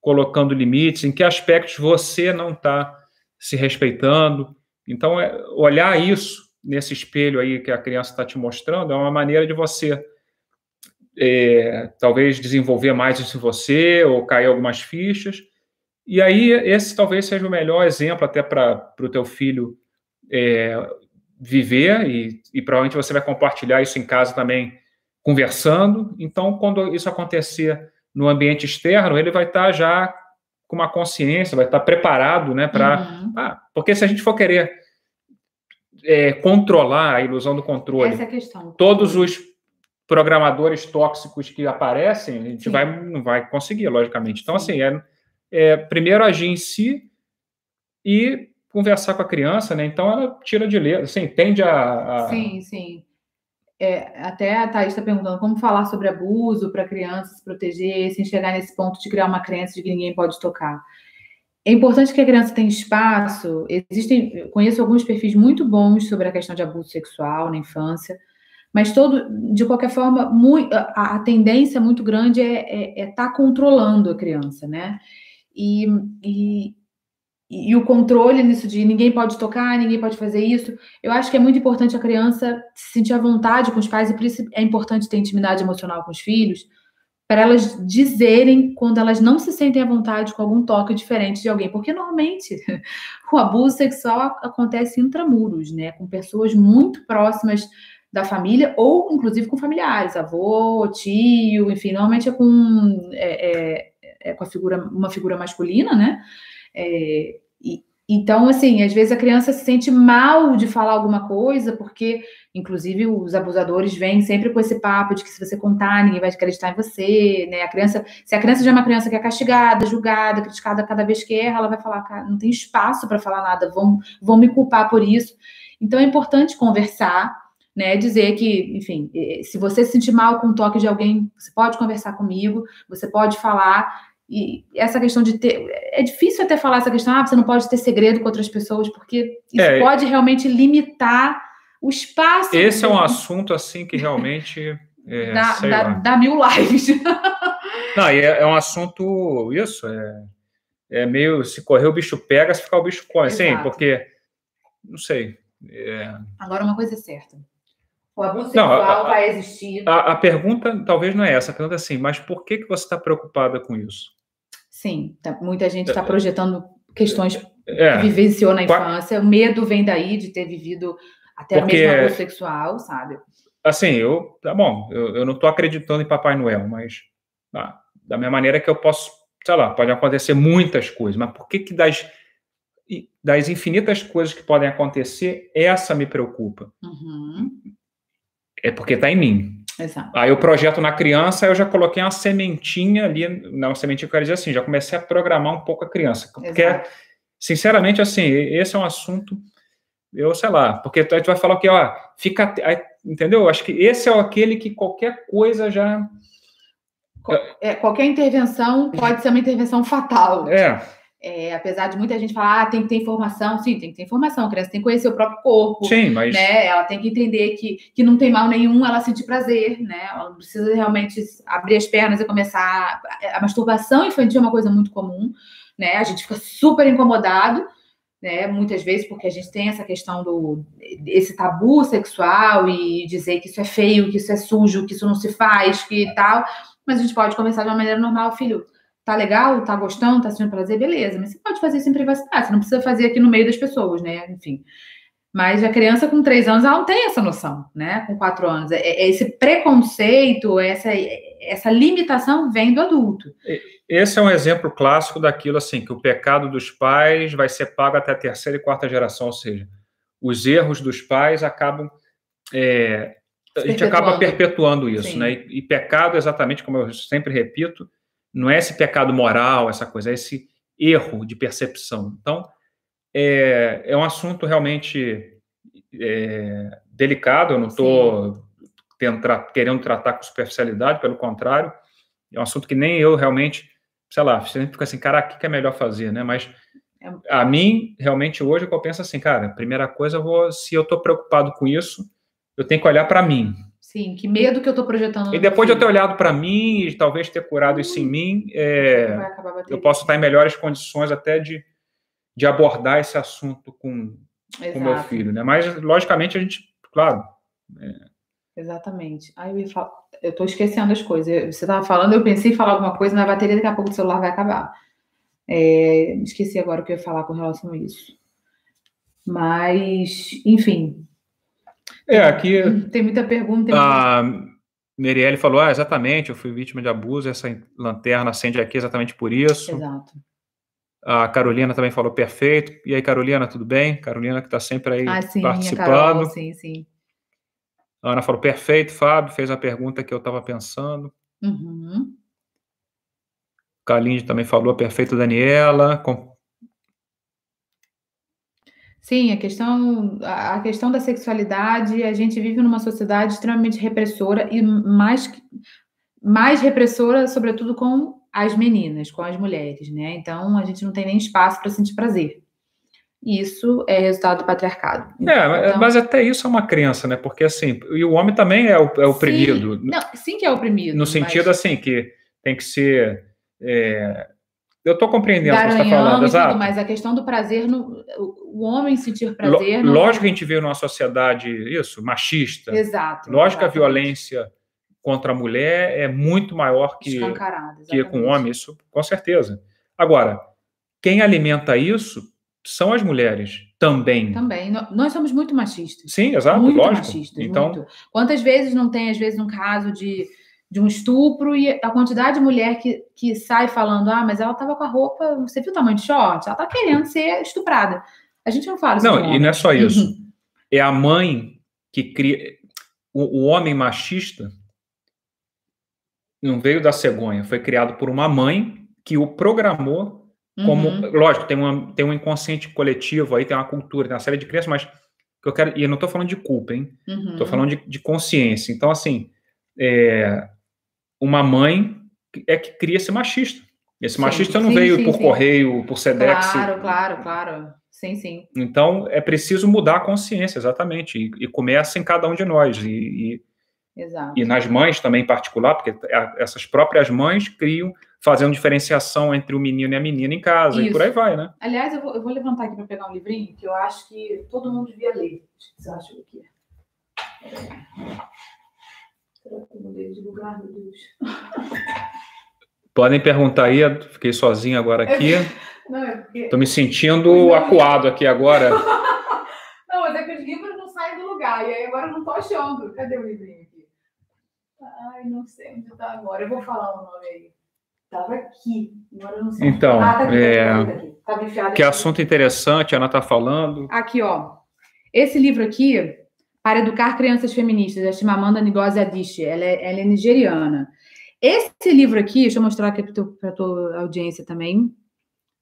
B: colocando limites, em que aspectos você não está se respeitando. Então, é, olhar isso nesse espelho aí que a criança está te mostrando é uma maneira de você é, talvez desenvolver mais isso em você ou cair algumas fichas. E aí, esse talvez seja o melhor exemplo até para o teu filho é, viver, e, e provavelmente você vai compartilhar isso em casa também, conversando. Então, quando isso acontecer no ambiente externo, ele vai estar tá já com uma consciência, vai estar preparado, né, para... Uhum. Ah, porque se a gente for querer é, controlar a ilusão do controle,
A: Essa é a questão.
B: todos os programadores tóxicos que aparecem, a gente vai, não vai conseguir, logicamente. Então, Sim. assim, é, é, primeiro agir em si e conversar com a criança, né? Então, ela tira de letra, assim, tende a...
A: a... Sim, sim é, até a Thaís está perguntando como falar sobre abuso para crianças se proteger, sem chegar nesse ponto de criar uma crença de que ninguém pode tocar. É importante que a criança tenha espaço. Existem, conheço alguns perfis muito bons sobre a questão de abuso sexual na infância, mas todo, de qualquer forma, muito, a, a, tendência muito grande é estar é, é tá controlando a criança, né? E, e, e, o controle nisso de ninguém pode tocar, ninguém pode fazer isso. Eu acho que é muito importante a criança se sentir à vontade com os pais, e por isso é importante ter intimidade emocional com os filhos, para elas dizerem quando elas não se sentem à vontade com algum toque diferente de alguém. Porque normalmente o abuso sexual acontece intramuros, né? Com pessoas muito próximas da família, ou inclusive com familiares, avô, tio, enfim, normalmente é com, é, é, é com a figura, uma figura masculina, né? É, então, assim, às vezes a criança se sente mal de falar alguma coisa, porque, inclusive, os abusadores vêm sempre com esse papo de que se você contar, ninguém vai acreditar em você, né? A criança, se a criança já é uma criança que é castigada, julgada, criticada cada vez que erra, ela vai falar, cara, não tem espaço para falar nada, vão, vão me culpar por isso. Então, é importante conversar, né? Dizer que, enfim, eh, se você se sentir mal com o toque de alguém, você pode conversar comigo, você pode falar e essa questão de ter. É difícil até falar essa questão, ah, você não pode ter segredo com outras pessoas, porque isso é, pode realmente limitar o espaço.
B: Esse é um assunto, assim, que realmente. É,
A: dá, dá, dá, mil lives.
B: Não, é, é, um assunto. Isso, é, é meio. Se correr o bicho pega, se ficar o bicho come. Sim, porque. Não sei.
A: É... Agora, uma coisa é certa. O abuso sexual não, a, vai existir.
B: A, a, pergunta talvez não é essa, a pergunta é assim, mas por que, que você está preocupada com isso?
A: Sim, tá, muita gente está é, projetando questões é, que vivenciou na infância. O medo vem daí de ter vivido até porque, mesmo abuso sexual, sabe?
B: Assim, eu, tá bom, eu, eu não estou acreditando em Papai Noel, mas ah, Da mesma maneira que eu posso, sei lá, pode acontecer muitas coisas, mas por que que das, das infinitas coisas que podem acontecer, essa me preocupa?
A: Uhum.
B: É porque está em mim.
A: Exato.
B: Aí eu projeto na criança, eu já coloquei uma sementinha ali, não, sementinha eu quero dizer assim, já comecei a programar um pouco a criança. Porque,
A: Exato.
B: sinceramente, assim, esse é um assunto, eu sei lá, porque a gente vai falar que, ó, fica, aí, entendeu? Acho que esse é aquele que qualquer coisa já
A: É, qualquer intervenção pode ser uma intervenção fatal.
B: É,
A: É, apesar de muita gente falar, ah, tem que ter informação. Sim, tem que ter informação. A criança tem que conhecer o próprio corpo.
B: sim, mas
A: Né? Ela tem que entender que, que não tem mal nenhum ela sentir prazer, né? Ela não precisa realmente abrir as pernas e começar. A masturbação infantil é uma coisa muito comum, né? A gente fica super incomodado, né? Muitas vezes porque a gente tem essa questão do esse tabu sexual e dizer que isso é feio, que isso é sujo, que isso não se faz, que tal. Mas a gente pode começar de uma maneira normal, filho. Tá legal? Tá gostando? Tá sentindo prazer? Beleza. Mas você pode fazer isso em privacidade. Você não precisa fazer aqui no meio das pessoas, né? Enfim. Mas a criança com três anos, ela não tem essa noção, né? Com quatro anos. É- é Esse preconceito, essa, essa limitação vem do adulto.
B: esse é um exemplo clássico daquilo assim, que o pecado dos pais vai ser pago até a terceira e quarta geração, ou seja, os erros dos pais acabam. é, a gente acaba
A: Perpetuando.
B: isso,
A: Sim.
B: né? E, e pecado, exatamente como eu sempre repito, não é esse pecado moral, essa coisa, é esse erro de percepção. Então, é, é um assunto realmente é, delicado, eu não estou querendo tratar com superficialidade, pelo contrário, é um assunto que nem eu realmente, sei lá, você fica assim, cara, o que é melhor fazer, né? Mas
A: É.
B: a mim, realmente, hoje, eu penso assim, cara, primeira coisa, eu vou, se eu estou preocupado com isso, eu tenho que olhar para mim.
A: Sim, que medo que eu tô projetando.
B: E depois de eu ter olhado para mim e talvez ter curado isso em mim, é, eu posso estar em melhores condições até de, de abordar esse assunto com o meu filho, né? Mas, logicamente, a gente, claro,
A: Exatamente. Aí eu tô esquecendo as coisas. Você tava falando, eu pensei em falar alguma coisa, mas a bateria daqui a pouco do celular vai acabar. É, esqueci agora o que eu ia falar com relação a isso. Mas, enfim,
B: é, aqui
A: tem muita pergunta.
B: A Merielle falou, ah, exatamente, eu fui vítima de abuso, essa lanterna acende aqui exatamente por isso.
A: Exato.
B: A Carolina também falou perfeito. E aí, Carolina, tudo bem? Carolina que está sempre aí
A: Ah, sim,
B: participando.
A: Carol, sim, sim.
B: A Ana falou perfeito, Fábio, fez a pergunta que eu estava pensando.
A: Uhum.
B: Kalinde também falou perfeito, Daniela. Com-
A: Sim, a questão, a questão da sexualidade, a gente vive numa sociedade extremamente repressora e mais, mais repressora, sobretudo com as meninas, com as mulheres, né? Então a gente não tem nem espaço para sentir prazer. Isso é resultado do patriarcado.
B: É, mas-
A: Então-
B: mas até isso é uma crença, né? Porque assim, e o homem também é, o- é oprimido.
A: Sim, não, sim que é oprimido.
B: no sentido
A: mas
B: assim, que tem que ser. é, Eu estou compreendendo o que você está falando, exato.
A: mas a questão do prazer, no, o, homem sentir prazer. não-
B: Lógico que a gente vive numa sociedade, isso, machista.
A: Exato.
B: Lógico que a violência contra a mulher é muito maior que, que com o homem, isso com certeza. Agora, quem alimenta isso são as mulheres também.
A: Também. Nós somos muito machistas.
B: Sim, exato,
A: muito
B: lógico.
A: machistas.
B: então,
A: muito. Quantas vezes não tem, às vezes, um caso de, de um estupro e a quantidade de mulher que, que sai falando: ah, mas ela estava com a roupa, você viu o tamanho de short? Ela está querendo ser estuprada. A gente não fala isso.
B: não, e não é só isso.
A: Uhum.
B: É a mãe que cria. O, o homem machista não veio da cegonha, foi criado por uma mãe que o programou como.
A: Uhum.
B: Lógico, tem, uma, tem um inconsciente coletivo aí, tem uma cultura, tem uma série de crenças, mas eu quero. E eu não estou falando de culpa, hein?
A: Uhum.
B: Estou falando de, de consciência. Então, assim, é, uma mãe é que cria esse machista. Esse
A: Sim,
B: machista não
A: sim,
B: veio
A: sim,
B: por correio, por Sedex.
A: Claro, claro, claro. Sim, sim.
B: Então, é preciso mudar a consciência, exatamente. E, e começa em cada um de nós. E, e, e nas mães também, em particular, porque essas próprias mães criam, fazendo diferenciação entre o menino e a menina em casa. E
A: Isso.
B: por aí vai, né?
A: Aliás, eu vou, eu vou levantar aqui para pegar um livrinho que eu acho que todo mundo devia ler. O que você acha que eu mudei de lugar, meu Deus?
B: Podem perguntar aí, fiquei sozinho agora aqui.
A: Não, é porque.
B: Estou me sentindo acuado aqui agora.
A: Não, mas é que os livros não saem do lugar. E aí agora eu não tô achando. Cadê o livrinho aqui? Ai, não sei onde tá agora. Eu vou falar o nome aí. Estava aqui. Agora eu não sei.
B: Então,
A: Ah, tá aqui,
B: é,
A: tá aqui, tá aqui. Tava enfiado
B: que assunto interessante, a Ana está falando.
A: Aqui, ó. Esse livro aqui, Para Educar Crianças Feministas, da Chimamanda Ngozi Adichie, ela é, ela é nigeriana. Esse livro aqui, deixa eu mostrar aqui para a tua audiência também.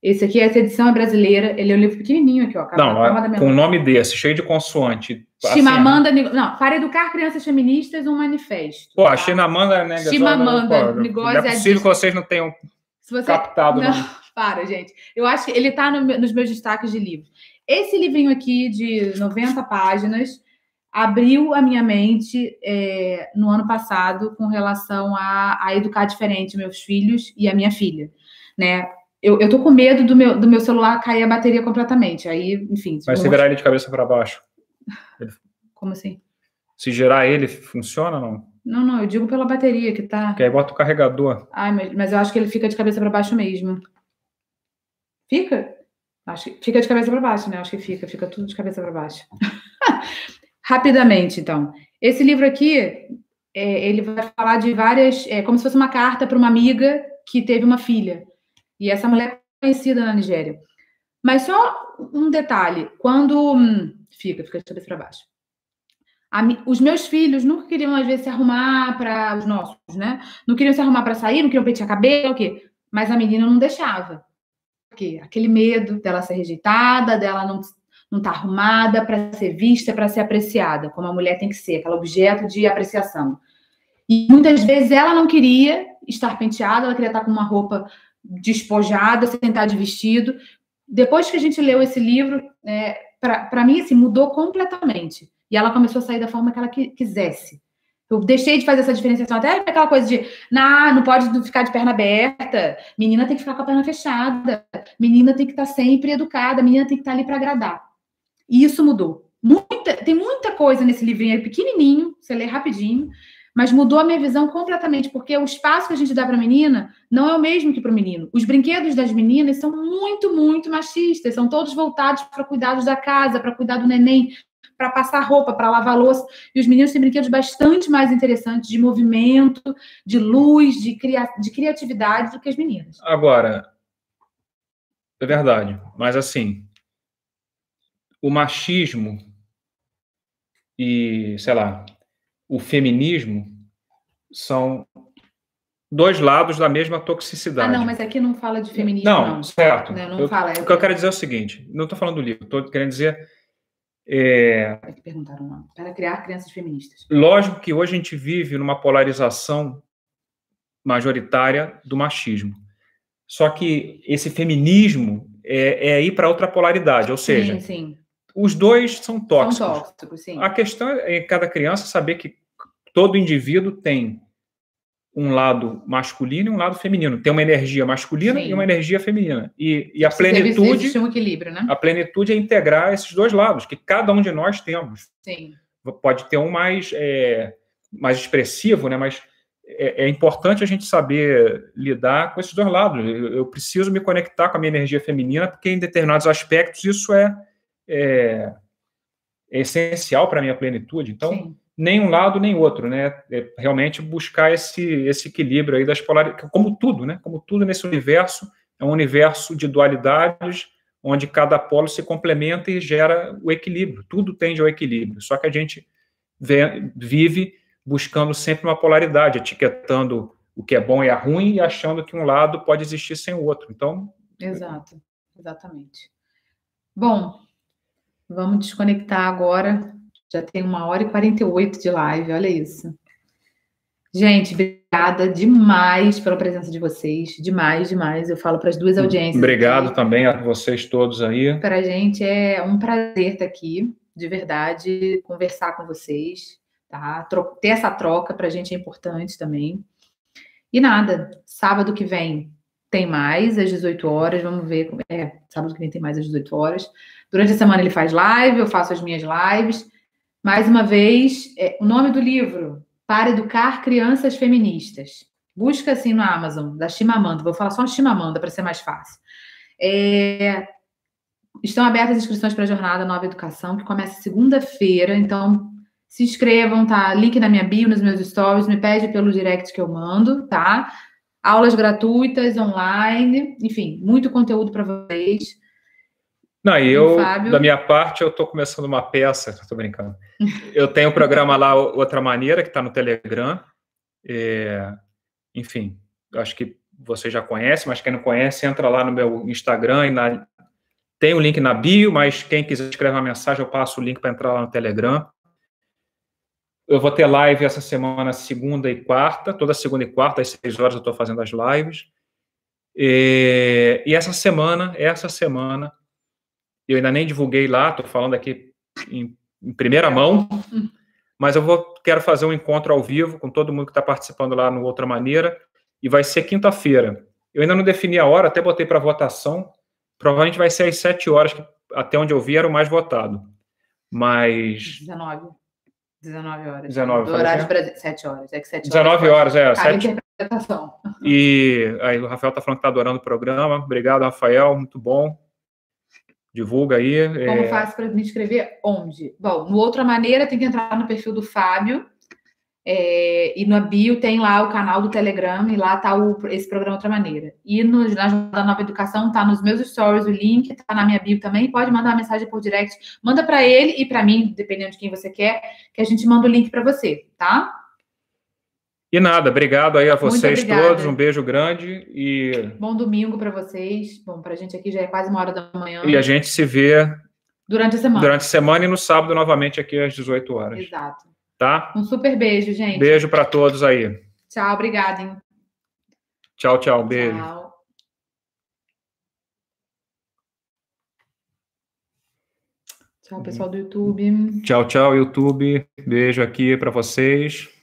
A: Esse aqui, essa edição é brasileira. Ele é um livro pequenininho aqui, ó.
B: Não, com
A: mão.
B: nome desse, cheio de consoante. assim,
A: Chimamanda Ngo- Não, Para Educar Crianças Feministas, um manifesto.
B: Pô, a
A: tá?
B: Chimamanda, né?
A: Chimamanda Ngozi
B: Não é possível
A: Adichie.
B: que vocês não tenham
A: você...
B: captado.
A: Não,
B: Não.
A: para, gente. Eu acho que ele está nos meus destaques de livros. Esse livrinho aqui, de 90 páginas, abriu a minha mente é, no ano passado com relação a, a educar diferente meus filhos e a minha filha, né? Eu, eu tô com medo do meu, do meu celular cair a bateria completamente. Aí, enfim.
B: Mas se virar ele de cabeça para baixo,
A: Como assim?
B: se girar ele, funciona ou não?
A: Não, não, eu digo pela bateria que tá.
B: Porque aí bota o carregador.
A: Ai, mas, mas eu acho que ele fica de cabeça para baixo mesmo. Fica? Acho que fica de cabeça para baixo, né? Acho que fica, fica tudo de cabeça para baixo. Rapidamente, então. Esse livro aqui, é, ele vai falar de várias, é como se fosse uma carta para uma amiga que teve uma filha. E essa mulher é conhecida na Nigéria. Mas só um detalhe, quando hum, fica, fica de cabeça para baixo. A os meus filhos nunca queriam às vezes se arrumar para os nossos, né? Não queriam se arrumar para sair, não queriam pentear cabelo, o quê? Mas a menina não deixava. Por quê? Aquele medo dela ser rejeitada, dela não não estar arrumada para ser vista, para ser apreciada, como a mulher tem que ser, aquele objeto de apreciação. E muitas vezes ela não queria estar penteada, ela queria estar com uma roupa despojada, sentar de vestido. Depois que a gente leu esse livro, é, para mim, assim, mudou completamente. E ela começou a sair da forma que ela qui- quisesse. Eu deixei de fazer essa diferenciação, até aquela coisa de, nah, não pode ficar de perna aberta, menina tem que ficar com a perna fechada, menina tem que estar sempre educada, menina tem que estar ali para agradar. E isso mudou. Muita, tem muita coisa nesse livrinho aí, pequenininho, você lê rapidinho, mas mudou a minha visão completamente, porque o espaço que a gente dá para a menina não é o mesmo que para o menino. Os brinquedos das meninas são muito, muito machistas, são todos voltados para cuidados da casa, para cuidar do neném, para passar roupa, para lavar louça. E os meninos têm brinquedos bastante mais interessantes de movimento, de luz, de, cria de criatividade do que as meninas.
B: Agora, é verdade, mas assim, o machismo e, sei lá, o feminismo são dois lados da mesma
A: Ah,
B: toxicidade.
A: não, mas aqui não fala de feminismo,
B: Não,
A: não.
B: certo.
A: Né, não
B: Eu-
A: fala.
B: O que eu quero dizer é o seguinte: não estou falando do livro, estou querendo dizer. é,
A: É que perguntaram lá. Para criar crianças feministas.
B: lógico que hoje a gente vive numa polarização majoritária do machismo. Só que esse feminismo é, é ir para outra polaridade, ou seja,
A: sim, sim.
B: Os dois são tóxicos.
A: São tóxicos, sim.
B: A questão é cada criança saber que todo indivíduo tem um lado masculino e um lado feminino. Tem uma energia masculina
A: Sim.
B: e uma energia feminina. E, e a plenitude,
A: um equilíbrio, né?
B: a plenitude é integrar esses dois lados, que cada um de nós temos.
A: Sim.
B: Pode ter um mais, é, mais expressivo, né? mas é, é importante a gente saber lidar com esses dois lados. Eu, eu preciso me conectar com a minha energia feminina, porque em determinados aspectos isso é, é, é essencial para a minha plenitude. Então,
A: sim.
B: nem um lado nem outro, né? É realmente buscar esse, esse equilíbrio aí das polaridades, como tudo, né? Como tudo nesse universo, é um universo de dualidades, onde cada polo se complementa e gera o equilíbrio. Tudo tende ao equilíbrio. Só que a gente vê- vive buscando sempre uma polaridade, etiquetando o que é bom e é ruim e achando que um lado pode existir sem o outro. Então,
A: Exato. Exatamente. Bom, vamos desconectar agora. Já tem uma hora e 48 de live, olha isso. Gente, obrigada demais pela presença de vocês. Demais, demais. Eu falo para as duas audiências.
B: obrigado também a vocês todos aí.
A: Para a gente é um prazer estar aqui, de verdade, conversar com vocês, tá? Ter essa troca para a gente é importante também. E nada, sábado que vem tem mais às 18 horas, vamos ver. É, sábado que vem tem mais às 18 horas. Durante a semana ele faz live, eu faço as minhas lives. Mais uma vez, é, o nome do livro, Para Educar Crianças Feministas. Busca assim no Amazon, da Chimamanda. Vou falar só Chimamanda para ser mais fácil. É, Estão abertas as inscrições para a Jornada Nova Educação, que começa segunda-feira. Então, se inscrevam, tá? Link na minha bio, nos meus stories, me pede pelo direct que eu mando, tá? aulas gratuitas online, enfim, muito conteúdo para vocês.
B: Não, e eu, Fábio... da minha parte, eu estou começando uma peça, estou brincando. Eu tenho um programa lá, Outra Maneira, que está no Telegram. É, enfim, acho que você já conhece, mas quem não conhece, entra lá no meu Instagram e na, tem o um link na bio, mas quem quiser escrever uma mensagem, eu passo o link para entrar lá no Telegram. Eu vou ter live essa semana, segunda e quarta, toda segunda e quarta, às seis horas eu estou fazendo as lives. E, e, essa semana, essa semana, eu ainda nem divulguei lá, estou falando aqui em, em, primeira mão, mas eu vou, quero fazer um encontro ao vivo com todo mundo que está participando lá no Outra Maneira, e vai ser quinta-feira. Eu ainda não defini a hora, até botei para votação, provavelmente vai ser às sete horas, que até onde eu vi era o mais votado. Mas.
A: 19. 19 horas.
B: 19
A: Do horário de 7 horas. É que 7
B: 19 horas, é. 7...
A: interpretação.
B: E aí o Rafael está falando que está adorando o programa. Obrigado, Rafael. Muito bom. Divulga aí.
A: Como é... faz para me inscrever? Onde? Bom, no outra maneira, tem que entrar no perfil do Fábio é, e na bio tem lá o canal do Telegram e lá tá o, esse programa Outra Maneira. E no, na Jornada Nova Educação tá nos meus stories o link, tá na minha bio também. Pode mandar uma mensagem por direct. Manda para ele e para mim, dependendo de quem você quer, que a gente manda o link para você, tá?
B: E nada, obrigado aí a vocês todos, um beijo grande e.
A: Bom domingo para vocês. Bom, para a gente aqui já é quase uma hora da manhã.
B: E a gente se vê.
A: Durante a semana.
B: Durante a semana e no sábado novamente aqui às 18 horas.
A: Exato.
B: Tá?
A: Um super beijo, gente.
B: Beijo para todos aí.
A: Tchau, obrigada, hein?
B: Tchau, tchau. Beijo. Tchau.
A: Tchau, pessoal do YouTube.
B: Tchau, tchau, YouTube. Beijo aqui para vocês.